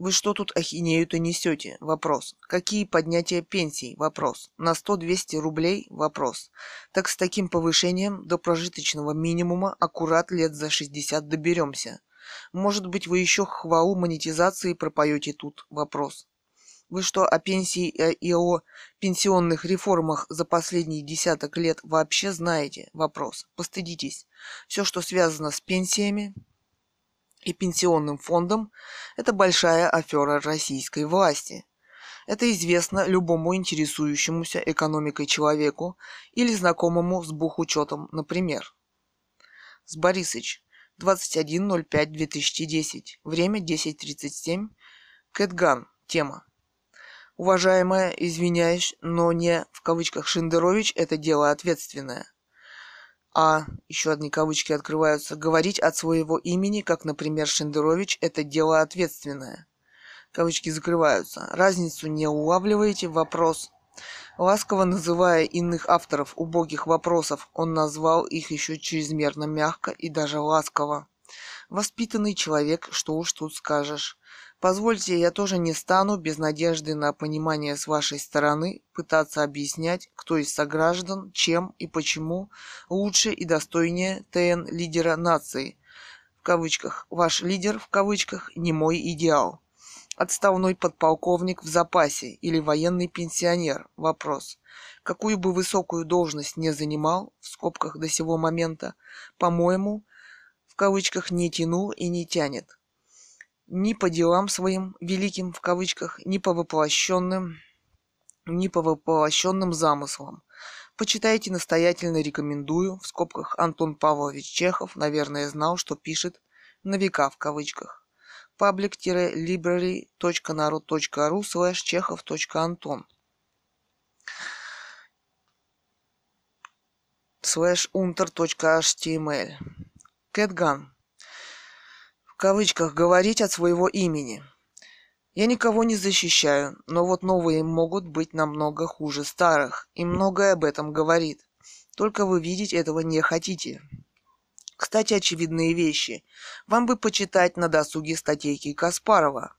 Вы что тут ахинею-то несете? Вопрос. Какие поднятия пенсий? Вопрос. На 100-200 рублей? Вопрос. Так с таким повышением до прожиточного минимума аккурат лет за 60 доберемся. Может быть, вы еще хвалу монетизации пропоете тут? Вопрос. Вы что, о пенсии и о пенсионных реформах за последние десяток лет вообще знаете? Вопрос. Постыдитесь. Все, что связано с пенсиями и пенсионным фондом, это большая афера российской власти. Это известно любому интересующемуся экономикой человеку или знакомому с бухучетом, например. С Борисыч. 21.05.2010. Время 10.37. Кэтган. Тема. Уважаемая, извиняюсь, но не в кавычках Шиндерович это дело ответственное. А, еще одни кавычки открываются, говорить от своего имени, как, например, Шендерович, это дело ответственное. Кавычки закрываются. Разницу не улавливаете? Вопрос. Ласково называя иных авторов убогих вопросов, он назвал их еще чрезмерно мягко и даже ласково. Воспитанный человек, что уж тут скажешь. Позвольте, я тоже не стану, без надежды на понимание с вашей стороны, пытаться объяснять, кто из сограждан, чем и почему лучше и достойнее ТН лидера нации. В кавычках. Ваш лидер, в кавычках, не мой идеал отставной подполковник в запасе или военный пенсионер. Вопрос. Какую бы высокую должность не занимал, в скобках до сего момента, по-моему, в кавычках не тянул и не тянет. Ни по делам своим, великим в кавычках, ни по воплощенным, ни по воплощенным замыслам. Почитайте, настоятельно рекомендую, в скобках Антон Павлович Чехов, наверное, знал, что пишет на века в кавычках public-library.narod.ru slash чехов.антон slash unter.html Кэтган. Кавычках говорить от своего имени. Я никого не защищаю, но вот новые могут быть намного хуже старых, и многое об этом говорит. Только вы видеть этого не хотите. Кстати, очевидные вещи. Вам бы почитать на досуге статейки Каспарова.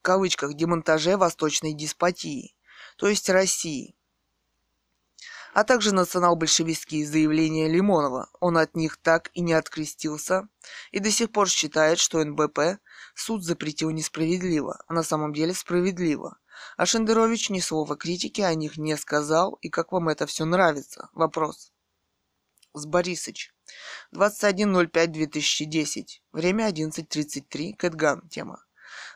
В кавычках демонтаже восточной деспотии, то есть России а также национал-большевистские заявления Лимонова. Он от них так и не открестился и до сих пор считает, что НБП суд запретил несправедливо, а на самом деле справедливо. А Шендерович ни слова критики о них не сказал, и как вам это все нравится? Вопрос. С Борисыч. 21.05.2010. Время 11.33. Кэтган. Тема.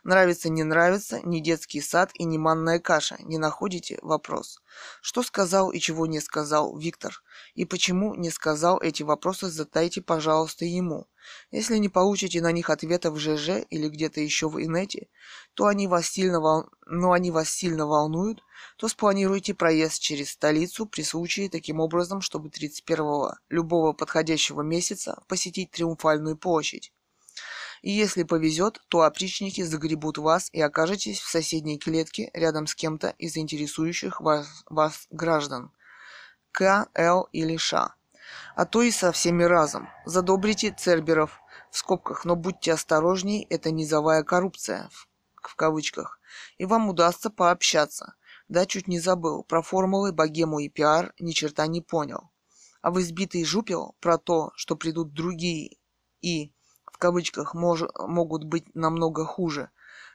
Нравится, не нравится, не детский сад и не манная каша. Не находите? Вопрос. Что сказал и чего не сказал Виктор? И почему не сказал эти вопросы, задайте, пожалуйста, ему. Если не получите на них ответа в ЖЖ или где-то еще в инете, то они вас сильно вол... но они вас сильно волнуют, то спланируйте проезд через столицу при случае таким образом, чтобы 31-го любого подходящего месяца посетить Триумфальную площадь. И если повезет, то опричники загребут вас и окажетесь в соседней клетке рядом с кем-то из интересующих вас, вас граждан. К, Л или Ш. А то и со всеми разом. Задобрите церберов в скобках, но будьте осторожней, это низовая коррупция в, в кавычках. И вам удастся пообщаться. Да, чуть не забыл. Про формулы, богему и пиар ни черта не понял. А в избитый жупел про то, что придут другие и кавычках мож, могут быть намного хуже,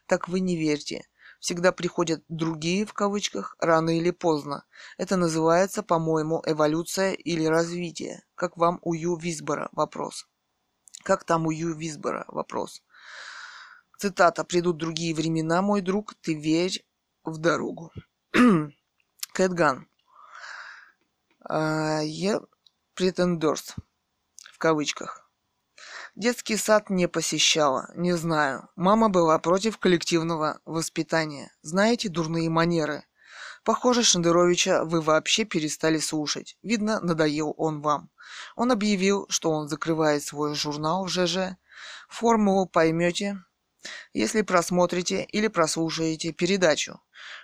так вы не верьте. Всегда приходят другие в кавычках рано или поздно. Это называется, по-моему, эволюция или развитие. Как вам у Ю Висбора? Вопрос. Как там у Ю Висбора? Вопрос. Цитата. «Придут другие времена, мой друг, ты верь в дорогу». *clears throat* Кэтган. Я претендерс в кавычках. Детский сад не посещала, не знаю. Мама была против коллективного воспитания. Знаете, дурные манеры. Похоже, Шендеровича вы вообще перестали слушать. Видно, надоел он вам. Он объявил, что он закрывает свой журнал в ЖЖ. Формулу поймете, если просмотрите или прослушаете передачу.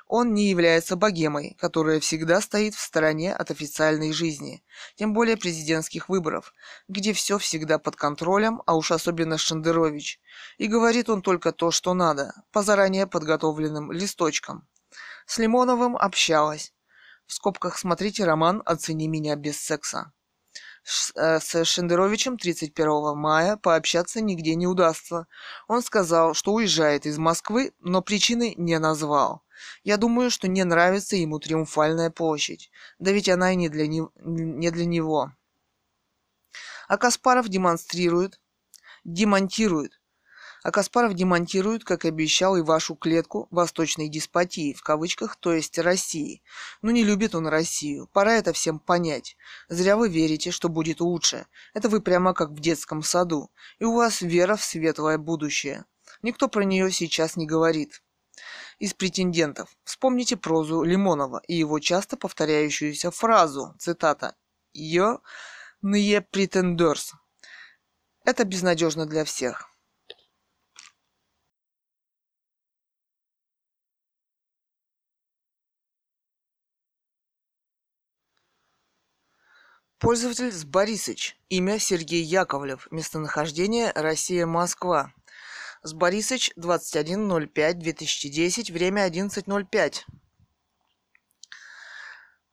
Он не является богемой, которая всегда стоит в стороне от официальной жизни, тем более президентских выборов, где все всегда под контролем, а уж особенно Шендерович. И говорит он только то, что надо, по заранее подготовленным листочкам. С Лимоновым общалась. В скобках смотрите роман «Оцени меня без секса». Э, с Шендеровичем 31 мая пообщаться нигде не удастся. Он сказал, что уезжает из Москвы, но причины не назвал. Я думаю, что не нравится ему Триумфальная площадь. Да ведь она и не для, не, не для него. А Каспаров демонстрирует, демонтирует а Каспаров демонтирует, как обещал, и вашу клетку восточной деспотии, в кавычках, то есть России. Но не любит он Россию. Пора это всем понять. Зря вы верите, что будет лучше. Это вы прямо как в детском саду. И у вас вера в светлое будущее. Никто про нее сейчас не говорит. Из претендентов. Вспомните прозу Лимонова и его часто повторяющуюся фразу, цитата, «Yo не претендерс». Это безнадежно для всех. Пользователь с Борисыч. Имя Сергей Яковлев. Местонахождение Россия, Москва. С Борисыч 21.05.2010. Время 11.05.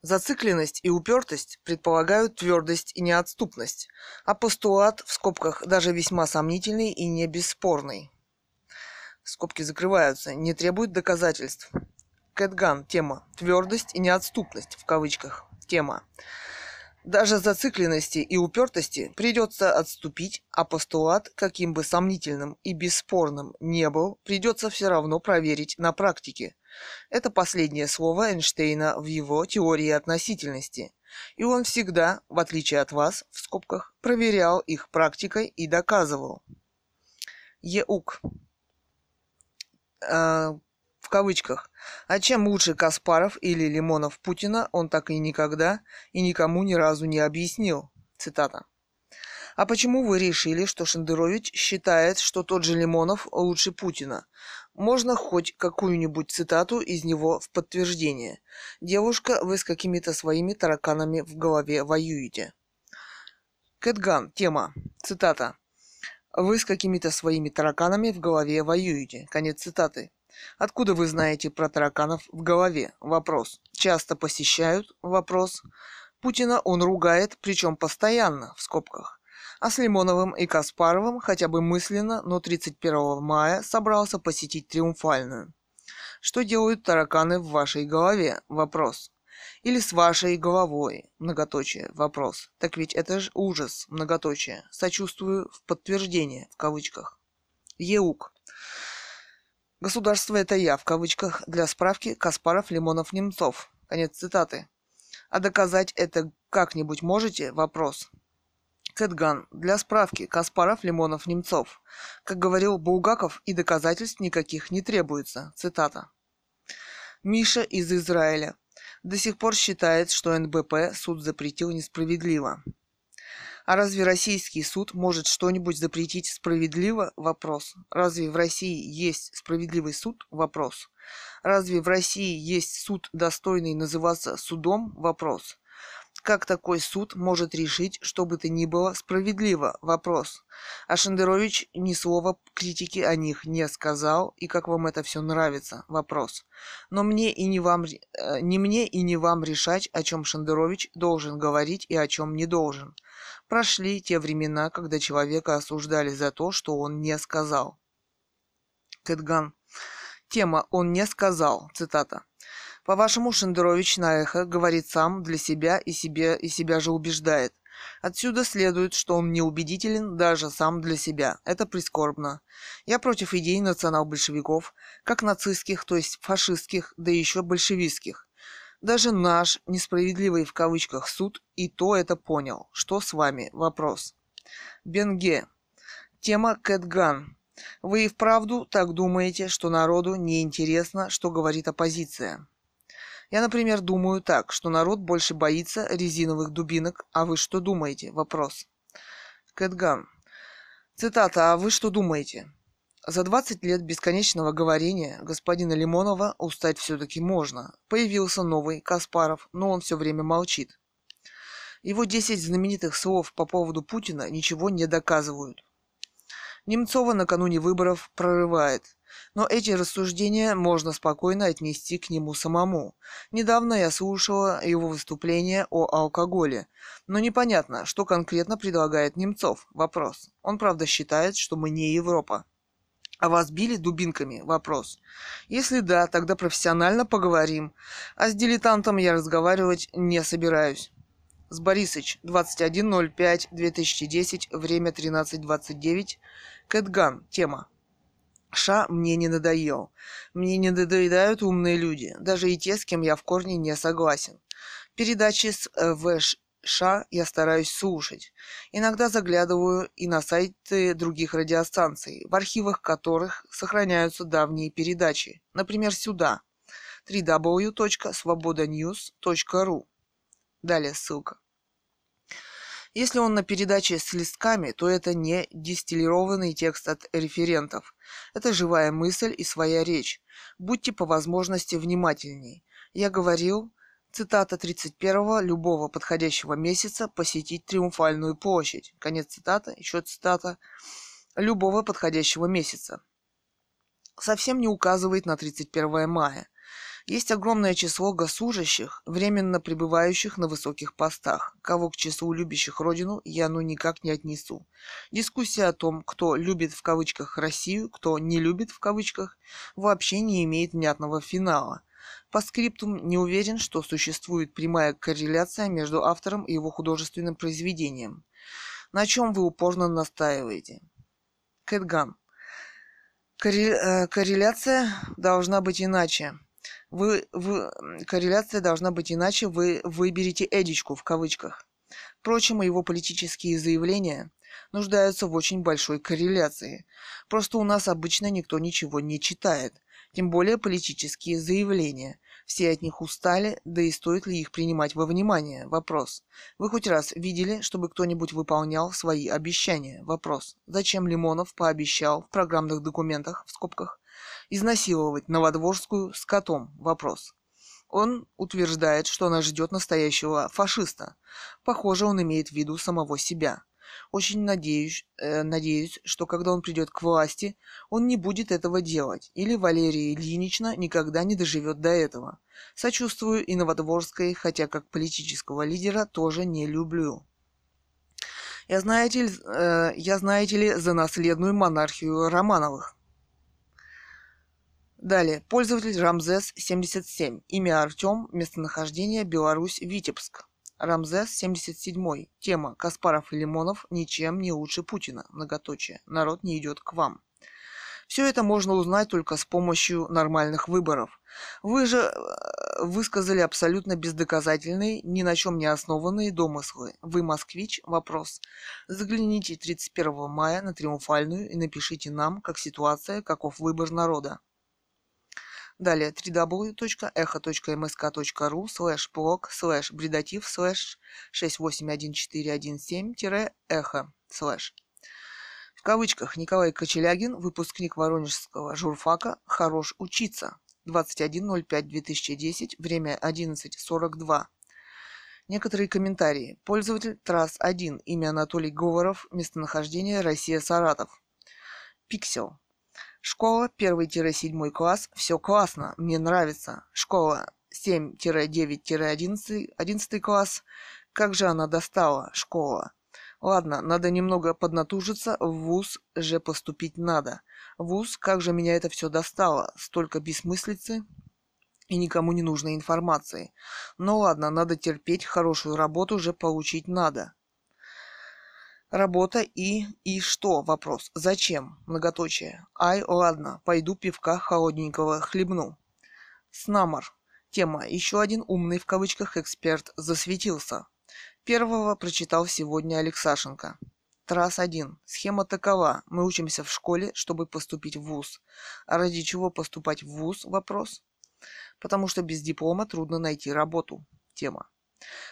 Зацикленность и упертость предполагают твердость и неотступность, а постулат, в скобках, даже весьма сомнительный и не бесспорный. Скобки закрываются, не требует доказательств. Кэтган. Тема. Твердость и неотступность, в кавычках. Тема. Даже зацикленности и упертости придется отступить, а постулат, каким бы сомнительным и бесспорным не был, придется все равно проверить на практике. Это последнее слово Эйнштейна в его теории относительности. И он всегда, в отличие от вас, в скобках, проверял их практикой и доказывал. ЕУК. В кавычках. А чем лучше Каспаров или Лимонов Путина, он так и никогда и никому ни разу не объяснил. Цитата. А почему вы решили, что Шендерович считает, что тот же Лимонов лучше Путина? Можно хоть какую-нибудь цитату из него в подтверждение. Девушка, вы с какими-то своими тараканами в голове воюете. Кэтган. Тема. Цитата. Вы с какими-то своими тараканами в голове воюете. Конец цитаты. Откуда вы знаете про тараканов в голове? Вопрос. Часто посещают? Вопрос. Путина он ругает, причем постоянно, в скобках. А с Лимоновым и Каспаровым хотя бы мысленно, но 31 мая собрался посетить Триумфальную. Что делают тараканы в вашей голове? Вопрос. Или с вашей головой? Многоточие. Вопрос. Так ведь это же ужас. Многоточие. Сочувствую в подтверждение, в кавычках. Еук. Государство это я, в кавычках, для справки Каспаров, Лимонов, Немцов. Конец цитаты. А доказать это как-нибудь можете? Вопрос. Кэтган. Для справки. Каспаров, Лимонов, Немцов. Как говорил Булгаков, и доказательств никаких не требуется. Цитата. Миша из Израиля. До сих пор считает, что НБП суд запретил несправедливо. А разве российский суд может что-нибудь запретить справедливо? Вопрос. Разве в России есть справедливый суд? Вопрос. Разве в России есть суд, достойный называться судом? Вопрос. Как такой суд может решить, что бы то ни было справедливо? Вопрос. А Шендерович ни слова критики о них не сказал, и как вам это все нравится? Вопрос. Но мне и не вам, э, не мне и не вам решать, о чем Шендерович должен говорить и о чем не должен. Прошли те времена, когда человека осуждали за то, что он не сказал. Кэтган. Тема «Он не сказал». Цитата. По-вашему, Шендерович на эхо говорит сам для себя и, себе, и себя же убеждает. Отсюда следует, что он неубедителен даже сам для себя. Это прискорбно. Я против идей национал-большевиков, как нацистских, то есть фашистских, да еще большевистских. Даже наш несправедливый в кавычках суд и то это понял. Что с вами? Вопрос. Бенге. Тема Кэтган. Вы и вправду так думаете, что народу не интересно, что говорит оппозиция? Я, например, думаю так, что народ больше боится резиновых дубинок, а вы что думаете? Вопрос. Кэтган. Цитата «А вы что думаете?» За 20 лет бесконечного говорения господина Лимонова устать все-таки можно. Появился новый, Каспаров, но он все время молчит. Его 10 знаменитых слов по поводу Путина ничего не доказывают. Немцова накануне выборов прорывает. Но эти рассуждения можно спокойно отнести к нему самому. Недавно я слушала его выступление о алкоголе. Но непонятно, что конкретно предлагает Немцов. Вопрос. Он правда считает, что мы не Европа. А вас били дубинками? Вопрос. Если да, тогда профессионально поговорим. А с дилетантом я разговаривать не собираюсь. С Борисыч, 21.05.2010, время 13.29. Кэтган, тема. Ша мне не надоел. Мне не надоедают умные люди, даже и те, с кем я в корне не согласен. Передачи с э, ВШ Ша я стараюсь слушать. Иногда заглядываю и на сайты других радиостанций, в архивах которых сохраняются давние передачи. Например, сюда www.svobodanews.ru Далее ссылка. Если он на передаче с листками, то это не дистиллированный текст от референтов. Это живая мысль и своя речь. Будьте по возможности внимательней. Я говорил, Цитата 31 любого подходящего месяца посетить Триумфальную площадь. Конец цитаты, еще цитата. Любого подходящего месяца. Совсем не указывает на 31 мая. Есть огромное число госслужащих, временно пребывающих на высоких постах, кого к числу любящих родину я ну никак не отнесу. Дискуссия о том, кто любит в кавычках Россию, кто не любит в кавычках, вообще не имеет внятного финала – по скриптум не уверен, что существует прямая корреляция между автором и его художественным произведением. На чем вы упорно настаиваете? Кэтган. Э, корреляция должна быть иначе. Вы, вы, корреляция должна быть иначе, вы выберете Эдичку в кавычках. Впрочем, его политические заявления нуждаются в очень большой корреляции. Просто у нас обычно никто ничего не читает, тем более политические заявления. Все от них устали, да и стоит ли их принимать во внимание? Вопрос. Вы хоть раз видели, чтобы кто-нибудь выполнял свои обещания? Вопрос. Зачем Лимонов пообещал в программных документах, в скобках, изнасиловать Новодворскую с котом? Вопрос. Он утверждает, что она ждет настоящего фашиста. Похоже, он имеет в виду самого себя. Очень надеюсь, э, надеюсь, что когда он придет к власти, он не будет этого делать, или Валерия Ильинична никогда не доживет до этого. Сочувствую и Новодворской, хотя как политического лидера тоже не люблю. Я знаете, ли, э, я знаете ли за наследную монархию Романовых. Далее. Пользователь Рамзес 77. Имя Артем. Местонахождение Беларусь, Витебск. Рамзес 77. Тема Каспаров и Лимонов ничем не лучше Путина. Многоточие. Народ не идет к вам. Все это можно узнать только с помощью нормальных выборов. Вы же э, высказали абсолютно бездоказательные, ни на чем не основанные домыслы. Вы москвич? Вопрос. Загляните 31 мая на Триумфальную и напишите нам, как ситуация, каков выбор народа. Далее www.echo.msk.ru слэш блог слэш бредатив слэш 681417-эхо слэш. В кавычках Николай Кочелягин, выпускник Воронежского журфака, хорош учиться. 21.05.2010, время 11.42. Некоторые комментарии. Пользователь Трасс-1, имя Анатолий Говоров, местонахождение Россия Саратов. Пиксел. Школа 1-7 класс. Все классно. Мне нравится. Школа 7-9-11 11 класс. Как же она достала, школа. Ладно, надо немного поднатужиться, в ВУЗ же поступить надо. ВУЗ, как же меня это все достало. Столько бессмыслицы и никому не нужной информации. Ну ладно, надо терпеть, хорошую работу же получить надо. Работа и... И что? Вопрос. Зачем? Многоточие. Ай, ладно, пойду пивка холодненького хлебну. Снамар. Тема. Еще один умный в кавычках эксперт засветился. Первого прочитал сегодня Алексашенко. Трасс 1. Схема такова. Мы учимся в школе, чтобы поступить в ВУЗ. А ради чего поступать в ВУЗ? Вопрос. Потому что без диплома трудно найти работу. Тема.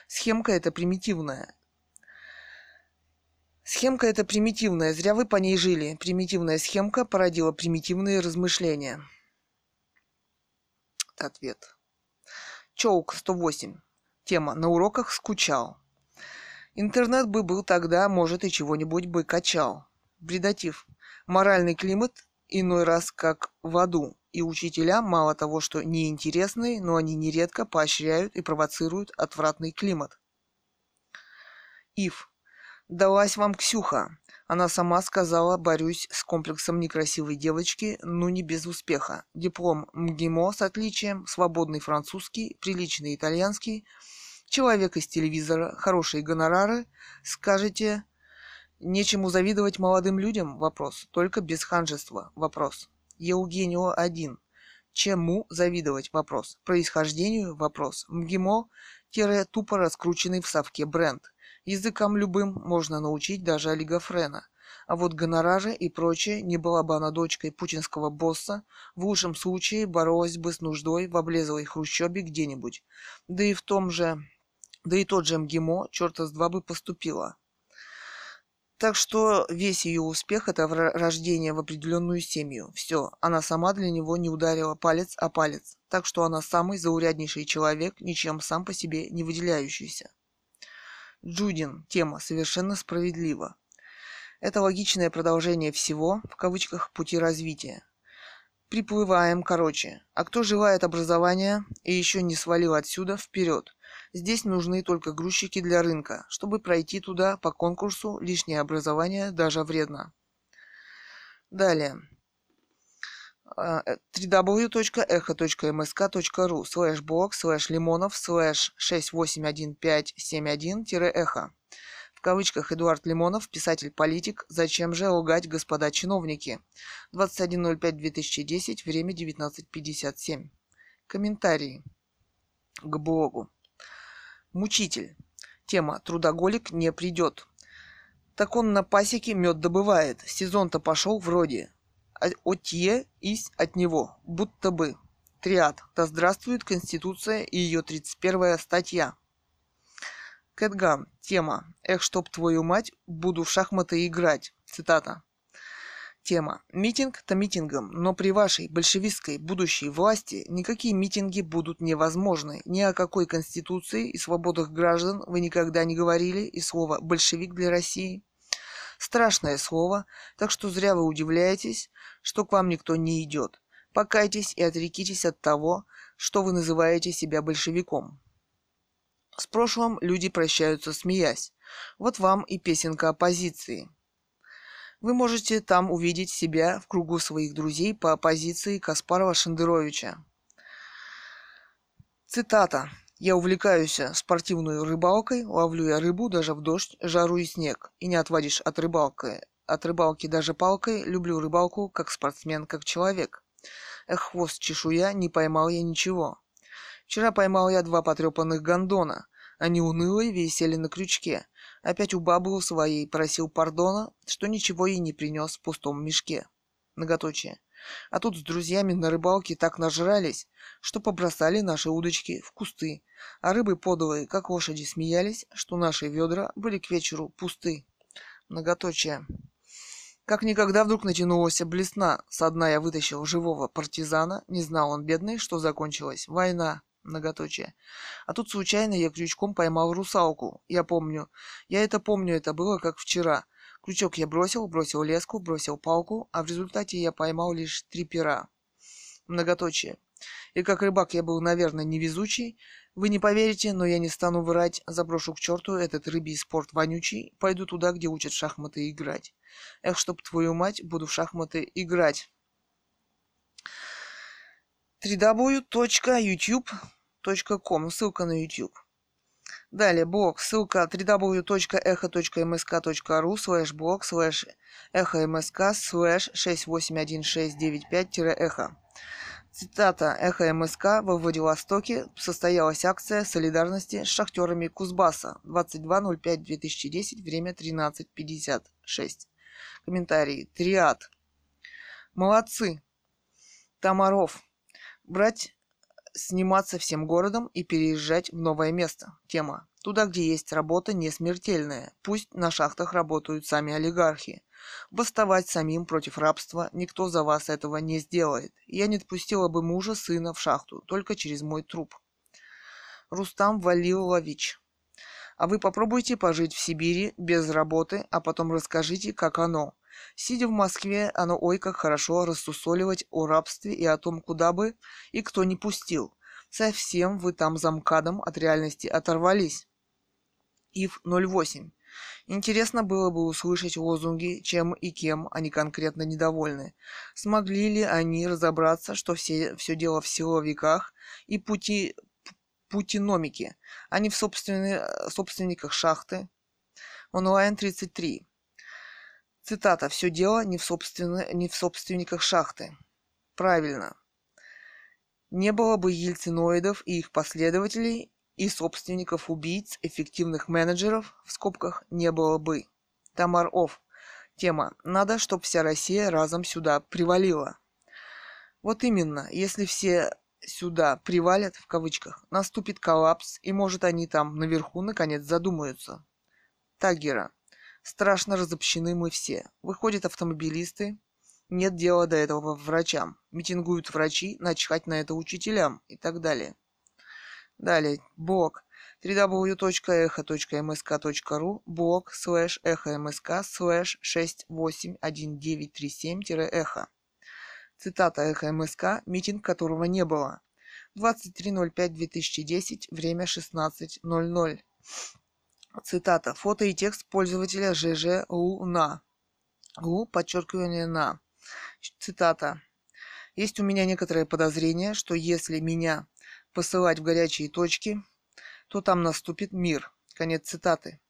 Схемка это примитивная. Схемка эта примитивная, зря вы по ней жили. Примитивная схемка породила примитивные размышления. Ответ. Чоук 108. Тема. На уроках скучал. Интернет бы был тогда, может, и чего-нибудь бы качал. Бредатив. Моральный климат иной раз как в аду. И учителя мало того, что неинтересные, но они нередко поощряют и провоцируют отвратный климат. Ив. Далась вам Ксюха. Она сама сказала, борюсь с комплексом некрасивой девочки, но не без успеха. Диплом МГИМО с отличием, свободный французский, приличный итальянский, человек из телевизора, хорошие гонорары. Скажете, нечему завидовать молодым людям? Вопрос. Только без ханжества? Вопрос. Евгенио один. Чему завидовать? Вопрос. Происхождению? Вопрос. МГИМО-тупо раскрученный в совке бренд. Языкам любым можно научить даже олигофрена. А вот гонорары и прочее не была бы она дочкой путинского босса, в лучшем случае боролась бы с нуждой в облезлой хрущебе где-нибудь. Да и в том же... Да и тот же МГИМО черта с два бы поступила. Так что весь ее успех – это рождение в определенную семью. Все, она сама для него не ударила палец о палец. Так что она самый зауряднейший человек, ничем сам по себе не выделяющийся. Джудин. Тема совершенно справедлива. Это логичное продолжение всего, в кавычках, пути развития. Приплываем, короче. А кто желает образования и еще не свалил отсюда, вперед. Здесь нужны только грузчики для рынка. Чтобы пройти туда по конкурсу, лишнее образование даже вредно. Далее www.echo.msk.ru слэш блог слэш лимонов слэш 681571-эхо. В кавычках Эдуард Лимонов, писатель-политик. Зачем же лгать, господа чиновники? 21.05.2010, время 19.57. Комментарии к блогу. Мучитель. Тема «Трудоголик не придет». Так он на пасеке мед добывает. Сезон-то пошел вроде отье есть от него, будто бы. Триад. Да здравствует Конституция и ее 31 статья. Кэтган. Тема. Эх, чтоб твою мать, буду в шахматы играть. Цитата. Тема. Митинг-то митингом, но при вашей большевистской будущей власти никакие митинги будут невозможны. Ни о какой конституции и свободах граждан вы никогда не говорили, и слово «большевик» для России Страшное слово, так что зря вы удивляетесь, что к вам никто не идет. Покайтесь и отрекитесь от того, что вы называете себя большевиком. С прошлым люди прощаются, смеясь. Вот вам и песенка оппозиции. Вы можете там увидеть себя в кругу своих друзей по оппозиции Каспарова-Шендеровича. Цитата. Я увлекаюсь спортивной рыбалкой, ловлю я рыбу даже в дождь, жару и снег. И не отводишь от рыбалки. От рыбалки даже палкой, люблю рыбалку как спортсмен, как человек. Эх, хвост чешуя, не поймал я ничего. Вчера поймал я два потрепанных гондона. Они унылые висели на крючке. Опять у бабы своей просил пардона, что ничего ей не принес в пустом мешке. Многоточие. А тут с друзьями на рыбалке так нажрались, что побросали наши удочки в кусты, а рыбы подовые, как лошади, смеялись, что наши ведра были к вечеру пусты. Многоточие. Как никогда вдруг натянулась блесна. Со дна я вытащил живого партизана. Не знал он, бедный, что закончилась. Война. Многоточие. А тут случайно я крючком поймал русалку. Я помню. Я это помню, это было как вчера. Крючок я бросил, бросил леску, бросил палку, а в результате я поймал лишь три пера. Многоточие. И как рыбак я был, наверное, невезучий. Вы не поверите, но я не стану врать. Заброшу к черту этот рыбий спорт вонючий. Пойду туда, где учат шахматы играть. Эх, чтоб твою мать, буду в шахматы играть. www.youtube.com Ссылка на YouTube. Далее блог, ссылка www.echo.msk.ru слэш блог слэш эхо слэш 681695-эхо. Цитата «Эхо МСК» во Владивостоке состоялась акция солидарности с шахтерами Кузбасса 22.05.2010, время 13.56. Комментарий. Триад. Молодцы. Тамаров. Брать сниматься всем городом и переезжать в новое место. Тема. Туда, где есть работа не смертельная. Пусть на шахтах работают сами олигархи. Восставать самим против рабства никто за вас этого не сделает. Я не отпустила бы мужа, сына в шахту, только через мой труп. Рустам Валилович. А вы попробуйте пожить в Сибири без работы, а потом расскажите, как оно. Сидя в Москве, оно ой как хорошо рассусоливать о рабстве и о том, куда бы и кто не пустил. Совсем вы там замкадом от реальности оторвались. ИФ 08. Интересно было бы услышать лозунги, чем и кем они конкретно недовольны. Смогли ли они разобраться, что все, все дело в силовиках и пути, путиномике, а не в собственниках шахты? Онлайн 33. Цитата. «Все дело не в, не в собственниках шахты». Правильно. Не было бы ельциноидов и их последователей, и собственников убийц, эффективных менеджеров, в скобках, не было бы. Тамар Офф. Тема. Надо, чтобы вся Россия разом сюда привалила. Вот именно, если все сюда привалят, в кавычках, наступит коллапс, и может они там наверху наконец задумаются. Тагера. Страшно разобщены мы все. Выходят автомобилисты, нет дела до этого врачам. Митингуют врачи, начхать на это учителям и так далее. Далее, блог www.echo.msk.ru блог слэш эхомск слэш 681937-эхо. Цитата Эхо МСК, митинг которого не было. 23.05.2010, время 16.00. Цитата. Фото и текст пользователя ЖЖ Луна. Лу, подчеркивание на. Цитата. Есть у меня некоторое подозрение, что если меня посылать в горячие точки, то там наступит мир. Конец цитаты.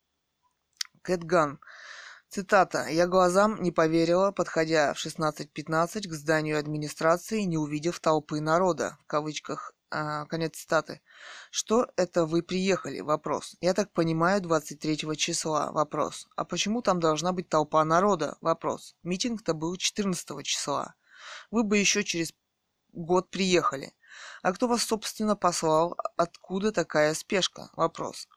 Кэтган. Цитата. «Я глазам не поверила, подходя в 16.15 к зданию администрации, не увидев толпы народа». В кавычках а, конец цитаты. Что это вы приехали? Вопрос. Я так понимаю, 23 числа. Вопрос. А почему там должна быть толпа народа? Вопрос. Митинг-то был 14 числа. Вы бы еще через год приехали. А кто вас, собственно, послал? Откуда такая спешка? Вопрос.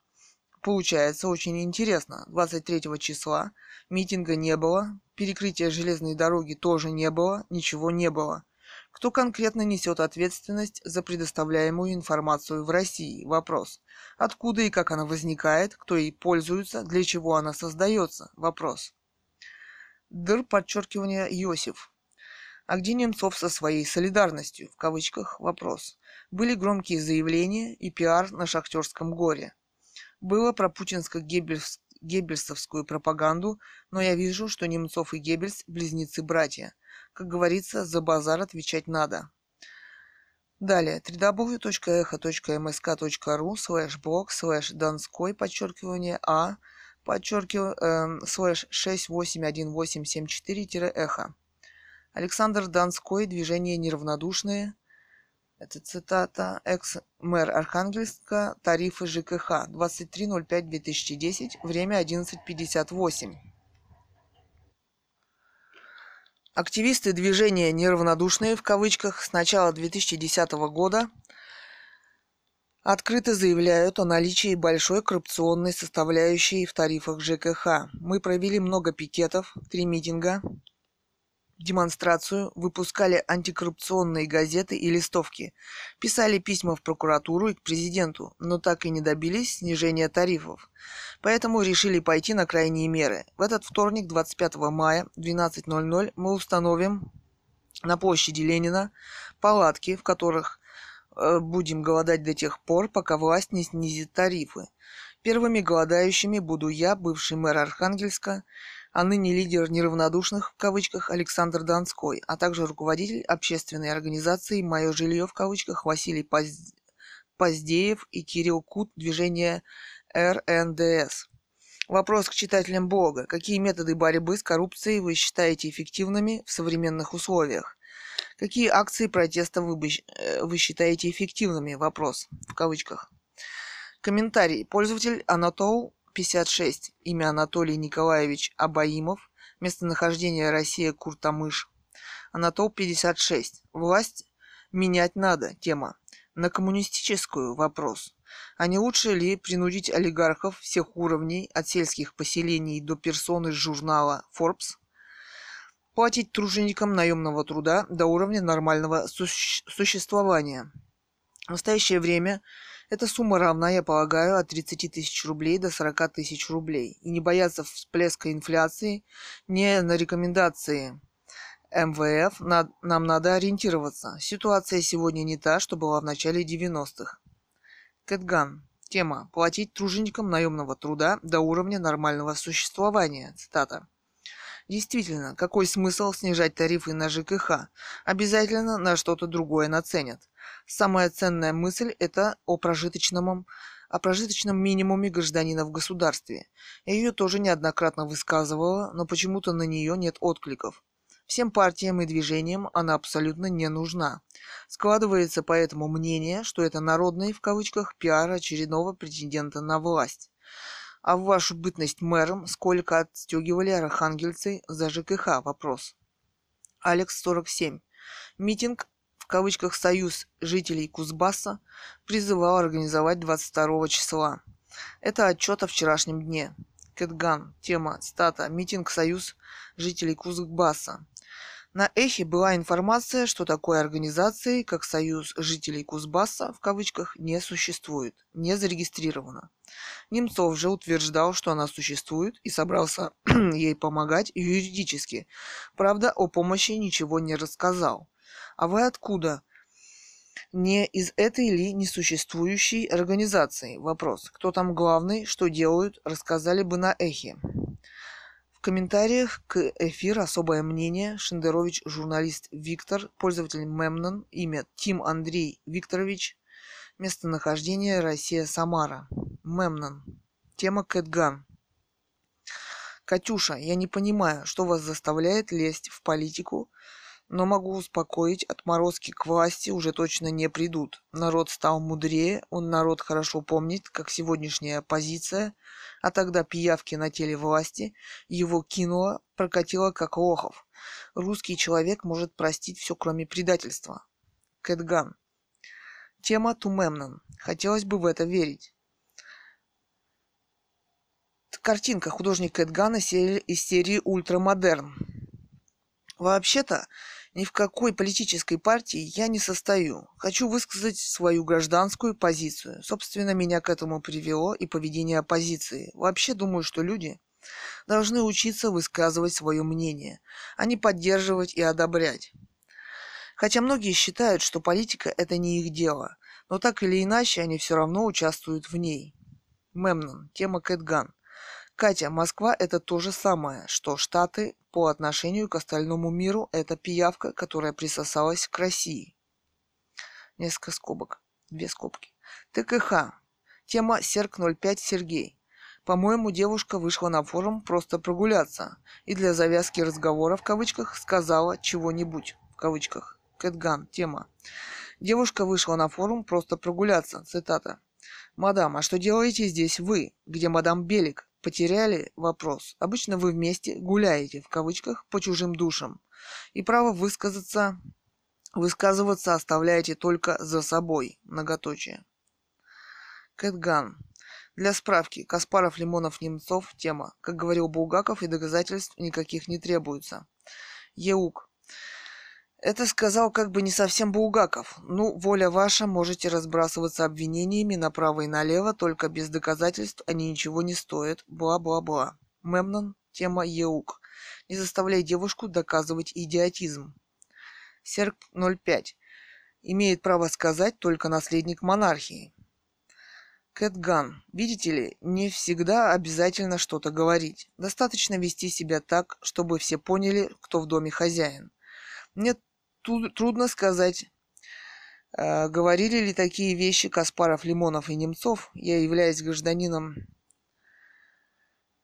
Получается очень интересно. 23 числа митинга не было, перекрытия железной дороги тоже не было, ничего не было. Кто конкретно несет ответственность за предоставляемую информацию в России? Вопрос. Откуда и как она возникает? Кто ей пользуется? Для чего она создается? Вопрос. Др подчеркивание Иосиф. А где Немцов со своей солидарностью? В кавычках вопрос. Были громкие заявления и пиар на шахтерском горе. Было про путинско-геббельсовскую пропаганду, но я вижу, что Немцов и Геббельс – близнецы-братья. Как говорится, за базар отвечать надо. Далее, www.echo.msk.ru слэш блог слэш донской подчеркивание а подчеркивание э, слэш 681874-эхо. Александр Донской, движение неравнодушные. Это цитата. Экс-мэр Архангельска, тарифы ЖКХ. 23.05.2010, время 11.58. Активисты движения «Неравнодушные» в кавычках с начала 2010 года открыто заявляют о наличии большой коррупционной составляющей в тарифах ЖКХ. Мы провели много пикетов, три митинга, демонстрацию, выпускали антикоррупционные газеты и листовки, писали письма в прокуратуру и к президенту, но так и не добились снижения тарифов. Поэтому решили пойти на крайние меры. В этот вторник, 25 мая, 12.00, мы установим на площади Ленина палатки, в которых э, будем голодать до тех пор, пока власть не снизит тарифы. Первыми голодающими буду я, бывший мэр Архангельска, а ныне лидер «неравнодушных» в кавычках Александр Донской, а также руководитель общественной организации «Мое жилье» в кавычках Василий Поз... Поздеев и Кирилл Кут движение РНДС. Вопрос к читателям блога. Какие методы борьбы с коррупцией вы считаете эффективными в современных условиях? Какие акции протеста вы, бы, э, вы считаете эффективными? Вопрос в кавычках. Комментарий. Пользователь Анатол 56. Имя Анатолий Николаевич Абаимов. Местонахождение Россия Куртамыш. Анатол 56. Власть менять надо. Тема. На коммунистическую вопрос. А не лучше ли принудить олигархов всех уровней, от сельских поселений до персон журнала Forbes, платить труженикам наемного труда до уровня нормального суще- существования? В настоящее время эта сумма равна, я полагаю, от 30 тысяч рублей до 40 тысяч рублей. И не бояться всплеска инфляции, не на рекомендации МВФ нам надо ориентироваться. Ситуация сегодня не та, что была в начале 90-х. Кэтган. Тема. Платить труженикам наемного труда до уровня нормального существования. Цитата. Действительно, какой смысл снижать тарифы на ЖКХ? Обязательно на что-то другое наценят. Самая ценная мысль – это о прожиточном, о прожиточном минимуме гражданина в государстве. Я ее тоже неоднократно высказывала, но почему-то на нее нет откликов. Всем партиям и движениям она абсолютно не нужна. Складывается поэтому мнение, что это народный, в кавычках, пиар очередного претендента на власть. А в вашу бытность мэром сколько отстегивали архангельцы за ЖКХ? Вопрос. Алекс 47. Митинг кавычках «Союз жителей Кузбасса» призывал организовать 22 числа. Это отчет о вчерашнем дне. Кэтган. Тема. Стата. Митинг «Союз жителей Кузбасса». На Эхе была информация, что такой организации, как Союз жителей Кузбасса, в кавычках, не существует, не зарегистрирована. Немцов же утверждал, что она существует и собрался *clears throat* ей помогать юридически. Правда, о помощи ничего не рассказал. А вы откуда? Не из этой ли несуществующей организации? Вопрос. Кто там главный, что делают, рассказали бы на Эхе. В комментариях к эфиру особое мнение Шендерович, журналист Виктор, пользователь Мемнон, имя Тим Андрей Викторович, местонахождение Россия Самара, Мемнон, тема Кэтган. Катюша, я не понимаю, что вас заставляет лезть в политику, но могу успокоить, отморозки к власти уже точно не придут. Народ стал мудрее, он народ хорошо помнит, как сегодняшняя оппозиция, а тогда пиявки на теле власти, его кинула, прокатила как лохов. Русский человек может простить все, кроме предательства. Кэтган. Тема Тумемнон. Хотелось бы в это верить. Картинка художник Эдгана из серии «Ультрамодерн». Вообще-то, ни в какой политической партии я не состою. Хочу высказать свою гражданскую позицию. Собственно, меня к этому привело и поведение оппозиции. Вообще думаю, что люди должны учиться высказывать свое мнение, а не поддерживать и одобрять. Хотя многие считают, что политика – это не их дело, но так или иначе они все равно участвуют в ней. Мемнон. Тема Кэтган. Катя, Москва – это то же самое, что Штаты по отношению к остальному миру – это пиявка, которая присосалась к России. Несколько скобок. Две скобки. ТКХ. Тема Серк 05 Сергей. По-моему, девушка вышла на форум просто прогуляться и для завязки разговора в кавычках сказала чего-нибудь в кавычках. Кэтган. Тема. Девушка вышла на форум просто прогуляться. Цитата. «Мадам, а что делаете здесь вы? Где мадам Белик? Потеряли вопрос. Обычно вы вместе гуляете, в кавычках, по чужим душам. И право высказаться, высказываться оставляете только за собой. Многоточие. Кэтган. Для справки, Каспаров, Лимонов, Немцов, тема. Как говорил Булгаков, и доказательств никаких не требуется. Еук. Это сказал как бы не совсем Булгаков. Ну, воля ваша, можете разбрасываться обвинениями направо и налево, только без доказательств они ничего не стоят. Бла-бла-бла. Мемнон, тема Еук. Не заставляй девушку доказывать идиотизм. Серк 05. Имеет право сказать только наследник монархии. Кэтган. Видите ли, не всегда обязательно что-то говорить. Достаточно вести себя так, чтобы все поняли, кто в доме хозяин. Мне трудно сказать, э, говорили ли такие вещи Каспаров, Лимонов и Немцов. Я являюсь гражданином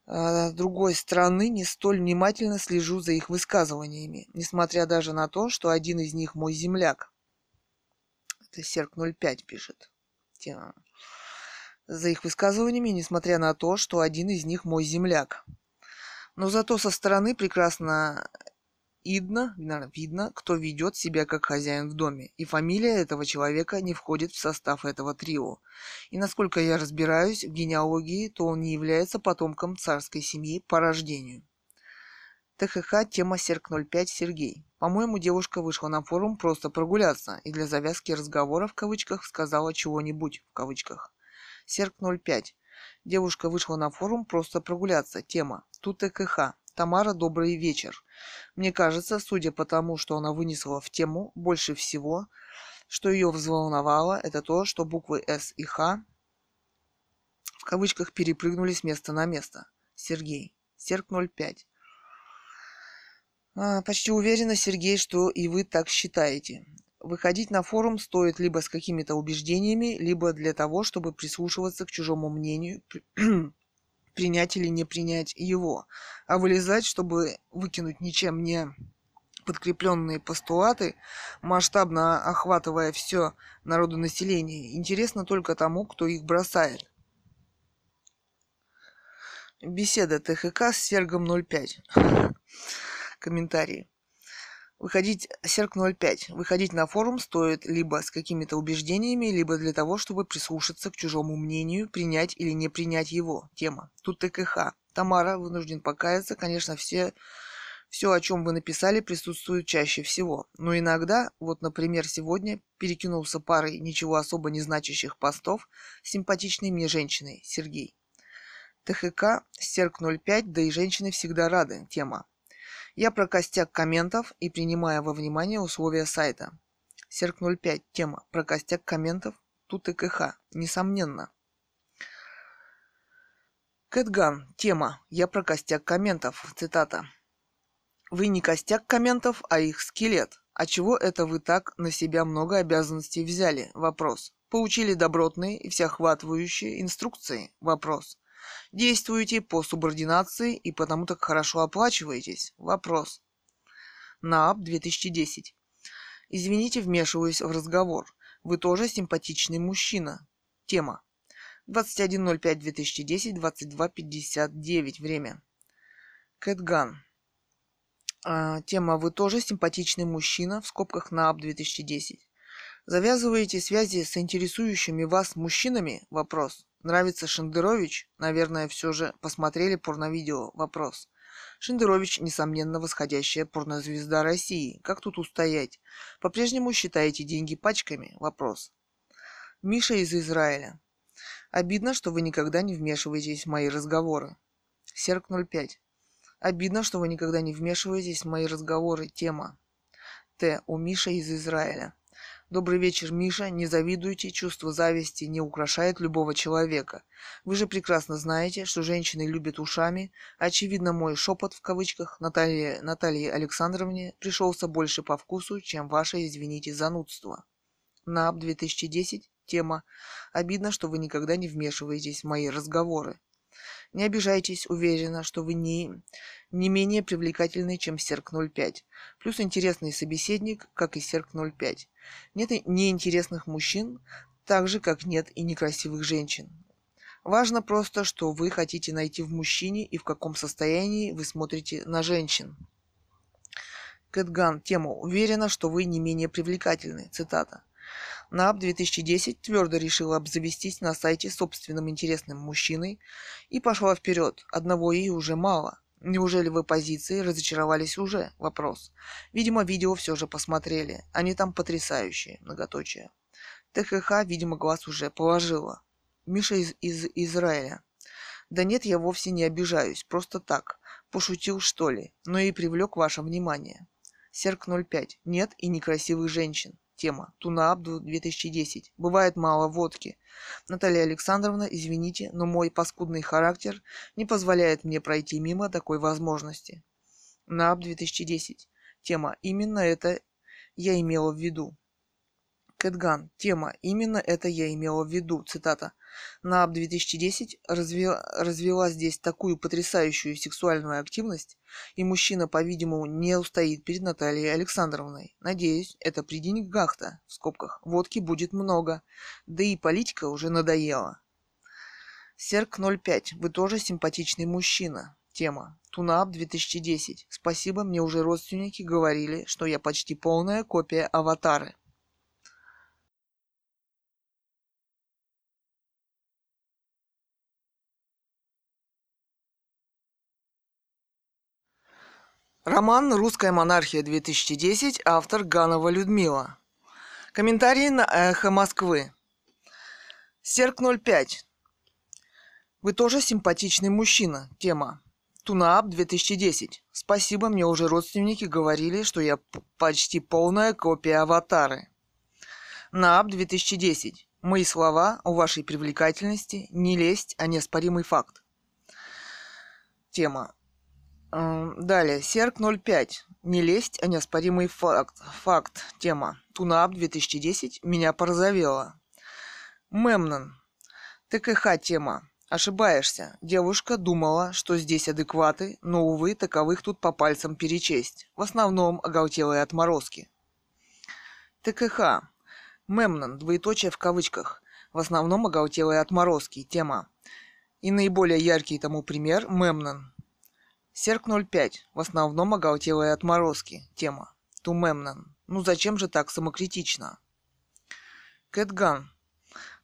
э, другой страны, не столь внимательно слежу за их высказываниями, несмотря даже на то, что один из них мой земляк. Это Серк 05 пишет. За их высказываниями, несмотря на то, что один из них мой земляк. Но зато со стороны прекрасно Идно, видно, кто ведет себя как хозяин в доме, и фамилия этого человека не входит в состав этого трио. И насколько я разбираюсь в генеалогии, то он не является потомком царской семьи по рождению. ТХХ, тема Серк 05 Сергей. По-моему, девушка вышла на форум просто прогуляться и для завязки разговора в кавычках сказала чего-нибудь в кавычках. Серк 05. Девушка вышла на форум просто прогуляться. Тема. Тут ТКХ. Тамара, добрый вечер. Мне кажется, судя по тому, что она вынесла в тему, больше всего, что ее взволновало, это то, что буквы «С» и «Х» в кавычках перепрыгнули с места на место. Сергей. Серк 05. А, почти уверена, Сергей, что и вы так считаете. Выходить на форум стоит либо с какими-то убеждениями, либо для того, чтобы прислушиваться к чужому мнению, *clears throat* принять или не принять его, а вылезать, чтобы выкинуть ничем не подкрепленные постулаты, масштабно охватывая все народонаселение, интересно только тому, кто их бросает. Беседа ТХК с Сергом 05. *laughs* Комментарии. Выходить, Серк 05, выходить на форум стоит либо с какими-то убеждениями, либо для того, чтобы прислушаться к чужому мнению, принять или не принять его. Тема. Тут ТКХ. Тамара, вынужден покаяться, конечно, все, все, о чем вы написали, присутствует чаще всего. Но иногда, вот, например, сегодня перекинулся парой ничего особо не значащих постов с симпатичной мне женщиной, Сергей. ТХК, Серк 05, да и женщины всегда рады. Тема. Я про костяк комментов и принимая во внимание условия сайта. Серк 05. Тема. Про костяк комментов. Тут и КХ. Несомненно. Кэтган. Тема. Я про костяк комментов. Цитата. Вы не костяк комментов, а их скелет. А чего это вы так на себя много обязанностей взяли? Вопрос. Получили добротные и всеохватывающие инструкции? Вопрос. Действуете по субординации и потому так хорошо оплачиваетесь? Вопрос. НААП 2010. Извините, вмешиваюсь в разговор. Вы тоже симпатичный мужчина. Тема. 21.05.2010, 22.59. Время. Кэтган. А, тема «Вы тоже симпатичный мужчина» в скобках НААП 2010. Завязываете связи с интересующими вас мужчинами? Вопрос. Нравится Шендерович? Наверное, все же посмотрели порновидео? Вопрос. Шендерович, несомненно, восходящая порнозвезда России. Как тут устоять? По-прежнему считаете деньги пачками? Вопрос. Миша из Израиля. Обидно, что вы никогда не вмешиваетесь в мои разговоры. Серк 05. Обидно, что вы никогда не вмешиваетесь в мои разговоры. Тема. Т. У Миша из Израиля. Добрый вечер, Миша. Не завидуйте, чувство зависти не украшает любого человека. Вы же прекрасно знаете, что женщины любят ушами. Очевидно, мой шепот в кавычках Наталье, Наталье Александровне пришелся больше по вкусу, чем ваше, извините, занудство. НАП 2010. Тема. Обидно, что вы никогда не вмешиваетесь в мои разговоры. Не обижайтесь, уверена, что вы не, не менее привлекательны, чем Серк 05. Плюс интересный собеседник, как и Серк 05. Нет и неинтересных мужчин, так же, как нет и некрасивых женщин. Важно просто, что вы хотите найти в мужчине и в каком состоянии вы смотрите на женщин. Кэтган. Тема. Уверена, что вы не менее привлекательны. Цитата. НАП 2010 твердо решила обзавестись на сайте собственным интересным мужчиной и пошла вперед. Одного ей уже мало. Неужели вы позиции разочаровались уже? Вопрос. Видимо, видео все же посмотрели. Они там потрясающие. Многоточие. ТХХ, видимо, глаз уже положила. Миша из, из Израиля. Да нет, я вовсе не обижаюсь. Просто так. Пошутил, что ли. Но и привлек ваше внимание. Серк 05. Нет и некрасивых женщин. Тема. Туна Абду 2010. Бывает мало водки. Наталья Александровна, извините, но мой паскудный характер не позволяет мне пройти мимо такой возможности. НАБ 2010. Тема. Именно это я имела в виду. Кэтган. Тема. Именно это я имела в виду. Цитата. НААП 2010 развела, развела здесь такую потрясающую сексуальную активность, и мужчина, по-видимому, не устоит перед Натальей Александровной. Надеюсь, это при деньгах-то, в скобках, водки будет много, да и политика уже надоела. Серк 05. Вы тоже симпатичный мужчина. Тема. Тунап 2010. Спасибо, мне уже родственники говорили, что я почти полная копия аватары. Роман «Русская монархия 2010», автор Ганова Людмила. Комментарии на «Эхо Москвы». Серк 05. Вы тоже симпатичный мужчина. Тема. Тунаап 2010. Спасибо, мне уже родственники говорили, что я почти полная копия аватары. Наап 2010. Мои слова о вашей привлекательности не лезть, а неоспоримый факт. Тема. Далее, Серк 05. Не лезть, а неоспоримый факт. Факт. Тема. Тунап 2010. Меня порозовело. Мемнон. ТКХ тема. Ошибаешься. Девушка думала, что здесь адекваты, но, увы, таковых тут по пальцам перечесть. В основном оголтелые отморозки. ТКХ. Мемнон. Двоеточие в кавычках. В основном оголтелые отморозки. Тема. И наиболее яркий тому пример – Мемнон. Серк 05. В основном оголтелые отморозки. Тема. Тумемнан. Ну зачем же так самокритично? Кэтган.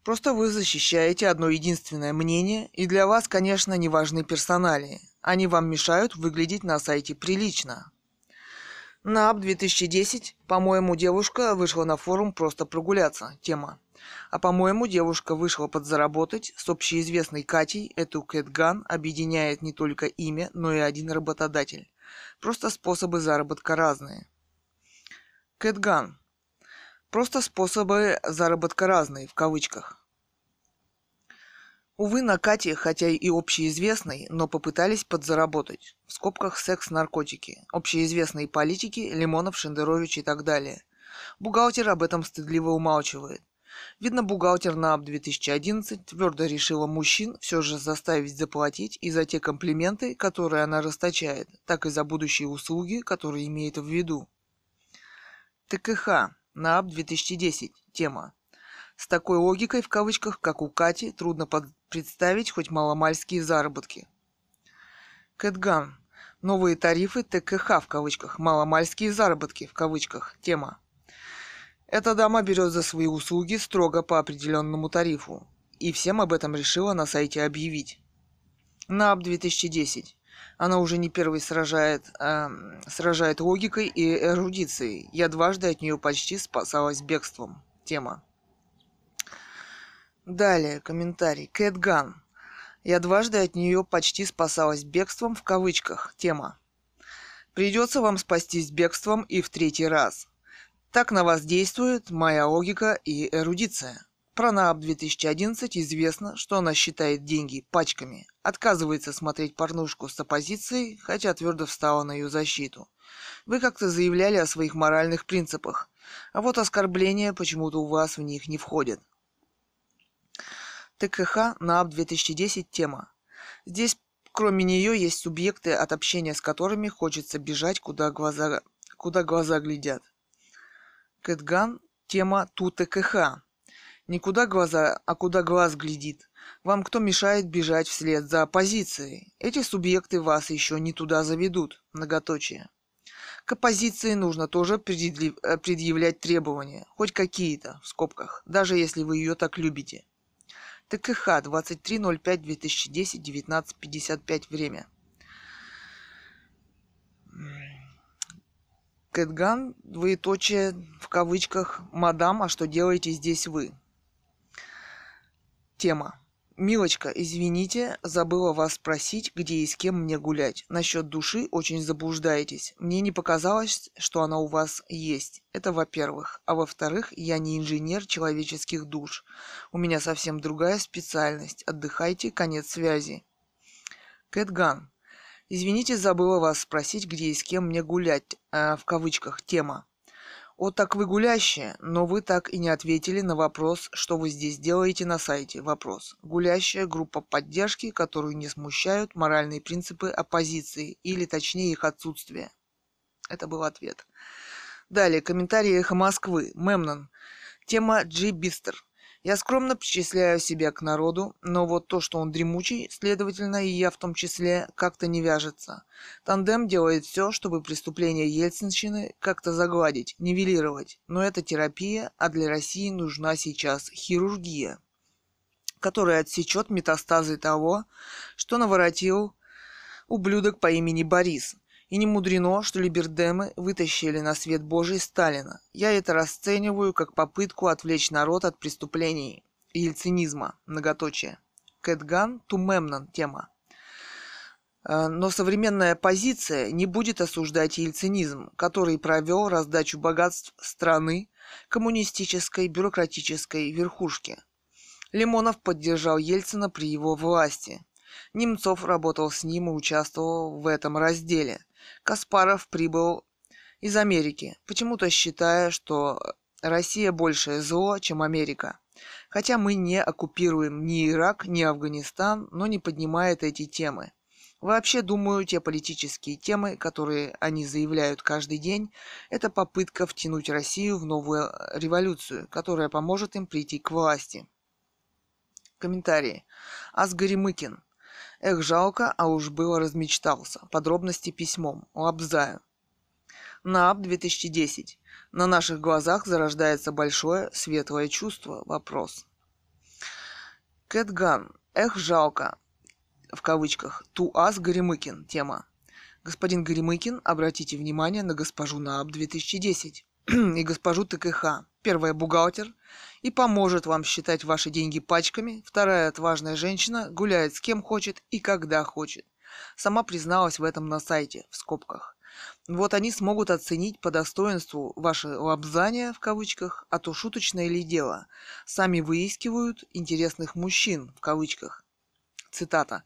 Просто вы защищаете одно единственное мнение, и для вас, конечно, не важны персоналии. Они вам мешают выглядеть на сайте прилично. На АП 2010, по-моему, девушка вышла на форум просто прогуляться. Тема. А по-моему, девушка вышла подзаработать с общеизвестной Катей. Эту Кэтган объединяет не только имя, но и один работодатель. Просто способы заработка разные. Кэтган. Просто способы заработка разные, в кавычках. Увы, на Кате, хотя и общеизвестной, но попытались подзаработать. В скобках секс-наркотики, общеизвестные политики, Лимонов, Шендерович и так далее. Бухгалтер об этом стыдливо умалчивает. Видно, бухгалтер на АП 2011 твердо решила мужчин все же заставить заплатить и за те комплименты, которые она расточает, так и за будущие услуги, которые имеет в виду. ТКХ на АП 2010. Тема. С такой логикой, в кавычках, как у Кати, трудно под... представить хоть маломальские заработки. Кэтган. Новые тарифы ТКХ в кавычках. Маломальские заработки в кавычках. Тема. Эта дама берет за свои услуги строго по определенному тарифу. И всем об этом решила на сайте объявить. НАП 2010. Она уже не первый сражает, э, сражает логикой и эрудицией. Я дважды от нее почти спасалась бегством. Тема. Далее, комментарий. Кэтган. Я дважды от нее почти спасалась бегством в кавычках. Тема. Придется вам спастись бегством и в третий раз. Так на вас действует моя логика и эрудиция. Про НААП 2011 известно, что она считает деньги пачками, отказывается смотреть порнушку с оппозицией, хотя твердо встала на ее защиту. Вы как-то заявляли о своих моральных принципах, а вот оскорбления почему-то у вас в них не входят. ТКХ НААП 2010 тема. Здесь кроме нее есть субъекты, от общения с которыми хочется бежать, куда глаза, куда глаза глядят. Кэтган тема Ту ТКХ. Не куда глаза, а куда глаз глядит. Вам кто мешает бежать вслед за оппозицией? Эти субъекты вас еще не туда заведут. Многоточие. К оппозиции нужно тоже э, предъявлять требования, хоть какие-то, в скобках, даже если вы ее так любите. ТКХ 23.05.2010, 19.55 время. Кэтган, двоеточие, в кавычках, «Мадам, а что делаете здесь вы?» Тема. Милочка, извините, забыла вас спросить, где и с кем мне гулять. Насчет души очень заблуждаетесь. Мне не показалось, что она у вас есть. Это во-первых. А во-вторых, я не инженер человеческих душ. У меня совсем другая специальность. Отдыхайте, конец связи. Кэтган. Извините, забыла вас спросить, где и с кем мне гулять. Э, в кавычках. Тема. О, так вы гулящая, но вы так и не ответили на вопрос, что вы здесь делаете на сайте. Вопрос. Гулящая группа поддержки, которую не смущают моральные принципы оппозиции, или точнее их отсутствие. Это был ответ. Далее, комментарии «Эхо Москвы». Мемнон. Тема Джи Бистер. Я скромно причисляю себя к народу, но вот то, что он дремучий, следовательно, и я в том числе, как-то не вяжется. Тандем делает все, чтобы преступления Ельцинщины как-то загладить, нивелировать. Но это терапия, а для России нужна сейчас хирургия, которая отсечет метастазы того, что наворотил ублюдок по имени Борис. И не мудрено, что либердемы вытащили на свет Божий Сталина. Я это расцениваю как попытку отвлечь народ от преступлений и ельцинизма. Многоточие. Кэтган Тумемнан тема. Э, но современная позиция не будет осуждать ельцинизм, который провел раздачу богатств страны коммунистической бюрократической верхушке. Лимонов поддержал Ельцина при его власти. Немцов работал с ним и участвовал в этом разделе. Каспаров прибыл из Америки, почему-то считая, что Россия большее зло, чем Америка. Хотя мы не оккупируем ни Ирак, ни Афганистан, но не поднимает эти темы. Вообще, думаю, те политические темы, которые они заявляют каждый день, это попытка втянуть Россию в новую революцию, которая поможет им прийти к власти. Комментарии. Асгари Мыкин. Эх, жалко, а уж было размечтался. Подробности письмом. Лобзаю. НААП 2010. На наших глазах зарождается большое светлое чувство. Вопрос. Кэтган. Эх, жалко. В кавычках. Туаз Горемыкин. Тема. Господин Горемыкин, обратите внимание на госпожу НААП 2010 *clears throat* и госпожу ТКХ. Первая бухгалтер и поможет вам считать ваши деньги пачками. Вторая отважная женщина гуляет с кем хочет и когда хочет. Сама призналась в этом на сайте, в скобках. Вот они смогут оценить по достоинству ваше лобзание, в кавычках, а то шуточное ли дело. Сами выискивают интересных мужчин, в кавычках. Цитата.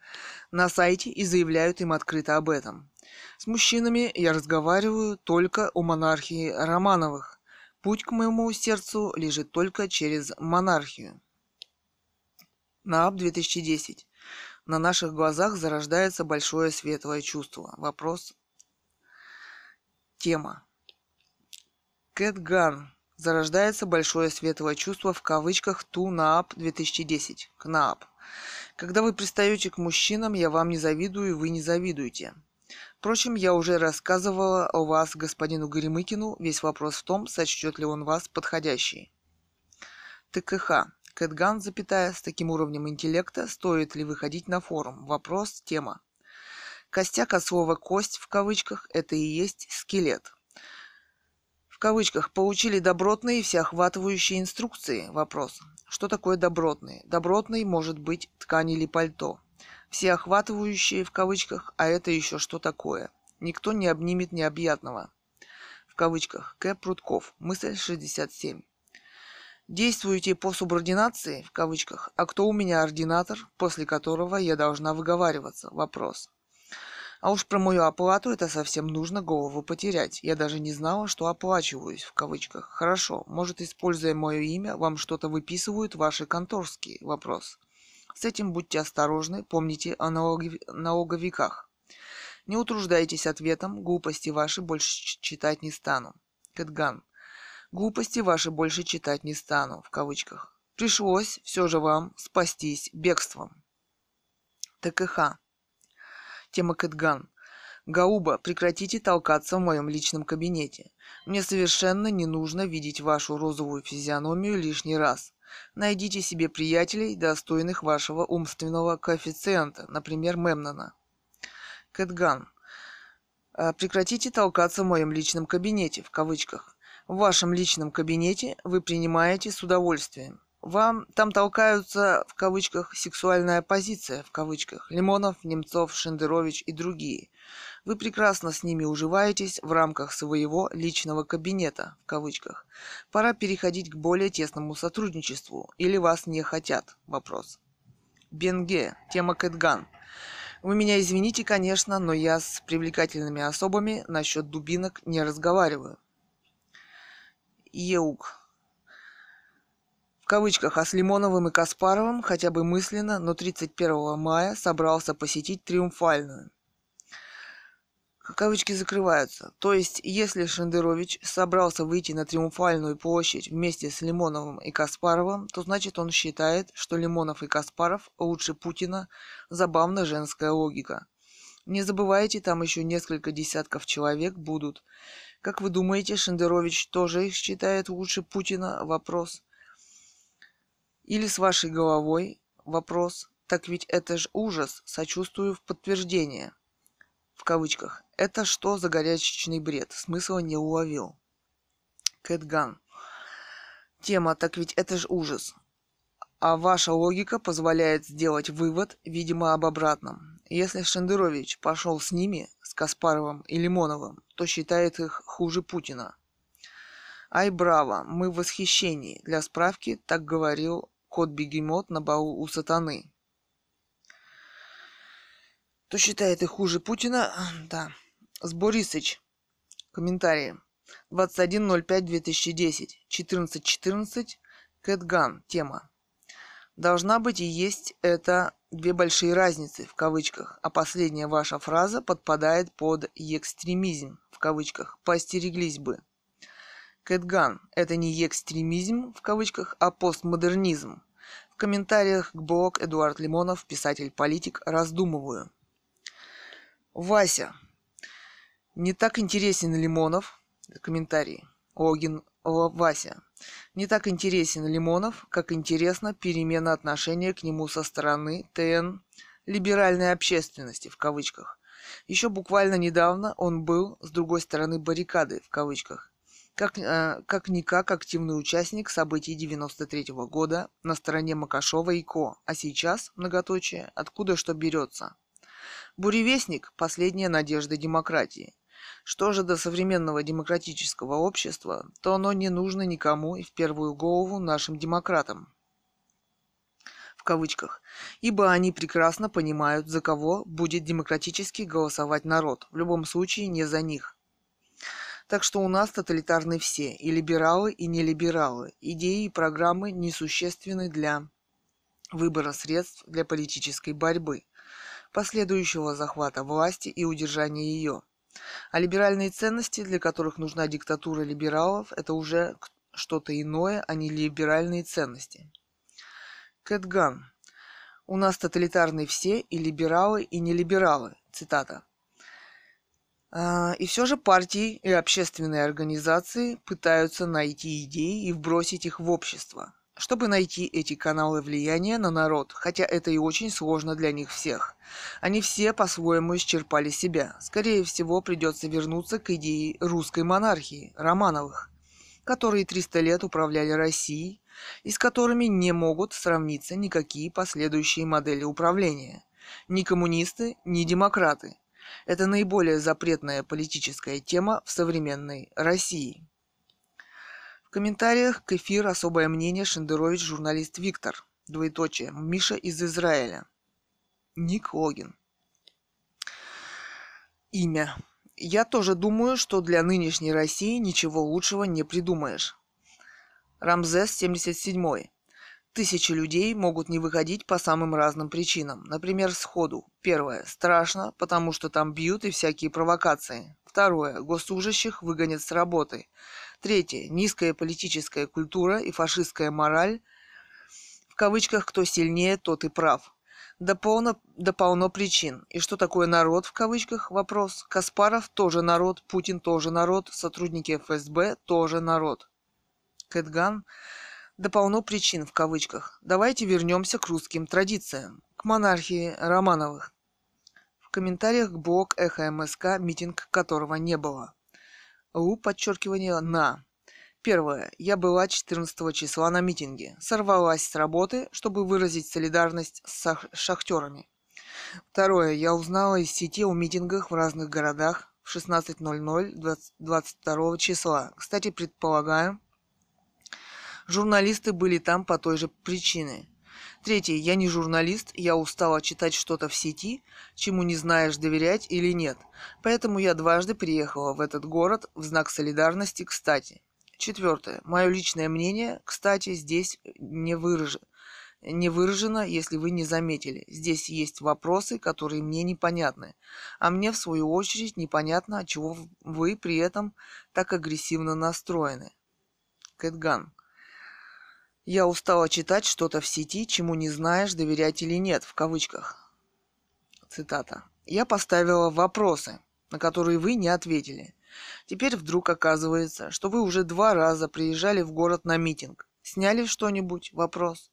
На сайте и заявляют им открыто об этом. С мужчинами я разговариваю только о монархии Романовых. Путь к моему сердцу лежит только через монархию. НААП 2010. На наших глазах зарождается большое светлое чувство. Вопрос. Тема. Кэтган. Зарождается большое светлое чувство в кавычках ту НААП 2010. КНААП. Когда вы пристаете к мужчинам, я вам не завидую, вы не завидуете. Впрочем, я уже рассказывала о вас господину Горемыкину. Весь вопрос в том, сочтет ли он вас подходящей. ТКХ. Кэтган, запятая, с таким уровнем интеллекта, стоит ли выходить на форум? Вопрос, тема. Костяк от слова «кость» в кавычках – это и есть скелет. В кавычках «получили добротные всеохватывающие инструкции?» Вопрос. Что такое добротный? Добротный может быть ткань или пальто. Всеохватывающие в кавычках, а это еще что такое? Никто не обнимет необъятного. В кавычках. К. Прутков. Мысль 67. Действуете по субординации, в кавычках, а кто у меня ординатор, после которого я должна выговариваться? Вопрос. А уж про мою оплату это совсем нужно голову потерять. Я даже не знала, что оплачиваюсь, в кавычках. Хорошо, может, используя мое имя, вам что-то выписывают ваши конторские? Вопрос. С этим будьте осторожны, помните о налоговиках. Не утруждайтесь ответом, глупости ваши больше читать не стану. Кэтган. Глупости ваши больше читать не стану, в кавычках. Пришлось все же вам спастись бегством. ТКХ. Тема Кэтган. Гауба, прекратите толкаться в моем личном кабинете. Мне совершенно не нужно видеть вашу розовую физиономию лишний раз. Найдите себе приятелей, достойных вашего умственного коэффициента, например, Мемнона. Кэтган. «А, прекратите толкаться в моем личном кабинете, в кавычках. В вашем личном кабинете вы принимаете с удовольствием. Вам там толкаются, в кавычках, сексуальная позиция, в кавычках, Лимонов, Немцов, Шендерович и другие. Вы прекрасно с ними уживаетесь в рамках своего личного кабинета, в кавычках. Пора переходить к более тесному сотрудничеству. Или вас не хотят? Вопрос. Бенге. Тема Кэтган. Вы меня извините, конечно, но я с привлекательными особами насчет дубинок не разговариваю. Еук в кавычках, а с Лимоновым и Каспаровым хотя бы мысленно, но 31 мая собрался посетить Триумфальную. Кавычки закрываются. То есть, если Шендерович собрался выйти на Триумфальную площадь вместе с Лимоновым и Каспаровым, то значит он считает, что Лимонов и Каспаров лучше Путина. Забавно женская логика. Не забывайте, там еще несколько десятков человек будут. Как вы думаете, Шендерович тоже их считает лучше Путина? Вопрос. Или с вашей головой вопрос. Так ведь это ж ужас, сочувствую в подтверждение. В кавычках. Это что за горячечный бред? Смысла не уловил. Кэтган. Тема, так ведь это ж ужас. А ваша логика позволяет сделать вывод, видимо, об обратном. Если Шендерович пошел с ними, с Каспаровым и Лимоновым, то считает их хуже Путина. Ай, браво, мы в восхищении. Для справки так говорил кот-бегемот на балу у сатаны. Кто считает их хуже Путина? Да. С Борисыч. Комментарии. 21.05.2010. 14.14. Кэтган. Тема. Должна быть и есть это две большие разницы в кавычках, а последняя ваша фраза подпадает под экстремизм в кавычках. Поостереглись бы. Кэтган – это не экстремизм в кавычках, а постмодернизм. В комментариях к блог Эдуард Лимонов, писатель-политик, раздумываю. Вася. Не так интересен Лимонов. Комментарий. Логин О, Вася. Не так интересен Лимонов, как интересна перемена отношения к нему со стороны ТН либеральной общественности в кавычках. Еще буквально недавно он был с другой стороны баррикады в кавычках как, э, как-никак активный участник событий 93 -го года на стороне Макашова и Ко, а сейчас, многоточие, откуда что берется. Буревестник – последняя надежда демократии. Что же до современного демократического общества, то оно не нужно никому и в первую голову нашим демократам. В кавычках. Ибо они прекрасно понимают, за кого будет демократически голосовать народ, в любом случае не за них. Так что у нас тоталитарны все, и либералы, и нелибералы. Идеи и программы несущественны для выбора средств для политической борьбы, последующего захвата власти и удержания ее. А либеральные ценности, для которых нужна диктатура либералов, это уже что-то иное, а не либеральные ценности. Кэтган. У нас тоталитарны все, и либералы, и нелибералы. Цитата. А, и все же партии и общественные организации пытаются найти идеи и вбросить их в общество, чтобы найти эти каналы влияния на народ, хотя это и очень сложно для них всех. Они все по-своему исчерпали себя. Скорее всего, придется вернуться к идее русской монархии, Романовых, которые 300 лет управляли Россией и с которыми не могут сравниться никакие последующие модели управления. Ни коммунисты, ни демократы – это наиболее запретная политическая тема в современной России. В комментариях к эфиру особое мнение Шендерович журналист Виктор. Двоеточие. Миша из Израиля. Ник Логин. Имя. Я тоже думаю, что для нынешней России ничего лучшего не придумаешь. Рамзес 77. Тысячи людей могут не выходить по самым разным причинам. Например, сходу. Первое. Страшно, потому что там бьют и всякие провокации. Второе. Госслужащих выгонят с работы. Третье. Низкая политическая культура и фашистская мораль. В кавычках «кто сильнее, тот и прав». Да полно, да полно причин. И что такое народ в кавычках? Вопрос. Каспаров тоже народ, Путин тоже народ, сотрудники ФСБ тоже народ. Кэтган да полно причин в кавычках. Давайте вернемся к русским традициям, к монархии Романовых. В комментариях блог Эхо МСК, митинг которого не было. У подчеркивание на. Первое. Я была 14 числа на митинге. Сорвалась с работы, чтобы выразить солидарность с шахтерами. Второе. Я узнала из сети о митингах в разных городах в 16.00 22 числа. Кстати, предполагаю, Журналисты были там по той же причине. Третье. Я не журналист, я устала читать что-то в сети, чему не знаешь, доверять или нет. Поэтому я дважды приехала в этот город в знак солидарности, кстати. Четвертое. Мое личное мнение, кстати, здесь не выражено не выражено, если вы не заметили. Здесь есть вопросы, которые мне непонятны. А мне, в свою очередь, непонятно, от чего вы при этом так агрессивно настроены. Кэтган. Я устала читать что-то в сети, чему не знаешь, доверять или нет, в кавычках. Цитата. Я поставила вопросы, на которые вы не ответили. Теперь вдруг оказывается, что вы уже два раза приезжали в город на митинг. Сняли что-нибудь? Вопрос.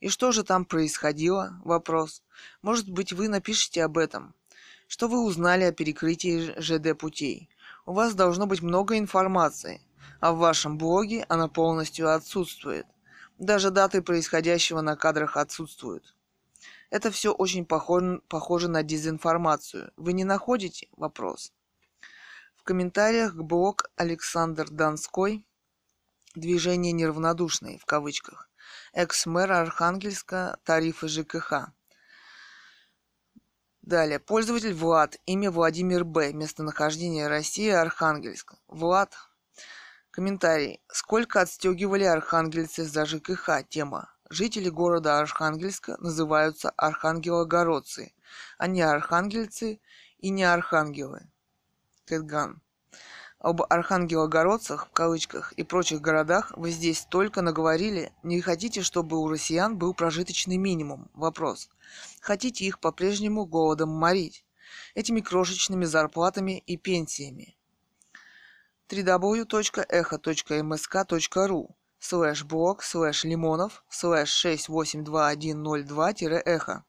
И что же там происходило? Вопрос. Может быть, вы напишите об этом. Что вы узнали о перекрытии ЖД путей? У вас должно быть много информации, а в вашем блоге она полностью отсутствует. Даже даты происходящего на кадрах отсутствуют. Это все очень похоже, похоже на дезинформацию. Вы не находите? Вопрос. В комментариях к блог Александр Донской «Движение неравнодушное» в кавычках. Экс-мэр Архангельска, тарифы ЖКХ. Далее. Пользователь Влад. Имя Владимир Б. Местонахождение Россия, Архангельск. Влад Комментарий. Сколько отстегивали архангельцы за ЖКХ? Тема. Жители города Архангельска называются архангелогородцы, а не архангельцы и не архангелы. Кэтган. Об архангелогородцах, в кавычках, и прочих городах вы здесь только наговорили. Не хотите, чтобы у россиян был прожиточный минимум? Вопрос. Хотите их по-прежнему голодом морить? Этими крошечными зарплатами и пенсиями www.echo.msk.ru слэш блог слэш лимонов слэш 682102-эхо.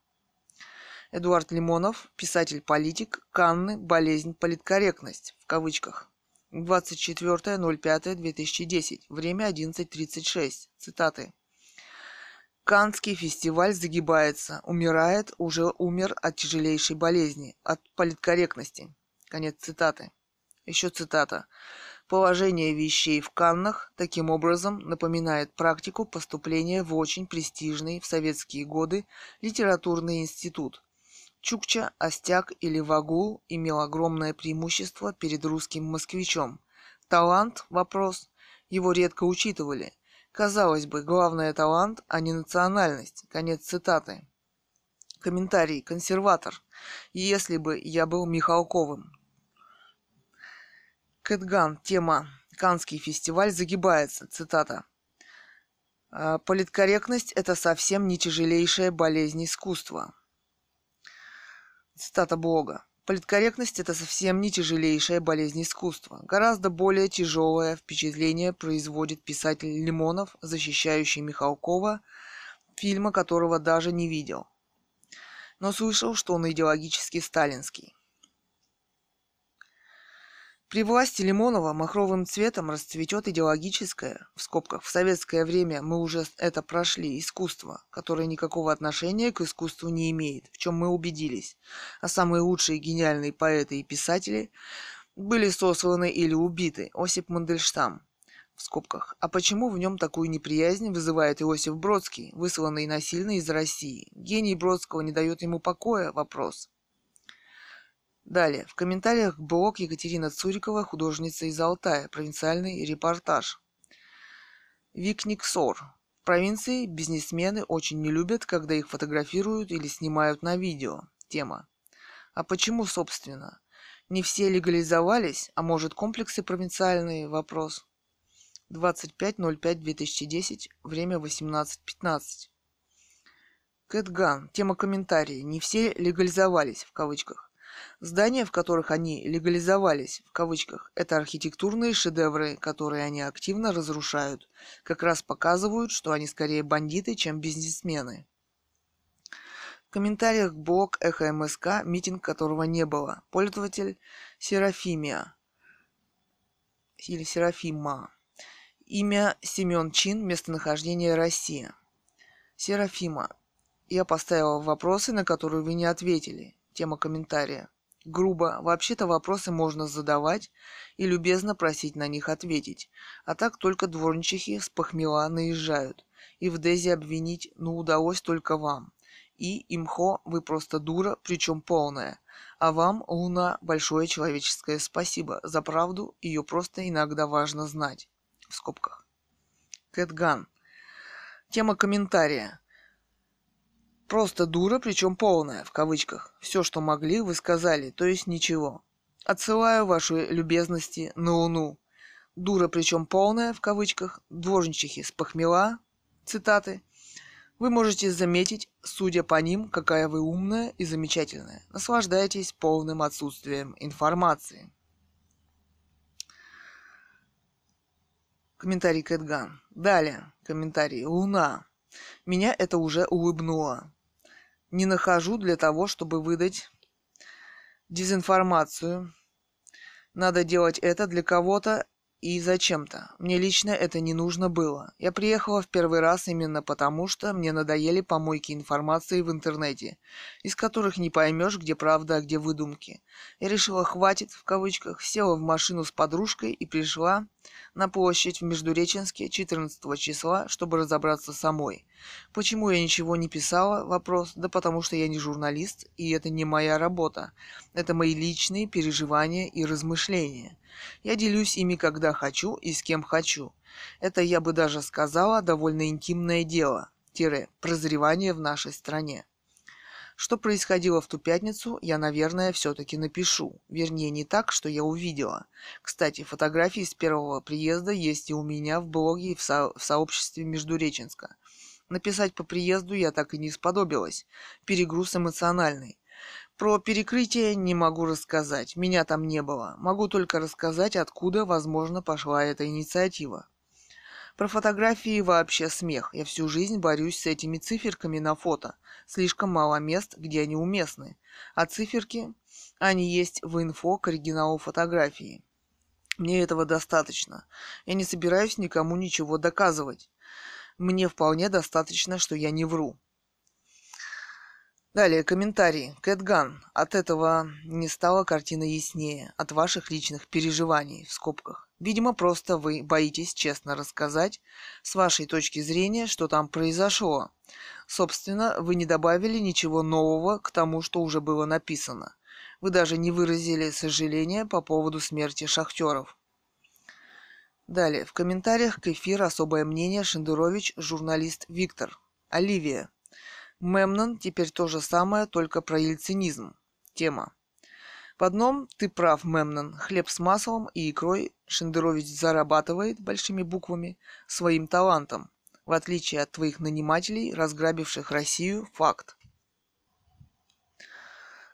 Эдуард Лимонов, писатель-политик, Канны, болезнь, политкорректность, в кавычках. 24.05.2010, время 11.36, цитаты. Канский фестиваль загибается, умирает, уже умер от тяжелейшей болезни, от политкорректности. Конец цитаты. Еще цитата. Положение вещей в Каннах таким образом напоминает практику поступления в очень престижный в советские годы литературный институт. Чукча, Остяк или Вагул имел огромное преимущество перед русским москвичом. Талант – вопрос. Его редко учитывали. Казалось бы, главное талант, а не национальность. Конец цитаты. Комментарий. Консерватор. Если бы я был Михалковым, Кэтган. Тема. Канский фестиваль загибается. Цитата. «А, Политкорректность – это совсем не тяжелейшая болезнь искусства. Цитата блога. Политкорректность – это совсем не тяжелейшая болезнь искусства. Гораздо более тяжелое впечатление производит писатель Лимонов, защищающий Михалкова, фильма которого даже не видел. Но слышал, что он идеологически сталинский. При власти Лимонова махровым цветом расцветет идеологическое, в скобках, в советское время мы уже это прошли, искусство, которое никакого отношения к искусству не имеет, в чем мы убедились. А самые лучшие гениальные поэты и писатели были сосланы или убиты. Осип Мандельштам, в скобках. А почему в нем такую неприязнь вызывает Иосиф Бродский, высланный насильно из России? Гений Бродского не дает ему покоя? Вопрос. Далее. В комментариях блог Екатерина Цурикова, художница из Алтая. Провинциальный репортаж. Викниксор. В провинции бизнесмены очень не любят, когда их фотографируют или снимают на видео. Тема. А почему, собственно? Не все легализовались, а может комплексы провинциальные? Вопрос. 25.05.2010, время 18.15. Кэтган. Тема комментария. Не все легализовались, в кавычках. Здания, в которых они легализовались, в кавычках, это архитектурные шедевры, которые они активно разрушают, как раз показывают, что они скорее бандиты, чем бизнесмены. В комментариях блог Эхо МСК, митинг которого не было. Пользователь Серафимия. Или Серафима. Имя Семен Чин, местонахождение Россия. Серафима. Я поставила вопросы, на которые вы не ответили. Тема комментария. Грубо. Вообще-то вопросы можно задавать и любезно просить на них ответить. А так только дворничихи с похмела наезжают. И в Дезе обвинить, ну, удалось только вам. И, имхо, вы просто дура, причем полная. А вам, Луна, большое человеческое спасибо. За правду ее просто иногда важно знать. В скобках. Кэтган. Тема комментария. Просто дура, причем полная, в кавычках. Все, что могли, вы сказали, то есть ничего. Отсылаю ваши любезности на Луну. Дура, причем полная, в кавычках, дворничихи с цитаты. Вы можете заметить, судя по ним, какая вы умная и замечательная. Наслаждайтесь полным отсутствием информации. Комментарий Кэтган. Далее. Комментарий. Луна. Меня это уже улыбнуло не нахожу для того, чтобы выдать дезинформацию. Надо делать это для кого-то и зачем-то. Мне лично это не нужно было. Я приехала в первый раз именно потому, что мне надоели помойки информации в интернете, из которых не поймешь, где правда, а где выдумки. Я решила «хватит» в кавычках, села в машину с подружкой и пришла на площадь в Междуреченске 14 числа, чтобы разобраться самой. Почему я ничего не писала? Вопрос. Да потому что я не журналист, и это не моя работа. Это мои личные переживания и размышления. Я делюсь ими когда хочу и с кем хочу. Это, я бы даже сказала, довольно интимное дело. Тире, прозревание в нашей стране. Что происходило в ту пятницу, я, наверное, все-таки напишу. Вернее, не так, что я увидела. Кстати, фотографии с первого приезда есть и у меня в блоге и в, со- в сообществе Междуреченска. Написать по приезду я так и не сподобилась. Перегруз эмоциональный. Про перекрытие не могу рассказать, меня там не было. Могу только рассказать, откуда, возможно, пошла эта инициатива. Про фотографии вообще смех. Я всю жизнь борюсь с этими циферками на фото. Слишком мало мест, где они уместны. А циферки, они есть в инфо к оригиналу фотографии. Мне этого достаточно. Я не собираюсь никому ничего доказывать. Мне вполне достаточно, что я не вру. Далее комментарий. Кэтган. От этого не стала картина яснее. От ваших личных переживаний, в скобках. Видимо, просто вы боитесь честно рассказать с вашей точки зрения, что там произошло. Собственно, вы не добавили ничего нового к тому, что уже было написано. Вы даже не выразили сожаления по поводу смерти шахтеров. Далее, в комментариях к эфиру особое мнение Шендерович, журналист Виктор. Оливия. Мемнон теперь то же самое, только про ельцинизм. Тема. В одном ты прав, Мемнон. Хлеб с маслом и икрой Шендерович зарабатывает большими буквами своим талантом, в отличие от твоих нанимателей, разграбивших Россию, факт.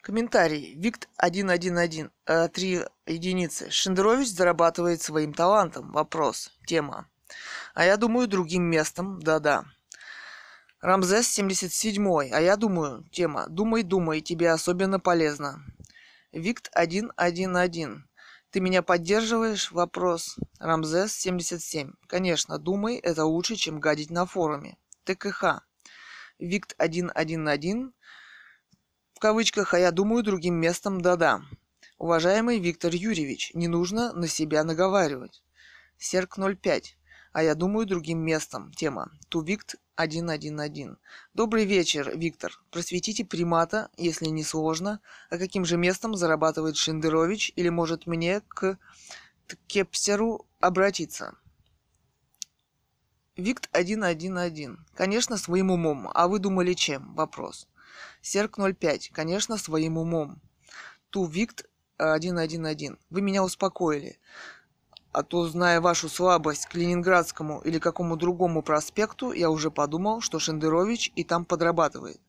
Комментарий. Викт 111. Э, три единицы. Шендерович зарабатывает своим талантом. Вопрос. Тема. А я думаю другим местом. Да-да. Рамзес 77. А я думаю. Тема. Думай, думай. Тебе особенно полезно. Викт 111. Ты меня поддерживаешь? Вопрос. Рамзес 77. Конечно, думай, это лучше, чем гадить на форуме. ТКХ. Викт 111 в кавычках, а я думаю другим местом да-да. Уважаемый Виктор Юрьевич, не нужно на себя наговаривать. Серк 05. А я думаю другим местом. Тема. Тувикт 111. Добрый вечер, Виктор. Просветите примата, если не сложно, а каким же местом зарабатывает Шендерович или может мне к Кепсеру обратиться? Викт 111. Конечно, своим умом. А вы думали чем? Вопрос. Серк 05. Конечно, своим умом. Ту Викт 111. Вы меня успокоили. А то, зная вашу слабость к Ленинградскому или какому другому проспекту, я уже подумал, что Шендерович и там подрабатывает.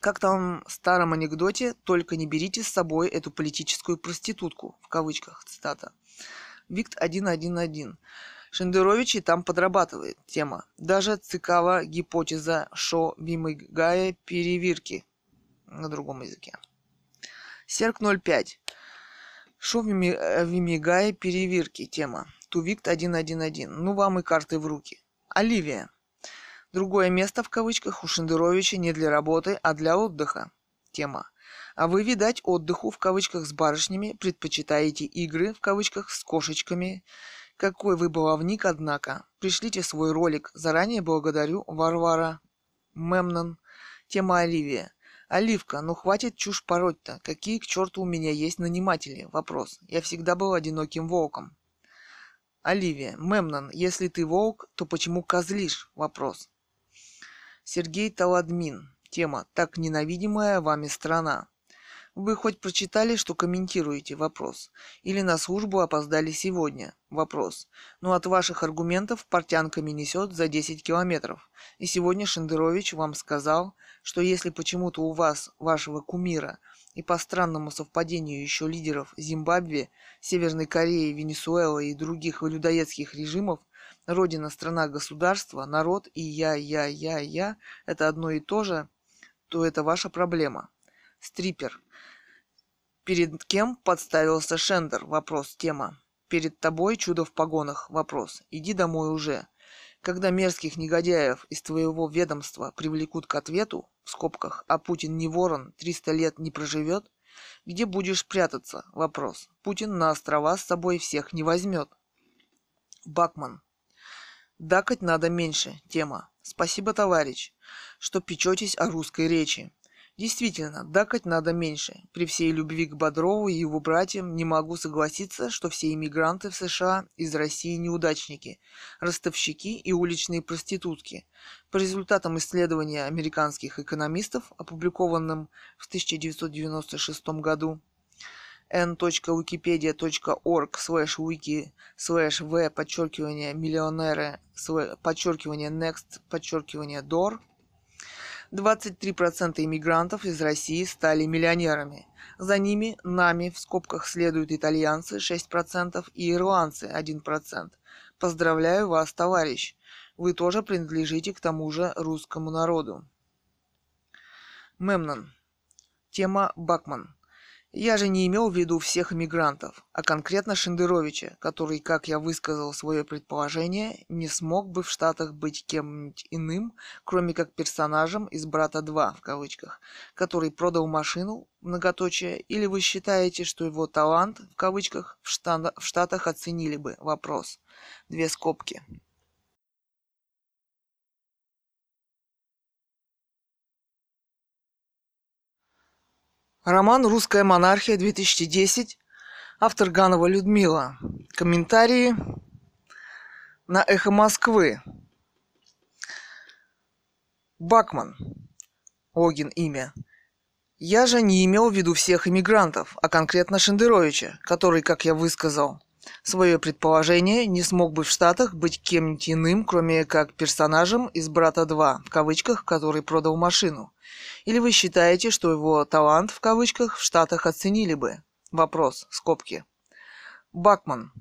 Как там в старом анекдоте, только не берите с собой эту политическую проститутку, в кавычках, цитата. Викт 111. Шендерович и там подрабатывает. Тема. Даже цикава гипотеза шо вимигая перевирки на другом языке. Серк 05. Шо вимигая перевирки. Тема. Тувикт 111. Ну вам и карты в руки. Оливия. Другое место в кавычках у Шендеровича не для работы, а для отдыха. Тема. А вы, видать, отдыху в кавычках с барышнями предпочитаете игры в кавычках с кошечками какой вы баловник, однако. Пришлите свой ролик. Заранее благодарю, Варвара. Мемнон. Тема Оливия. Оливка, ну хватит чушь пороть-то. Какие к черту у меня есть наниматели? Вопрос. Я всегда был одиноким волком. Оливия. Мемнон, если ты волк, то почему козлишь? Вопрос. Сергей Таладмин. Тема. Так ненавидимая вами страна. Вы хоть прочитали, что комментируете? Вопрос. Или на службу опоздали сегодня? Вопрос. Ну от ваших аргументов портянками несет за 10 километров. И сегодня Шендерович вам сказал, что если почему-то у вас, вашего кумира, и по странному совпадению еще лидеров Зимбабве, Северной Кореи, Венесуэлы и других людоедских режимов, родина, страна, государство, народ и я, я, я, я – это одно и то же, то это ваша проблема. Стрипер. Перед кем подставился Шендер? Вопрос. Тема. Перед тобой чудо в погонах. Вопрос. Иди домой уже. Когда мерзких негодяев из твоего ведомства привлекут к ответу, в скобках, а Путин не ворон, 300 лет не проживет, где будешь прятаться? Вопрос. Путин на острова с собой всех не возьмет. Бакман. Дакать надо меньше. Тема. Спасибо, товарищ, что печетесь о русской речи. Действительно, дакать надо меньше. При всей любви к Бодрову и его братьям не могу согласиться, что все иммигранты в США из России неудачники, ростовщики и уличные проститутки. По результатам исследования американских экономистов, опубликованным в 1996 году, n.wikipedia.org slash wiki slash v подчеркивание миллионеры подчеркивание next подчеркивание door 23% иммигрантов из России стали миллионерами. За ними, нами, в скобках следуют итальянцы 6% и ирландцы 1%. Поздравляю вас, товарищ. Вы тоже принадлежите к тому же русскому народу. Мемнон. Тема Бакман. Я же не имел в виду всех иммигрантов, а конкретно Шендеровича, который, как я высказал свое предположение, не смог бы в Штатах быть кем-нибудь иным, кроме как персонажем из «Брата 2», в кавычках, который продал машину, многоточие, или вы считаете, что его талант, в кавычках, в Штатах оценили бы? Вопрос. Две скобки. Роман «Русская монархия» 2010. Автор Ганова Людмила. Комментарии на «Эхо Москвы». Бакман. Логин имя. Я же не имел в виду всех иммигрантов, а конкретно Шендеровича, который, как я высказал, свое предположение, не смог бы в Штатах быть кем-нибудь иным, кроме как персонажем из «Брата 2», в кавычках, который продал машину? Или вы считаете, что его талант, в кавычках, в Штатах оценили бы? Вопрос. Скобки. Бакман.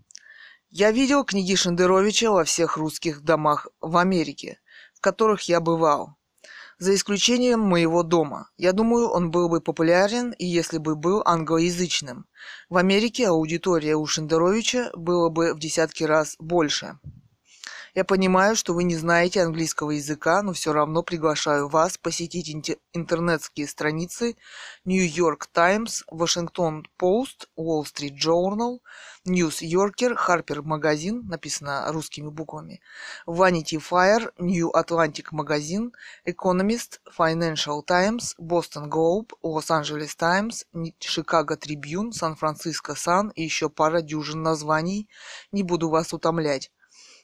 Я видел книги Шендеровича во всех русских домах в Америке, в которых я бывал за исключением моего дома. Я думаю, он был бы популярен, и если бы был англоязычным. В Америке аудитория у Шендеровича было бы в десятки раз больше. Я понимаю, что вы не знаете английского языка, но все равно приглашаю вас посетить интернетские страницы New York Times, Washington Post, Wall Street Journal, News Yorker, Harper Magazine, написано русскими буквами, Vanity Fair, New Atlantic Magazine, Economist, Financial Times, Boston Globe, Los Angeles Times, Chicago Tribune, Сан-Франциско Сан и еще пара дюжин названий. Не буду вас утомлять.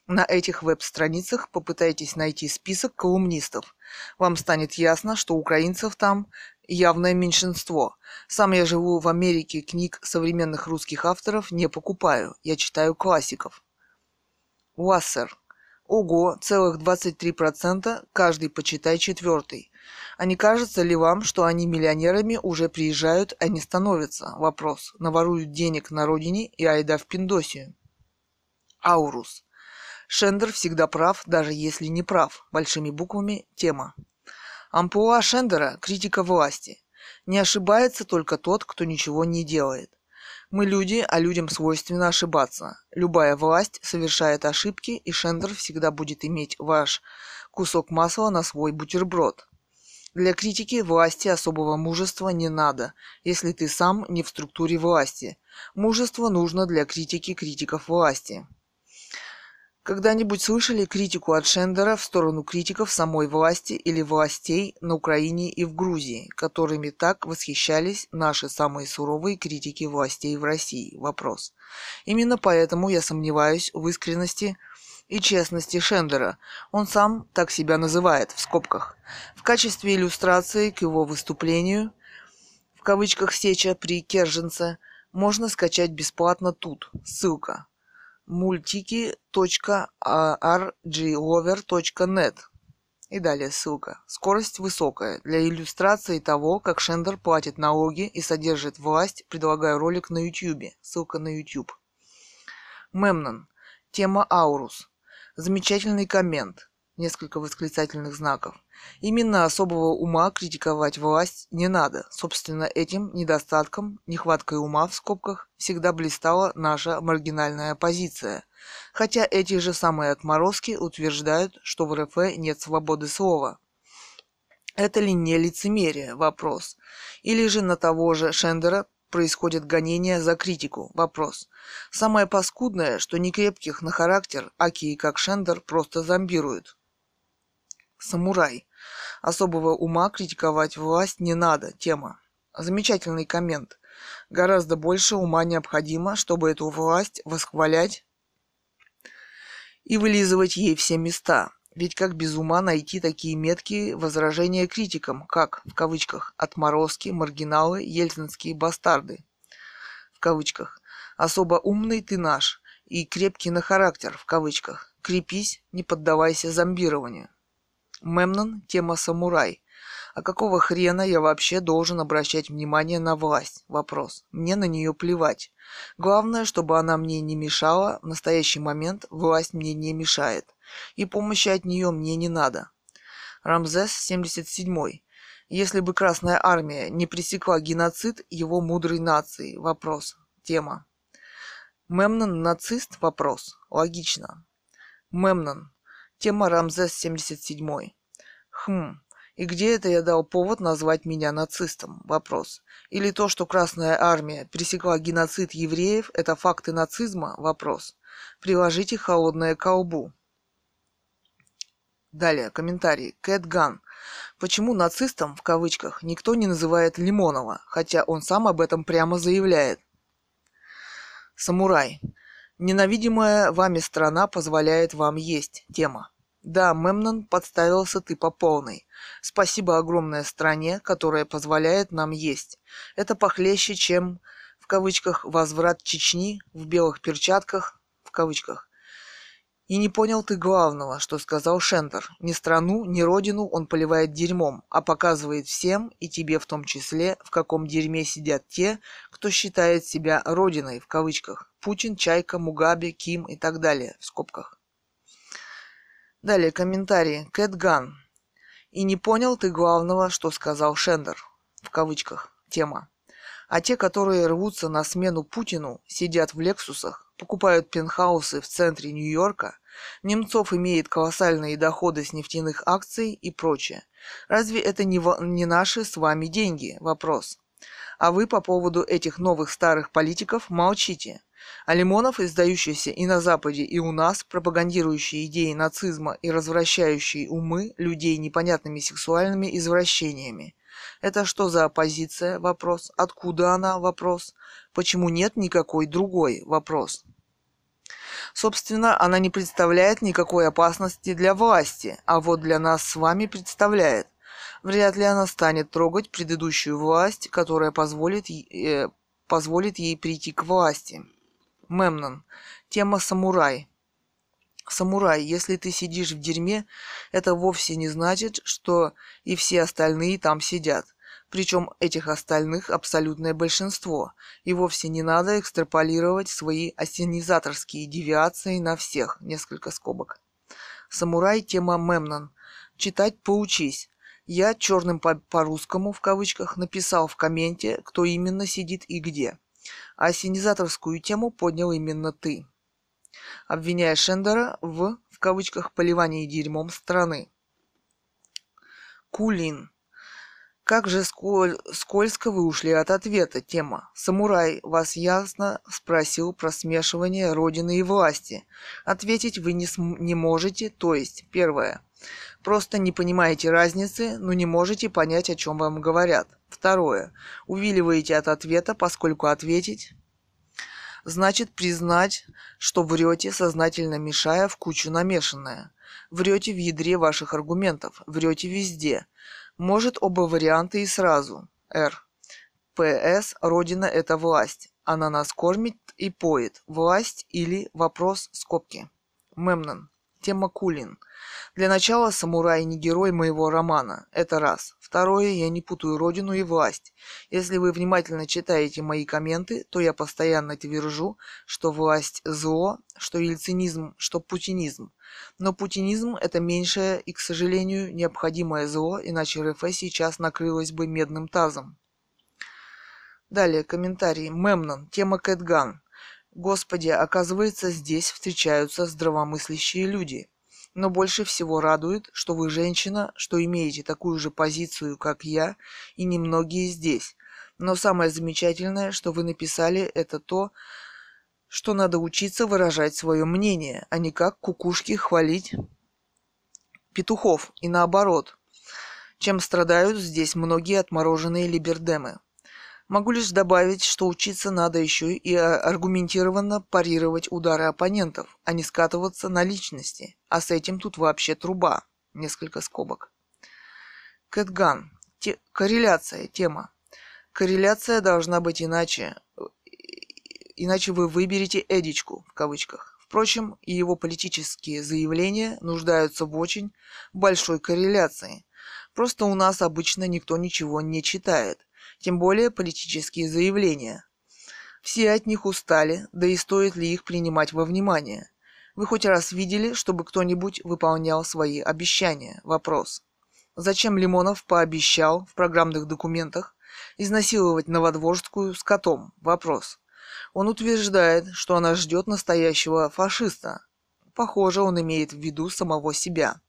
На этих веб-страницах попытайтесь найти список колумнистов. Вам станет ясно, что украинцев там явное меньшинство. Сам я живу в Америке, книг современных русских авторов не покупаю. Я читаю классиков. Уассер. Ого, целых 23%, каждый почитай четвертый. А не кажется ли вам, что они миллионерами уже приезжают, а не становятся? Вопрос. Наворуют денег на родине и айда в Пиндосию. Аурус. Шендер всегда прав, даже если не прав. Большими буквами тема. Амплуа Шендера – критика власти. Не ошибается только тот, кто ничего не делает. Мы люди, а людям свойственно ошибаться. Любая власть совершает ошибки, и Шендер всегда будет иметь ваш кусок масла на свой бутерброд. Для критики власти особого мужества не надо, если ты сам не в структуре власти. Мужество нужно для критики критиков власти. Когда-нибудь слышали критику от Шендера в сторону критиков самой власти или властей на Украине и в Грузии, которыми так восхищались наши самые суровые критики властей в России? Вопрос. Именно поэтому я сомневаюсь в искренности и честности Шендера. Он сам так себя называет, в скобках. В качестве иллюстрации к его выступлению, в кавычках «сеча» при Керженце, можно скачать бесплатно тут. Ссылка multiki.rglover.net и далее ссылка. Скорость высокая. Для иллюстрации того, как Шендер платит налоги и содержит власть, предлагаю ролик на YouTube. Ссылка на YouTube. Мемнон. Тема Аурус. Замечательный коммент несколько восклицательных знаков. Именно особого ума критиковать власть не надо. Собственно, этим недостатком, нехваткой ума в скобках, всегда блистала наша маргинальная позиция. Хотя эти же самые отморозки утверждают, что в РФ нет свободы слова. Это ли не лицемерие? Вопрос. Или же на того же Шендера происходит гонение за критику? Вопрос. Самое паскудное, что некрепких на характер, аки как Шендер, просто зомбируют самурай. Особого ума критиковать власть не надо. Тема. Замечательный коммент. Гораздо больше ума необходимо, чтобы эту власть восхвалять и вылизывать ей все места. Ведь как без ума найти такие меткие возражения критикам, как, в кавычках, отморозки, маргиналы, ельцинские бастарды, в кавычках, особо умный ты наш и крепкий на характер, в кавычках, крепись, не поддавайся зомбированию. Мемнон – тема самурай. А какого хрена я вообще должен обращать внимание на власть? Вопрос. Мне на нее плевать. Главное, чтобы она мне не мешала. В настоящий момент власть мне не мешает. И помощи от нее мне не надо. Рамзес 77. Если бы Красная Армия не пресекла геноцид его мудрой нации. Вопрос. Тема. Мемнон нацист? Вопрос. Логично. Мемнон. Тема Рамзес 77. Хм, и где это я дал повод назвать меня нацистом? Вопрос. Или то, что Красная Армия пересекла геноцид евреев, это факты нацизма? Вопрос. Приложите холодное колбу. Далее, комментарий. Кэт Ган. Почему нацистом, в кавычках, никто не называет Лимонова, хотя он сам об этом прямо заявляет? Самурай. Ненавидимая вами страна позволяет вам есть. Тема. Да, Мемнон, подставился ты по полной. Спасибо огромное стране, которая позволяет нам есть. Это похлеще, чем в кавычках, возврат Чечни в белых перчатках, в кавычках. И не понял ты главного, что сказал Шендер. Ни страну, ни родину он поливает дерьмом, а показывает всем, и тебе в том числе, в каком дерьме сидят те, кто считает себя родиной, в кавычках. Путин, Чайка, Мугабе, Ким и так далее, в скобках. Далее комментарии. Кэт Ган. И не понял ты главного, что сказал Шендер, в кавычках, тема. А те, которые рвутся на смену Путину, сидят в Лексусах, покупают пентхаусы в центре Нью-Йорка, Немцов имеет колоссальные доходы с нефтяных акций и прочее. Разве это не, не наши с вами деньги? Вопрос. А вы по поводу этих новых старых политиков молчите. А Лимонов, издающийся и на Западе, и у нас, пропагандирующий идеи нацизма и развращающий умы людей непонятными сексуальными извращениями. Это что за оппозиция? Вопрос. Откуда она? Вопрос. Почему нет никакой другой? Вопрос. Собственно, она не представляет никакой опасности для власти, а вот для нас с вами представляет. Вряд ли она станет трогать предыдущую власть, которая позволит, э, позволит ей прийти к власти. Мемнон. Тема самурай. Самурай, если ты сидишь в дерьме, это вовсе не значит, что и все остальные там сидят. Причем этих остальных абсолютное большинство, и вовсе не надо экстраполировать свои ассенизаторские девиации на всех, несколько скобок. Самурай тема Мемнон. Читать поучись. Я черным по- по-русскому, в кавычках, написал в комменте, кто именно сидит и где. А ассенизаторскую тему поднял именно ты обвиняя Шендера в, в кавычках, поливании дерьмом страны. Кулин. Как же сколь, скользко вы ушли от ответа, тема. Самурай вас ясно спросил про смешивание родины и власти. Ответить вы не, см- не можете, то есть, первое. Просто не понимаете разницы, но не можете понять, о чем вам говорят. Второе. Увиливаете от ответа, поскольку ответить значит признать, что врете, сознательно мешая в кучу намешанное. Врете в ядре ваших аргументов, врете везде. Может оба варианта и сразу. Р. ПС Родина – это власть. Она нас кормит и поет. Власть или вопрос скобки. Мемнон. Тема Кулин. Для начала самурай не герой моего романа. Это раз. Второе, я не путаю родину и власть. Если вы внимательно читаете мои комменты, то я постоянно твержу, что власть зло, что ельцинизм, что путинизм. Но путинизм – это меньшее и, к сожалению, необходимое зло, иначе РФ сейчас накрылось бы медным тазом. Далее комментарий. Мемнон. Тема Кэтган. Господи, оказывается, здесь встречаются здравомыслящие люди. Но больше всего радует, что вы женщина, что имеете такую же позицию, как я, и немногие здесь. Но самое замечательное, что вы написали, это то, что надо учиться выражать свое мнение, а не как кукушки хвалить петухов и наоборот, чем страдают здесь многие отмороженные либердемы. Могу лишь добавить, что учиться надо еще и аргументированно парировать удары оппонентов, а не скатываться на личности. А с этим тут вообще труба. Несколько скобок. Кэтган. Те- корреляция. Тема. Корреляция должна быть иначе. Иначе вы выберете Эдичку, в кавычках. Впрочем, и его политические заявления нуждаются в очень большой корреляции. Просто у нас обычно никто ничего не читает тем более политические заявления. Все от них устали, да и стоит ли их принимать во внимание? Вы хоть раз видели, чтобы кто-нибудь выполнял свои обещания? Вопрос. Зачем Лимонов пообещал в программных документах изнасиловать Новодворскую с котом? Вопрос. Он утверждает, что она ждет настоящего фашиста. Похоже, он имеет в виду самого себя.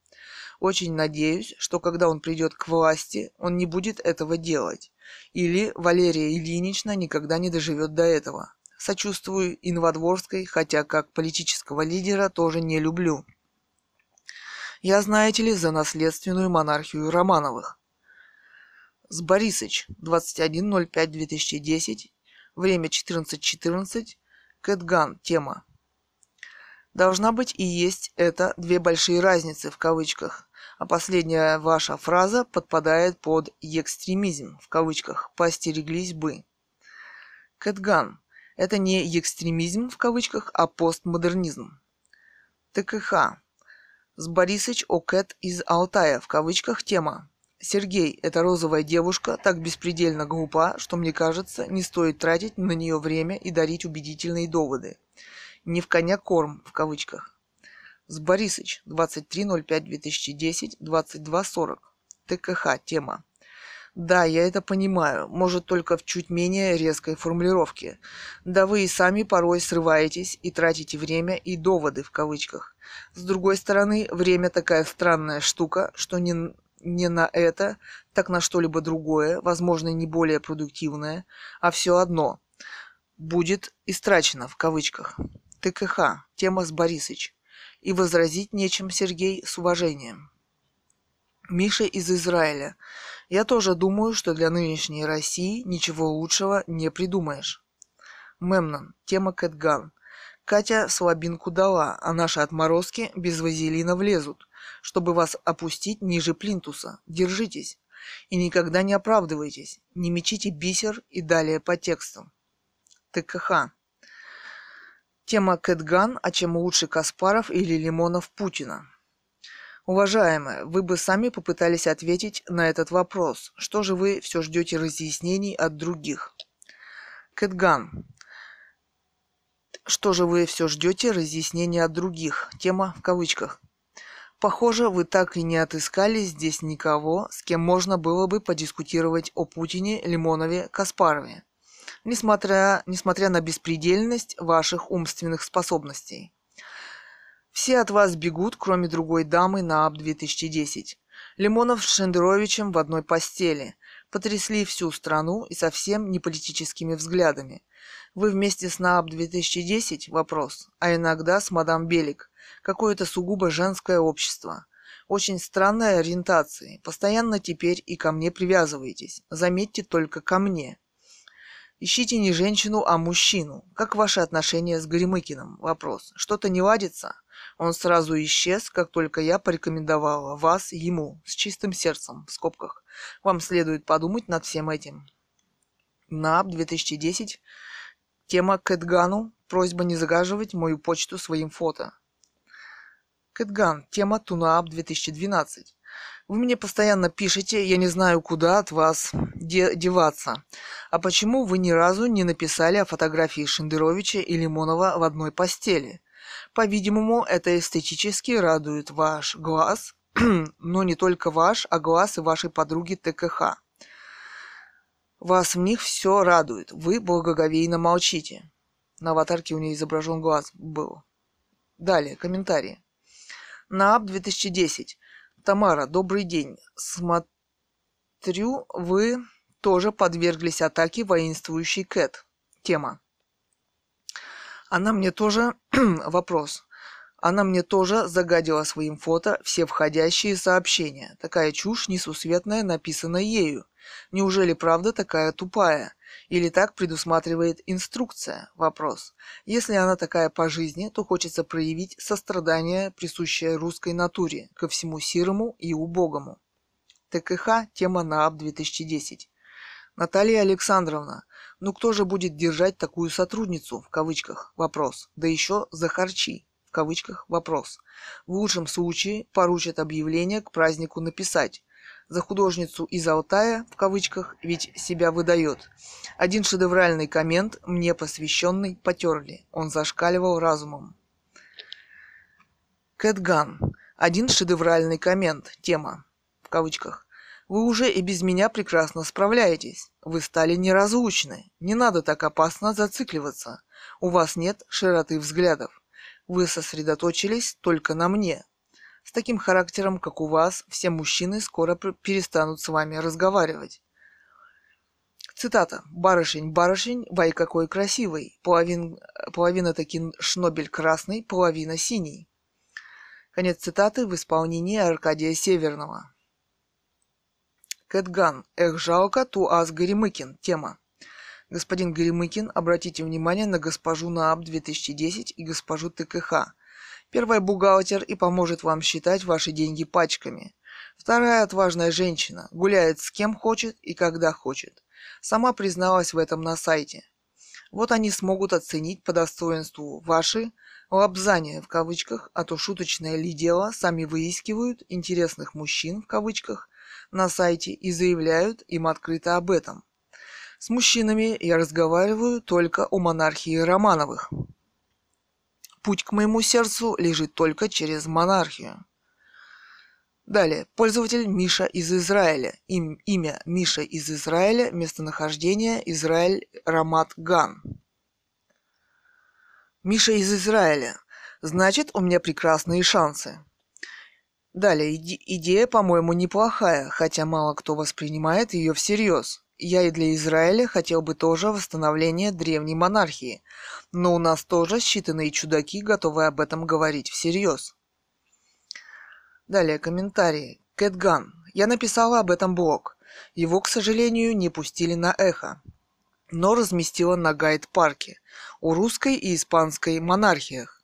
Очень надеюсь, что когда он придет к власти, он не будет этого делать. Или Валерия Ильинична никогда не доживет до этого. Сочувствую Инвадворской, хотя как политического лидера тоже не люблю. Я, знаете ли, за наследственную монархию Романовых. С Борисыч, 21.05.2010, время 14.14, Кэтган, тема. Должна быть и есть это две большие разницы в кавычках а последняя ваша фраза подпадает под «экстремизм» в кавычках «постереглись бы». Кэтган. Это не экстремизм в кавычках, а постмодернизм. ТКХ. С Борисыч Окет из Алтая в кавычках тема. Сергей, эта розовая девушка так беспредельно глупа, что мне кажется, не стоит тратить на нее время и дарить убедительные доводы. Не в коня корм, в кавычках. С Борисыч, 23.05.2010, 22.40. ТКХ, тема. Да, я это понимаю, может только в чуть менее резкой формулировке. Да вы и сами порой срываетесь и тратите время и доводы в кавычках. С другой стороны, время такая странная штука, что не, не на это, так на что-либо другое, возможно, не более продуктивное, а все одно будет истрачено в кавычках. ТКХ, тема с Борисыч. И возразить нечем, Сергей, с уважением. Миша из Израиля. Я тоже думаю, что для нынешней России ничего лучшего не придумаешь. Мемнон. Тема Кэтган. Катя слабинку дала, а наши отморозки без вазелина влезут, чтобы вас опустить ниже плинтуса. Держитесь. И никогда не оправдывайтесь. Не мечите бисер и далее по текстам. ТКХ. Тема Кэтган, а чем лучше Каспаров или Лимонов Путина. Уважаемые, вы бы сами попытались ответить на этот вопрос. Что же вы все ждете разъяснений от других? Кэтган. Что же вы все ждете разъяснений от других? Тема в кавычках. Похоже, вы так и не отыскали здесь никого, с кем можно было бы подискутировать о Путине, Лимонове, Каспарове, несмотря, несмотря на беспредельность ваших умственных способностей. Все от вас бегут, кроме другой дамы на АБ-2010. Лимонов с Шендеровичем в одной постели. Потрясли всю страну и совсем не политическими взглядами. Вы вместе с НААБ-2010? Вопрос. А иногда с мадам Белик. Какое-то сугубо женское общество. Очень странной ориентации. Постоянно теперь и ко мне привязываетесь. Заметьте только ко мне. Ищите не женщину, а мужчину. Как ваши отношения с Горемыкиным? Вопрос. Что-то не ладится? Он сразу исчез, как только я порекомендовала вас ему, с чистым сердцем, в скобках. Вам следует подумать над всем этим. НАП 2010. Тема Кэтгану. Просьба не загаживать мою почту своим фото. Кэтган. Тема Тунаап 2012. Вы мне постоянно пишете, я не знаю, куда от вас де- деваться. А почему вы ни разу не написали о фотографии Шендеровича и Лимонова в одной постели? По-видимому, это эстетически радует ваш глаз, *clears throat* но не только ваш, а глаз и вашей подруги ТКХ. Вас в них все радует. Вы благоговейно молчите. На аватарке у нее изображен глаз был. Далее, комментарии. НААП 2010. Тамара, добрый день. Смотрю, вы тоже подверглись атаке воинствующей Кэт. Тема. Она мне тоже... *clears throat* Вопрос. Она мне тоже загадила своим фото все входящие сообщения. Такая чушь несусветная написана ею. Неужели правда такая тупая? Или так предусматривает инструкция? Вопрос. Если она такая по жизни, то хочется проявить сострадание, присущее русской натуре, ко всему сирому и убогому. ТКХ, тема НААП 2010. Наталья Александровна, ну кто же будет держать такую сотрудницу, в кавычках, вопрос, да еще за харчи, в кавычках, вопрос. В лучшем случае поручат объявление к празднику написать. За художницу из Алтая, в кавычках, ведь себя выдает. Один шедевральный коммент, мне посвященный, потерли. Он зашкаливал разумом. Кэтган. Один шедевральный коммент. Тема. В кавычках. Вы уже и без меня прекрасно справляетесь. Вы стали неразлучны. Не надо так опасно зацикливаться. У вас нет широты взглядов. Вы сосредоточились только на мне. С таким характером, как у вас, все мужчины скоро перестанут с вами разговаривать. Цитата. «Барышень, барышень, вай какой красивый. Половин, половина таки шнобель красный, половина синий». Конец цитаты в исполнении Аркадия Северного. Кэтган. Эх, жалко, Туаз Горемыкин. Тема. Господин Горемыкин, обратите внимание на госпожу НААП 2010 и госпожу ТКХ. Первая бухгалтер и поможет вам считать ваши деньги пачками. Вторая отважная женщина, гуляет с кем хочет и когда хочет. Сама призналась в этом на сайте. Вот они смогут оценить по достоинству ваши лапзания в кавычках, а то шуточное ли дело, сами выискивают интересных мужчин в кавычках на сайте и заявляют им открыто об этом. С мужчинами я разговариваю только о монархии Романовых. Путь к моему сердцу лежит только через монархию. Далее. Пользователь Миша из Израиля. Им, имя Миша из Израиля. Местонахождение Израиль Рамат Ган. Миша из Израиля. Значит, у меня прекрасные шансы. Далее. Иде- идея, по-моему, неплохая, хотя мало кто воспринимает ее всерьез. Я и для Израиля хотел бы тоже восстановления древней монархии, но у нас тоже считанные чудаки готовы об этом говорить всерьез. Далее комментарии. Кэтган. Я написала об этом блог. Его, к сожалению, не пустили на эхо, но разместила на гайд-парке о русской и испанской монархиях.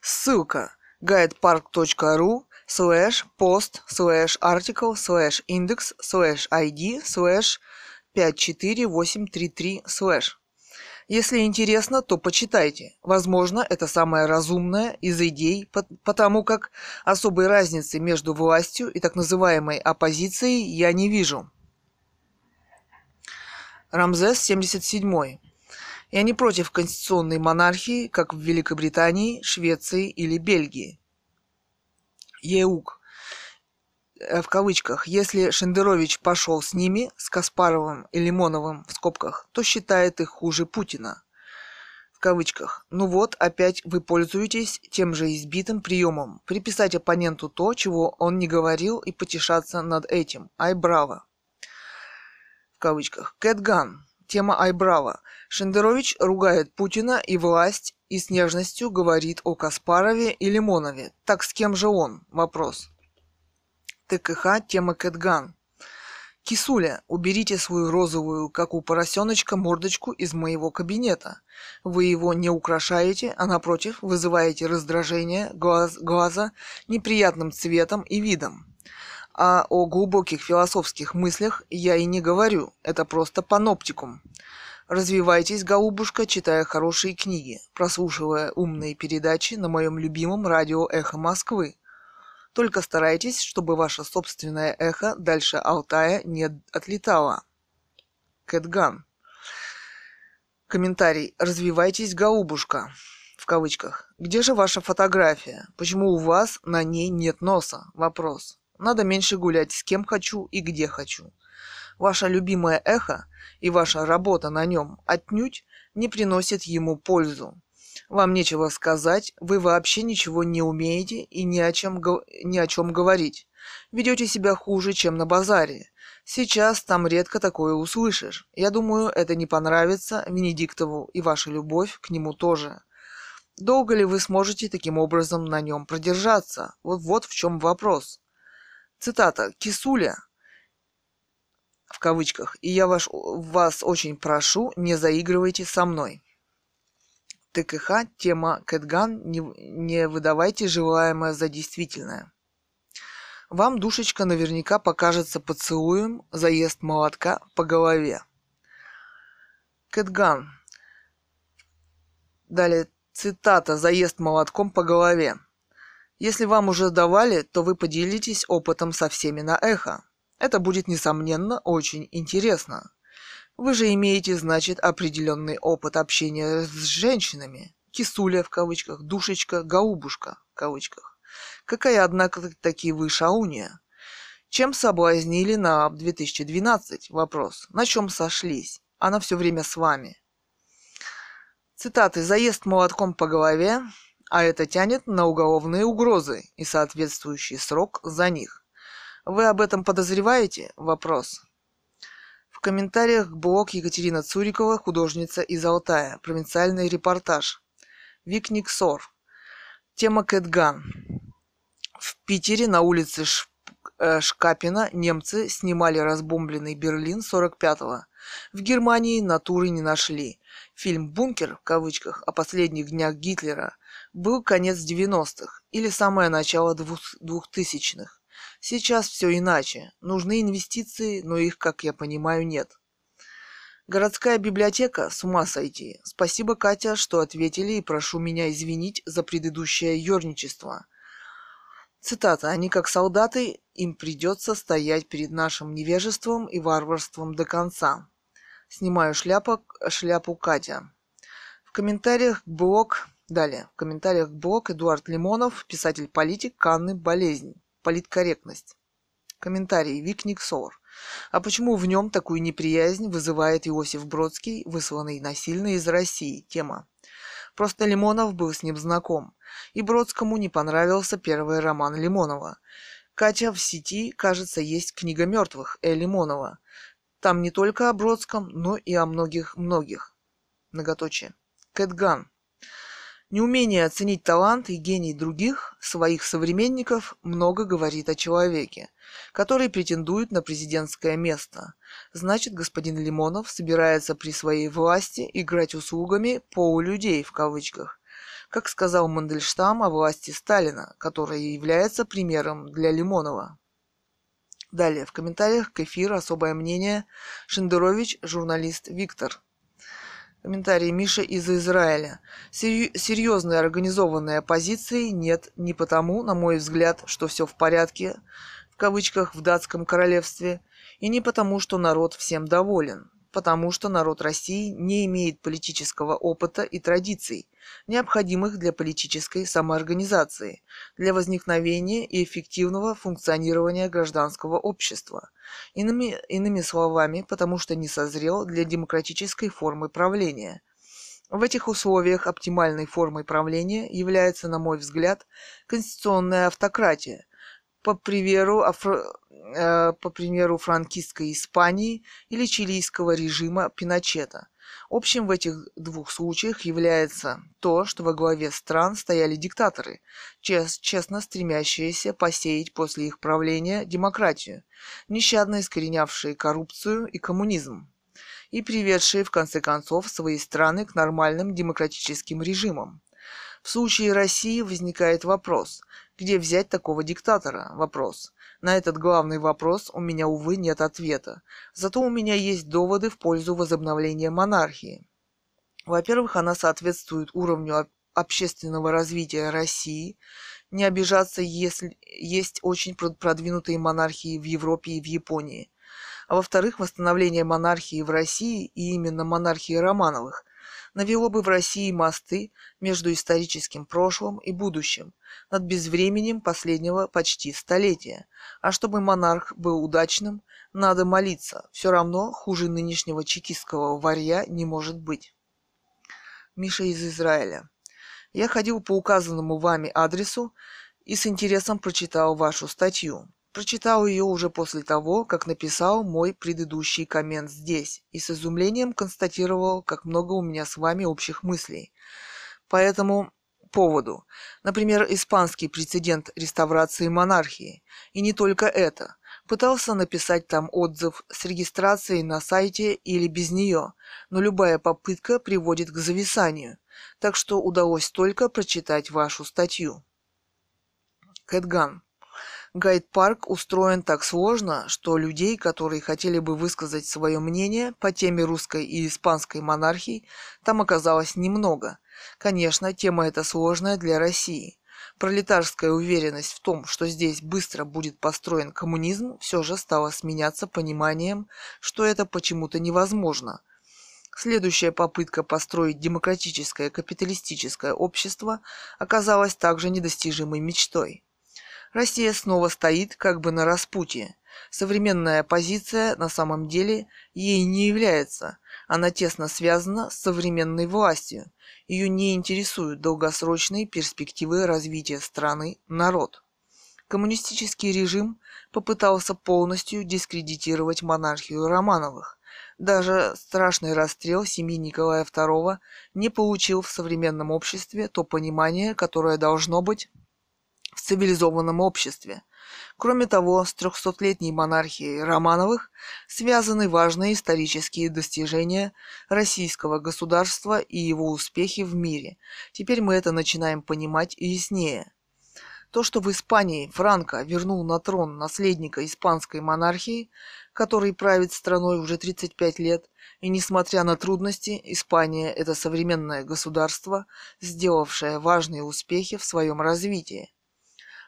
Ссылка guidepark.ru slash post slash article slash index slash id slash 54833 slash если интересно, то почитайте. Возможно, это самая разумная из идей, потому как особой разницы между властью и так называемой оппозицией я не вижу. Рамзес 77. Я не против конституционной монархии, как в Великобритании, Швеции или Бельгии. ЕУК. Э, в кавычках, если Шендерович пошел с ними, с Каспаровым и Лимоновым в скобках, то считает их хуже Путина. В кавычках. Ну вот, опять вы пользуетесь тем же избитым приемом. Приписать оппоненту то, чего он не говорил, и потешаться над этим. Ай, браво. В кавычках. Кэтган. Тема Ай, браво. Шендерович ругает Путина и власть и с нежностью говорит о Каспарове и Лимонове. Так с кем же он? Вопрос. ТКХ тема Кэтган. Кисуля, уберите свою розовую, как у поросеночка, мордочку из моего кабинета. Вы его не украшаете, а напротив вызываете раздражение глаз, глаза неприятным цветом и видом. А о глубоких философских мыслях я и не говорю, это просто паноптикум. Развивайтесь, голубушка, читая хорошие книги, прослушивая умные передачи на моем любимом радио «Эхо Москвы», только старайтесь, чтобы ваше собственное эхо дальше Алтая не отлетало. Кэтган. Комментарий. Развивайтесь, голубушка. В кавычках. Где же ваша фотография? Почему у вас на ней нет носа? Вопрос. Надо меньше гулять с кем хочу и где хочу. Ваше любимое эхо и ваша работа на нем отнюдь не приносит ему пользу. Вам нечего сказать, вы вообще ничего не умеете и ни о чем, ни о чем говорить. Ведете себя хуже, чем на базаре. Сейчас там редко такое услышишь. Я думаю, это не понравится Венедиктову и ваша любовь к нему тоже. Долго ли вы сможете таким образом на нем продержаться? Вот, вот в чем вопрос. Цитата. «Кисуля, в кавычках, и я ваш, вас очень прошу, не заигрывайте со мной. ТКХ тема Кэтган не, не выдавайте желаемое за действительное. Вам душечка наверняка покажется поцелуем заезд молотка по голове. Кэтган. Далее цитата «Заезд молотком по голове». Если вам уже давали, то вы поделитесь опытом со всеми на эхо. Это будет, несомненно, очень интересно. Вы же имеете, значит, определенный опыт общения с женщинами. Кисуля в кавычках, душечка, гаубушка в кавычках. Какая, однако, таки вы шауния? Чем соблазнили на АБ 2012? Вопрос. На чем сошлись? Она все время с вами. Цитаты. Заезд молотком по голове, а это тянет на уголовные угрозы и соответствующий срок за них. Вы об этом подозреваете? Вопрос. В комментариях блог Екатерина Цурикова, художница из Алтая. Провинциальный репортаж. Викник Сор. Тема Кэтган. В Питере на улице э, Шкапина немцы снимали разбомбленный Берлин 45-го. В Германии натуры не нашли. Фильм «Бункер» в кавычках о последних днях Гитлера был конец 90-х или самое начало 2000-х. Сейчас все иначе. Нужны инвестиции, но их, как я понимаю, нет. Городская библиотека, с ума сойти. Спасибо, Катя, что ответили и прошу меня извинить за предыдущее ерничество. Цитата. «Они как солдаты, им придется стоять перед нашим невежеством и варварством до конца». Снимаю шляпу, шляпу Катя. В комментариях блог... Далее. В комментариях блог Эдуард Лимонов, писатель-политик, Канны, болезнь, политкорректность. Комментарий Викник Сор. А почему в нем такую неприязнь вызывает Иосиф Бродский, высланный насильно из России? Тема. Просто Лимонов был с ним знаком. И Бродскому не понравился первый роман Лимонова. Катя в сети, кажется, есть книга мертвых Э. Лимонова. Там не только о Бродском, но и о многих-многих. Многоточие. Кэтган. Неумение оценить талант и гений других, своих современников, много говорит о человеке, который претендует на президентское место. Значит, господин Лимонов собирается при своей власти играть услугами «полулюдей» в кавычках, как сказал Мандельштам о власти Сталина, которая является примером для Лимонова. Далее, в комментариях к эфиру особое мнение Шендерович, журналист Виктор. Комментарий Миша из Израиля. Серьезной организованной оппозиции нет не потому, на мой взгляд, что все в порядке, в кавычках, в датском королевстве, и не потому, что народ всем доволен потому что народ России не имеет политического опыта и традиций, необходимых для политической самоорганизации, для возникновения и эффективного функционирования гражданского общества. Иными, иными словами, потому что не созрел для демократической формы правления. В этих условиях оптимальной формой правления является, на мой взгляд, конституционная автократия, по примеру, афро... э, по примеру франкистской Испании или чилийского режима Пиночета. Общим в этих двух случаях является то, что во главе стран стояли диктаторы, чест, честно стремящиеся посеять после их правления демократию, нещадно искоренявшие коррупцию и коммунизм и приведшие в конце концов свои страны к нормальным демократическим режимам. В случае России возникает вопрос, где взять такого диктатора? Вопрос. На этот главный вопрос у меня, увы, нет ответа. Зато у меня есть доводы в пользу возобновления монархии. Во-первых, она соответствует уровню общественного развития России. Не обижаться, если есть очень продвинутые монархии в Европе и в Японии. А во-вторых, восстановление монархии в России и именно монархии Романовых навело бы в России мосты между историческим прошлым и будущим, над безвременем последнего почти столетия. А чтобы монарх был удачным, надо молиться. Все равно хуже нынешнего чекистского варья не может быть. Миша из Израиля. Я ходил по указанному вами адресу и с интересом прочитал вашу статью. Прочитал ее уже после того, как написал мой предыдущий коммент здесь, и с изумлением констатировал, как много у меня с вами общих мыслей. По этому поводу. Например, испанский прецедент реставрации монархии. И не только это. Пытался написать там отзыв с регистрацией на сайте или без нее, но любая попытка приводит к зависанию. Так что удалось только прочитать вашу статью. Кэтган. Гайд-парк устроен так сложно, что людей, которые хотели бы высказать свое мнение по теме русской и испанской монархий, там оказалось немного. Конечно, тема эта сложная для России. Пролетарская уверенность в том, что здесь быстро будет построен коммунизм, все же стала сменяться пониманием, что это почему-то невозможно. Следующая попытка построить демократическое капиталистическое общество оказалась также недостижимой мечтой. Россия снова стоит как бы на распутье. Современная оппозиция на самом деле ей не является. Она тесно связана с современной властью. Ее не интересуют долгосрочные перспективы развития страны, народ. Коммунистический режим попытался полностью дискредитировать монархию Романовых. Даже страшный расстрел семьи Николая II не получил в современном обществе то понимание, которое должно быть в цивилизованном обществе. Кроме того, с трехсотлетней монархией Романовых связаны важные исторические достижения российского государства и его успехи в мире. Теперь мы это начинаем понимать яснее. То, что в Испании Франко вернул на трон наследника испанской монархии, который правит страной уже 35 лет, и несмотря на трудности, Испания – это современное государство, сделавшее важные успехи в своем развитии.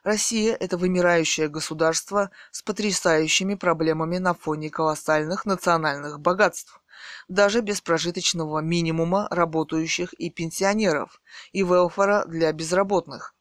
Россия – это вымирающее государство с потрясающими проблемами на фоне колоссальных национальных богатств даже без прожиточного минимума работающих и пенсионеров, и велфора для безработных.